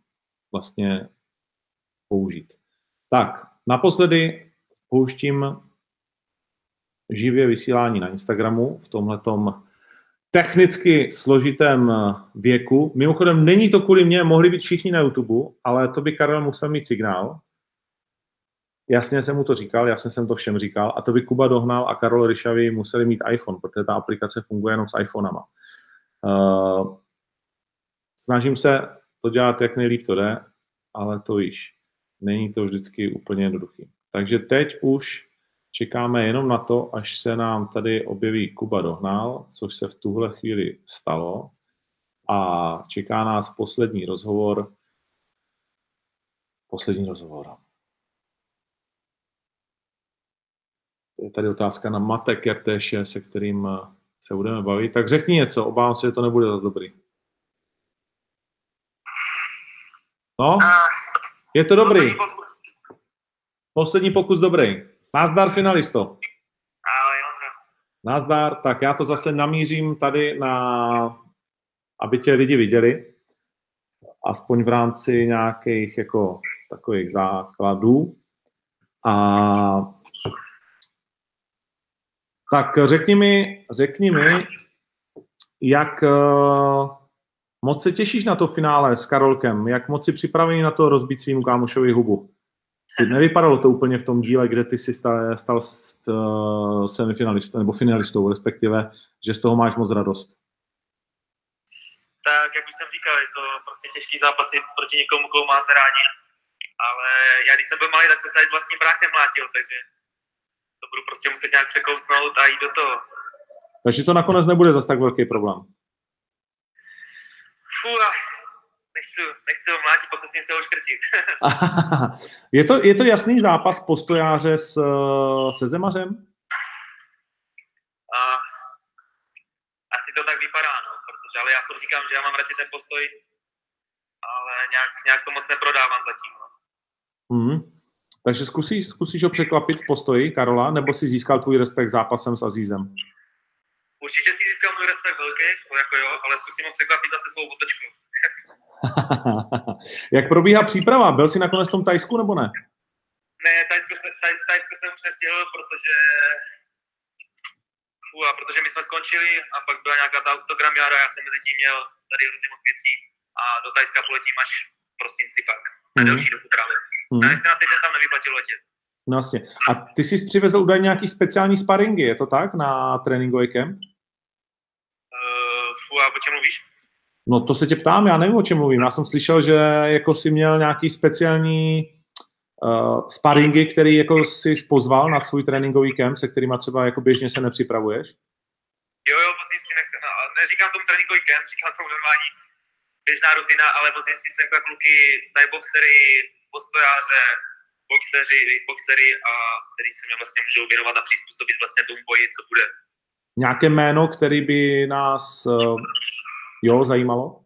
vlastně použít. Tak, naposledy pouštím živě vysílání na Instagramu v tomhletom technicky složitém věku. Mimochodem, není to kvůli mně, mohli být všichni na YouTube, ale to by Karel musel mít signál. Jasně jsem mu to říkal, jasně jsem to všem říkal a to by Kuba dohnal a Karol Ryšavý museli mít iPhone, protože ta aplikace funguje jenom s iPhonama. Uh, snažím se to dělat, jak nejlíp to jde, ale to víš, není to vždycky úplně jednoduchý. Takže teď už čekáme jenom na to, až se nám tady objeví Kuba Dohnal, což se v tuhle chvíli stalo. A čeká nás poslední rozhovor. Poslední rozhovor. Je tady otázka na Mate Kertéše, se kterým se budeme bavit. Tak řekni něco, obávám se, že to nebude zase dobrý. No, je to dobrý. Poslední pokus dobrý. Nazdar finalisto. Nazdar, tak já to zase namířím tady na, aby tě lidi viděli, aspoň v rámci nějakých jako takových základů. A tak řekni mi, řekni mi, jak uh, moc se těšíš na to finále s Karolkem, jak moc si připravený na to rozbít svým kámošovi hubu? Nevypadalo to úplně v tom díle, kde ty jsi stal, stal uh, semifinalistou nebo finalistou, respektive, že z toho máš moc radost. Tak, jak už jsem říkal, je to prostě těžký zápasit proti někomu, koho máte rádi. Ale já, když jsem byl malý, tak jsem se s vlastním bráchem mlátil, takže to budu prostě muset nějak překousnout a jít do toho. Takže to nakonec nebude zas tak velký problém. Fú, nechci, nechci ho mlátit, pokusím se ho škrtit. (laughs) je, to, je to jasný zápas postojáře s, se Zemařem? A, asi to tak vypadá, no, protože ale já říkám, že já mám radši ten postoj, ale nějak, nějak to moc neprodávám zatím. No. Mm. Takže zkusíš, zkusíš ho překvapit v postoji, Karola, nebo si získal tvůj respekt zápasem s Azízem? Určitě si získal můj respekt velký, jako jo, ale zkusím ho překvapit zase svou otočkou. (laughs) (laughs) Jak probíhá příprava? Byl jsi nakonec v tom Tajsku nebo ne? Ne, Tajsko, taj, tajsko jsem už nestihl, protože Fú, a protože my jsme skončili a pak byla nějaká ta autogramiáda, já jsem mezi tím měl tady hrozně moc věcí a do Tajska poletím až v prosinci pak na mm. delší dobu trávy. Mm. A se na týden tam nevyplatil letět. No jasně. A ty jsi přivezl údajně nějaký speciální sparingy, je to tak, na tréninkový kemp? Uh, fú, a o čem mluvíš? No to se tě ptám, já nevím, o čem mluvím. Já jsem slyšel, že jako si měl nějaký speciální uh, sparingy, který jako si pozval na svůj tréninkový kemp, se kterýma třeba jako běžně se nepřipravuješ? Jo, jo, pozím si, nech, no, neříkám tomu tréninkový kemp, říkám tomu normální běžná rutina, ale pozím si sem kluky, tady boxery, postojáře, boxeři, boxery a který se mě vlastně můžou věnovat a přizpůsobit vlastně tomu boji, co bude. Nějaké jméno, který by nás uh, Jo, zajímalo?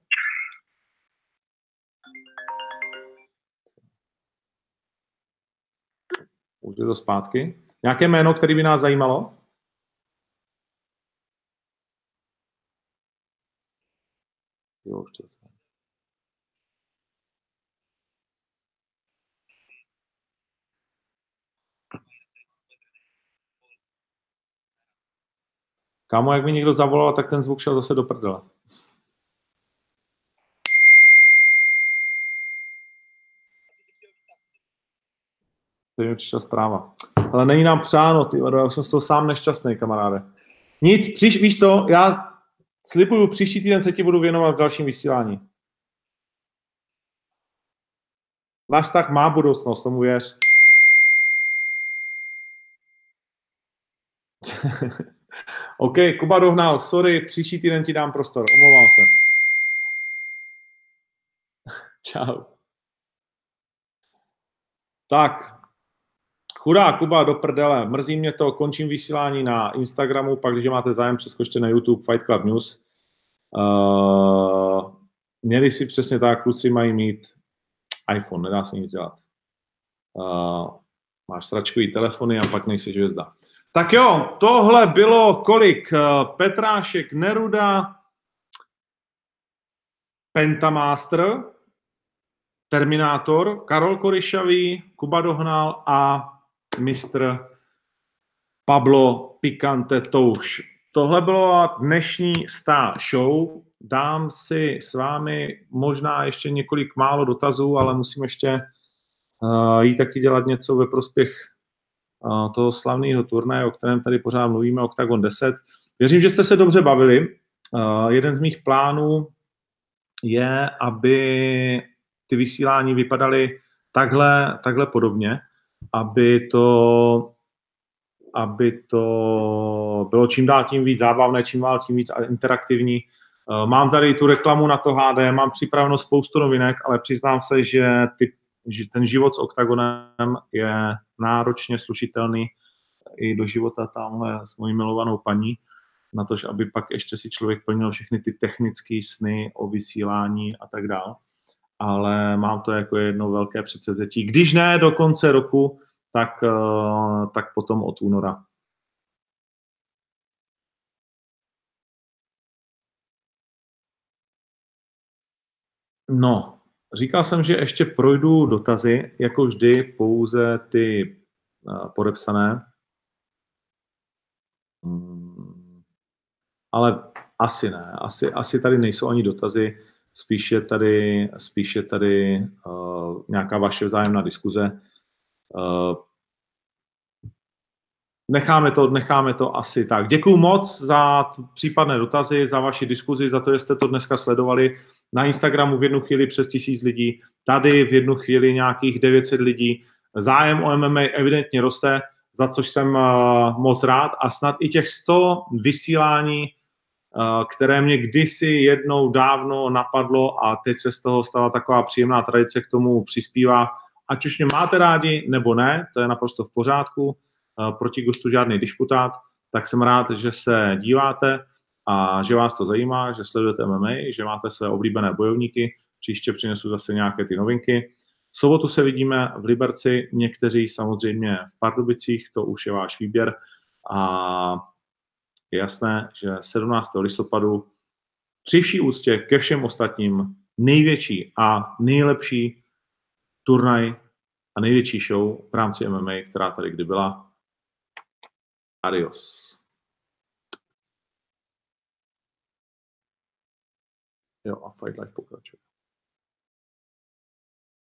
Už je to zpátky. Nějaké jméno, které by nás zajímalo? Jo, už to. Kámo, jak mi někdo zavolal, tak ten zvuk šel zase do prdele. Teď mi přišla zpráva. Ale není nám přáno, ty já jsem z toho sám nešťastný, kamaráde. Nic, příš, víš co, já slibuju, příští týden se ti budu věnovat v dalším vysílání. Náš tak má budoucnost, tomu věř. (laughs) OK, Kuba dohnal, sorry, příští týden ti dám prostor, omlouvám se. (laughs) Čau. Tak, Chudá Kuba do prdele, mrzí mě to, končím vysílání na Instagramu, pak když máte zájem, přeskočte na YouTube Fight Club News. Uh, měli si přesně tak, kluci mají mít iPhone, nedá se nic dělat. Uh, máš sračkový telefony a pak nejsi hvězda. Tak jo, tohle bylo kolik? Eh, Petrášek Neruda, Pentamaster, Terminátor, Karol Koryšavý, Kuba Dohnal a mistr Pablo Picante Touš. Tohle bylo dnešní Star Show. Dám si s vámi možná ještě několik málo dotazů, ale musím ještě uh, jít taky dělat něco ve prospěch uh, toho slavného turnaje, o kterém tady pořád mluvíme, Octagon 10. Věřím, že jste se dobře bavili. Uh, jeden z mých plánů je, aby ty vysílání vypadaly takhle, takhle podobně, aby to, aby to bylo čím dál tím víc zábavné, čím dál tím víc interaktivní. Eh, mám tady tu reklamu na to HD, mám připraveno spoustu novinek, ale přiznám se, že, ty, že ten život s OKTAGONem je náročně slušitelný i do života tamhle s mojí milovanou paní, na to, aby pak ještě si člověk plnil všechny ty technické sny o vysílání a tak dále ale mám to jako jedno velké předsevzetí. Když ne do konce roku, tak, eh, tak potom od února. No, říkal jsem, že ještě projdu dotazy, jako vždy pouze ty eh, podepsané. Hmm, ale asi ne, asi, asi tady nejsou ani dotazy spíše tady, spíše tady uh, nějaká vaše vzájemná diskuze. Uh, necháme, to, necháme to asi tak. Děkuji moc za případné dotazy, za vaši diskuzi, za to, že jste to dneska sledovali. Na Instagramu v jednu chvíli přes tisíc lidí, tady v jednu chvíli nějakých 900 lidí. Zájem o MMA evidentně roste, za což jsem uh, moc rád a snad i těch 100 vysílání které mě kdysi jednou dávno napadlo a teď se z toho stala taková příjemná tradice, k tomu přispívá. Ať už mě máte rádi nebo ne, to je naprosto v pořádku, eh, proti gustu žádný disputát, tak jsem rád, že se díváte a že vás to zajímá, že sledujete MMA, že máte své oblíbené bojovníky. Příště přinesu zase nějaké ty novinky. V sobotu se vidíme v Liberci, někteří samozřejmě v Pardubicích, to už je váš výběr. A je jasné, že 17. listopadu při vší úctě ke všem ostatním největší a nejlepší turnaj a největší show v rámci MMA, která tady kdy byla. Adios. Jo, a Fight Life pokračuje.